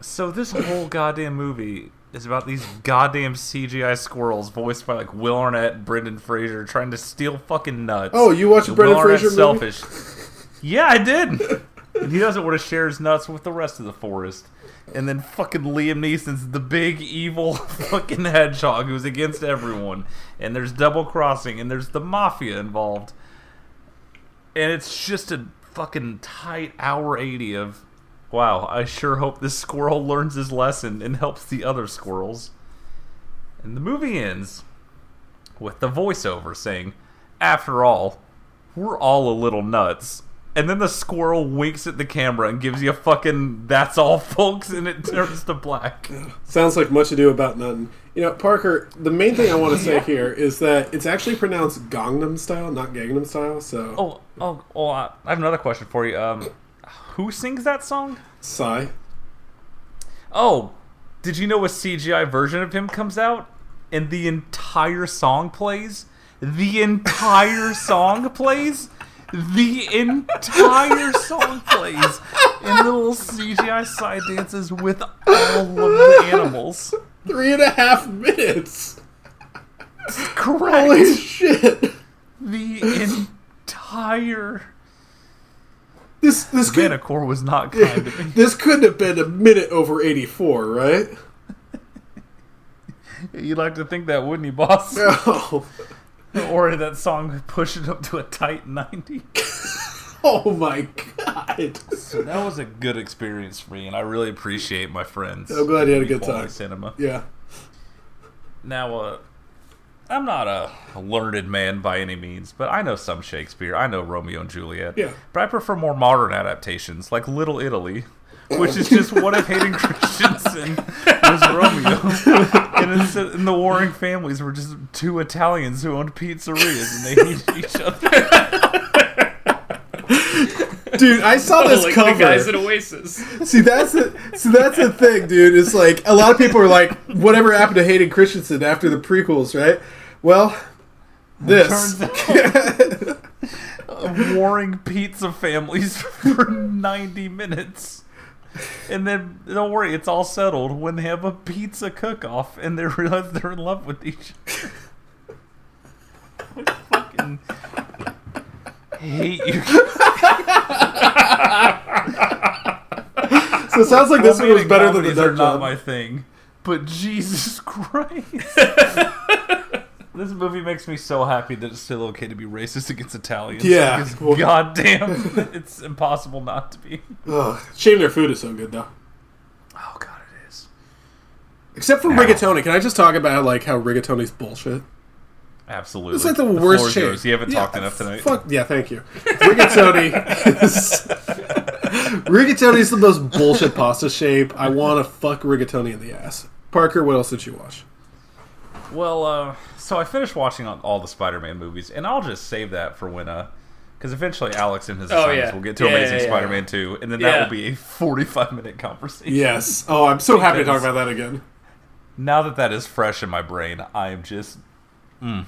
So this whole goddamn movie is about these goddamn CGI squirrels voiced by like Will Arnett and Brendan Fraser trying to steal fucking nuts. Oh, you watched And Brendan Will Arnett's Fraser movie? selfish. Yeah, I did. and he doesn't want to share his nuts with the rest of the forest. And then fucking Liam Neeson's the big evil fucking hedgehog who's against everyone. And there's double crossing and there's the mafia involved. And it's just a fucking tight hour 80 of wow, I sure hope this squirrel learns his lesson and helps the other squirrels. And the movie ends with the voiceover saying, After all, we're all a little nuts. And then the squirrel winks at the camera and gives you a fucking that's all folks and it turns to black. Sounds like much ado about nothing. You know, Parker, the main thing I want to say here is that it's actually pronounced Gangnam style, not Gangnam style, so. Oh, oh, oh! I I have another question for you. Um, who sings that song? Sigh. Oh, did you know a CGI version of him comes out and the entire song plays? The entire song plays? The entire song plays in little CGI side dances with all of the animals. Three and a half minutes! Correct. Holy shit! The entire This this could, Vanacore was not kind to me. this couldn't have been a minute over 84, right? You'd like to think that, wouldn't you, boss? Oh, Or that song push it up to a tight 90. oh my god. So that was a good experience for me, and I really appreciate my friends. I'm glad you had a good Quality time. Cinema. Yeah. Now, uh, I'm not a learned man by any means, but I know some Shakespeare. I know Romeo and Juliet. Yeah. But I prefer more modern adaptations, like Little Italy, which is just one of Hayden Christensen was Romeo, and and the warring families were just two Italians who owned pizzerias, and they hated each other. Dude, I saw this like cover. the guys at Oasis. See that's the see that's the thing, dude. It's like a lot of people are like, whatever happened to Hayden Christensen after the prequels, right? Well, this Turns out, warring pizza families for 90 minutes. And then, don't worry, it's all settled when they have a pizza cook off and they realize they're in love with each other. Fucking hate you. so it sounds like this one was better than the comedies are Duck not Job. my thing. But Jesus Christ. this movie makes me so happy that it's still okay to be racist against Italians. Yeah, Because well- goddamn, it's impossible not to be. Ugh, shame their food is so good though. Oh god, it is. Except for rigatoni. Can I just talk about like how rigatoni's bullshit? Absolutely. It's like the floor worst is shit. You haven't Yeah, talked enough tonight. Fuck yeah, thank you. Rigatoni is rigatoni is the most bullshit pasta shape. I want to fuck rigatoni in the ass. Parker, what else did you watch? Well, uh, so I finished watching all- all the Spider-Man movies, and I'll just save that for when, uh, because eventually Alex and his Oh, assignments yeah. will get to Yeah, Amazing yeah, yeah. Spider-Man 2, and then that will be a 45-minute conversation. Yes. Oh, I'm so happy to talk about that again. Now that that is fresh in my brain, I am just mm,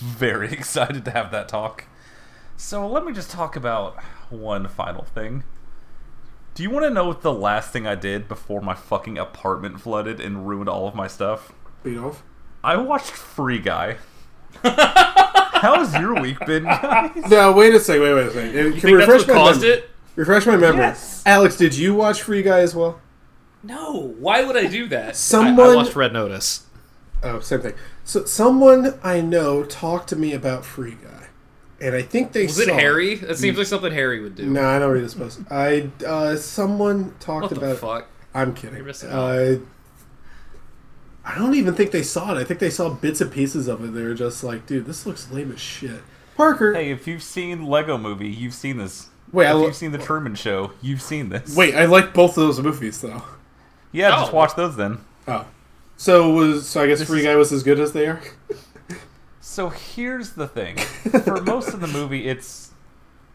very excited to have that talk. So let me just talk about one final thing. Do you want to know what the last thing I did before my fucking apartment flooded and ruined all of my stuff? Beat off. I watched Free Guy. How How's your week been, guys? No, wait a second. Wait, wait a second. Can You think that's what my caused memory. it? Refresh my memory. Yes. Alex, did you watch Free Guy as well? No. Why would I do that? I, Someone. I watched Red Notice. Oh, same thing. So someone I know talked to me about Free Guy, and I think they Was saw it Harry? That seems like something Harry would do. No, I don't read this post. I uh, someone talked What the about. fuck? I'm kidding. You're Uh, I don't even think they saw it. I think they saw bits and pieces of it. They were just like, "Dude, this looks lame as shit." Parker, Hey, if you've seen Lego Movie, you've seen this. Wait, I if lo- you've seen the Truman Show, you've seen this. wait, I like both of those movies though. yeah, just Oh. watch those then. Oh, so was so I guess Free Guy was as good as they are. So here's the thing. For most of the movie, it's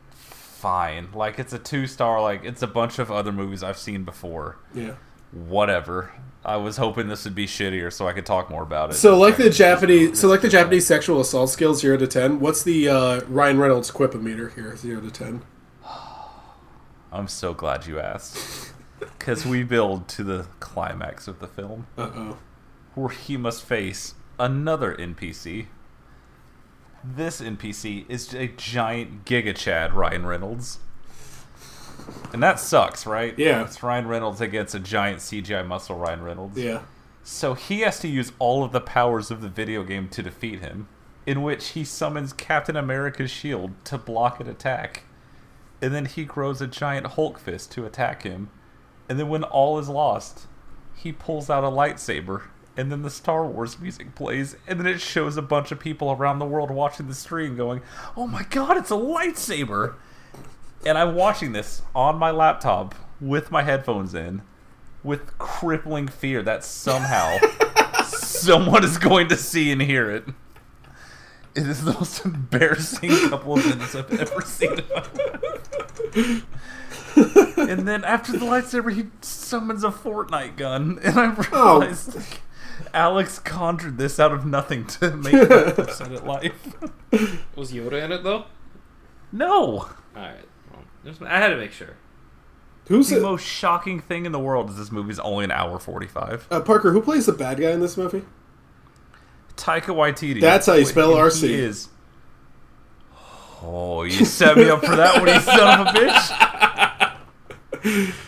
fine. Like it's a two star. Like it's a bunch of other movies I've seen before. Yeah. Whatever. I was hoping this would be shittier so I could talk more about it. So like the Japanese, so like the Japanese sexual assault scale zero to ten. What's the uh, Ryan Reynolds quipometer here? Zero to ten. I'm so glad you asked. Because we build to the climax of the film. Uh oh. Where he must face another NPC. This NPC is a giant Giga Chad Ryan Reynolds. And that sucks, right? Yeah. It's Ryan Reynolds against a giant CGI muscle Ryan Reynolds. Yeah. So he has to use all of the powers of the video game to defeat him, in which he summons Captain America's shield to block an attack. And then he grows a giant Hulk fist to attack him. And then when all is lost, he pulls out a lightsaber. And then the Star Wars music plays, and then it shows a bunch of people around the world watching the stream going, Oh my god, it's a lightsaber! And I'm watching this on my laptop with my headphones in with crippling fear that somehow someone is going to see and hear it. It is the most embarrassing couple of minutes I've ever seen. in my life. and then after the lightsaber, he summons a Fortnite gun, and I oh. realized Alex conjured this out of nothing to make percent at life. Was Yoda in it though? No, All right. Well, I had to make sure. Who's the it? most shocking thing in the world is this movie's only an hour forty-five. Uh, Parker, who plays the bad guy in this movie? Taika Waititi. That's how you spell And RC. He is. Oh, you set me up for that one, you son of a bitch.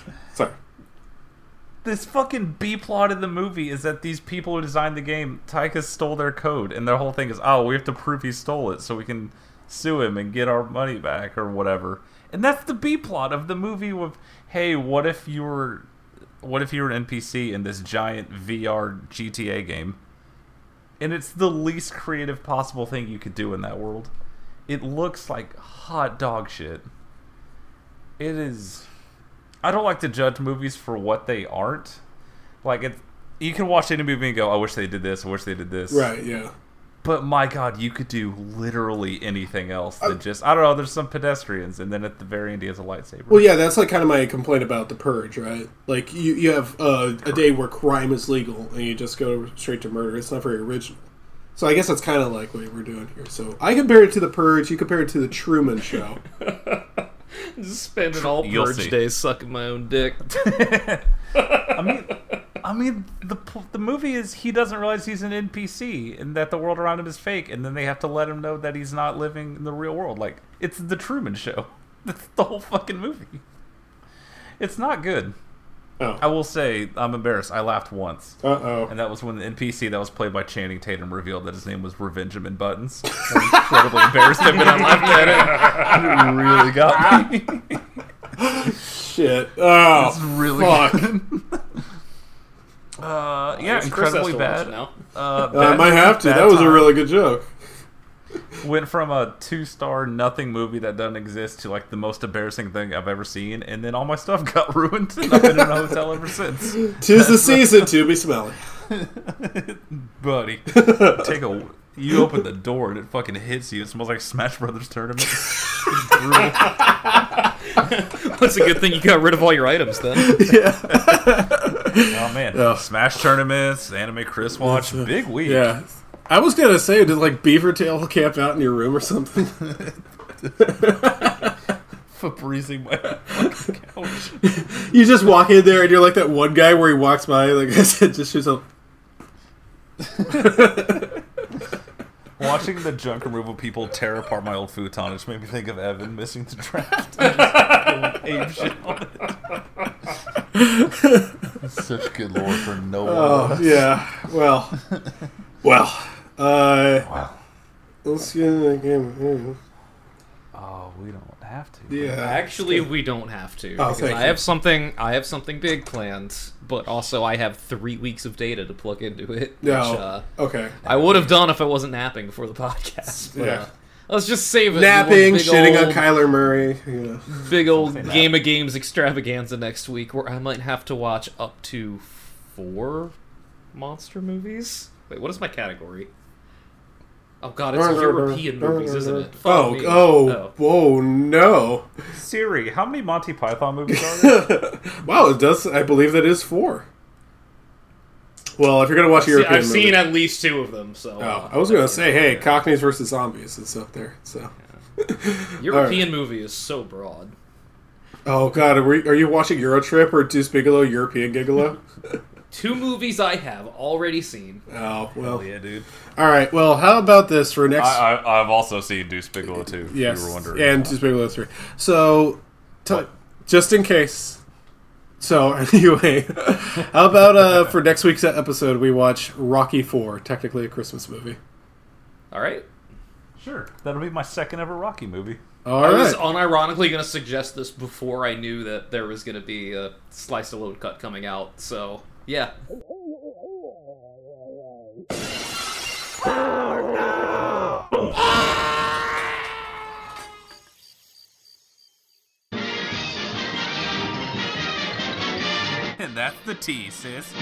This fucking B plot of the movie is that these people who designed the game, Taika stole their code, and their whole thing is, oh, we have to prove he stole it so we can sue him and get our money back or whatever. And that's the B plot of the movie. With hey, what if you were, what if you were an NPC in this giant VR GTA game? And it's the least creative possible thing you could do in that world. It looks like hot dog shit. It is. I don't like to judge movies for what they aren't. Like it, you can watch any movie and go, "I wish they did this. I wish they did this." Right. Yeah. But my God, you could do literally anything else than just I don't know. There's some pedestrians, and then at the very end, he has a lightsaber. Well, yeah, that's like kind of my complaint about the purge, right? Like you, you have uh, a day where crime is legal, and you just go straight to murder. It's not very original. So I guess that's kind of like what we're doing here. So I compare it to the Purge. You compare it to the Truman Show. Just spending all You'll purge see. days sucking my own dick. I mean, I mean, the the movie is he doesn't realize he's an NPC and that the world around him is fake, and then they have to let him know that he's not living in the real world. Like it's the Truman Show. That's the whole fucking movie. It's not good. Oh. I will say I'm embarrassed. I laughed once. Uh oh. And that was when the NPC that was played by Channing Tatum revealed that his name was Revengeman Buttons. I'm incredibly embarrassed of it. I laughed at it. It really got me. Shit. Oh, It's really fuck. good. Uh, yeah, Chris incredibly to watch bad. it now. Uh, I might have to. bad That was a really good joke. Went from a two-star nothing movie that doesn't exist to like the most embarrassing thing I've ever seen, and then all my stuff got ruined, and I've been in a hotel ever since. Tis the season to be smelly. Buddy, take a. You open the door and it fucking hits you. It smells like Smash Brothers tournament. It's brutal. That's a good thing you got rid of all your items then. Yeah. Oh man, Smash tournaments, anime Chris watch, big week. Yeah. I was gonna say, did like Beaver Tail camp out in your room or something? Febrezing my fucking couch. you just walk in there and you're like that one guy where he walks by, like I said, just shoots up. Watching the junk removal people tear apart my old futon, it just made me think of Evan missing the draft. and just going ape shit on it. Such good lore for no one. Oh yeah. Well. Well. Uh. Let's get in the game. Oh, we don't have to. Yeah. Actually, we don't have to. Oh, because thank I you. have something. I have something big planned, but also I have three weeks of data to plug into it. No. Uh, Okay. I would have done if I wasn't napping before the podcast. But, Yeah. uh, let's just save it. Napping, One big shitting on Kyler Murray. You know. Big old game of games extravaganza next week, where I might have to watch up to four monster movies. Wait, what is my category? Oh god, it's European movies, isn't it? Fuck Oh, me. oh, whoa, no! Siri, how many Monty Python movies are there? Wow, it does. I believe that is four. Well, if you're gonna watch a See, European I've movie, seen at least two of them. So oh, uh, I was gonna say, hey, Cockneys versus zombies is up there. So, European movie is so broad. oh god, are, we, are you watching Eurotrip or Deuce Bigalow European Gigolo? Two movies I have already seen. oh well, yeah, dude. all right. Well, how about this for next? I, I, I've also seen Deuce Bigalow too. If yes, you were wondering. and Deuce Bigalow three. So, t- just in case. So anyway, how about uh, for next week's episode we watch Rocky Four, technically a Christmas movie. All right. Sure, that'll be my second ever Rocky movie. All I right. was unironically going to suggest this before I knew that there was going to be a slice of load cut coming out. So yeah. And that's the T, sis.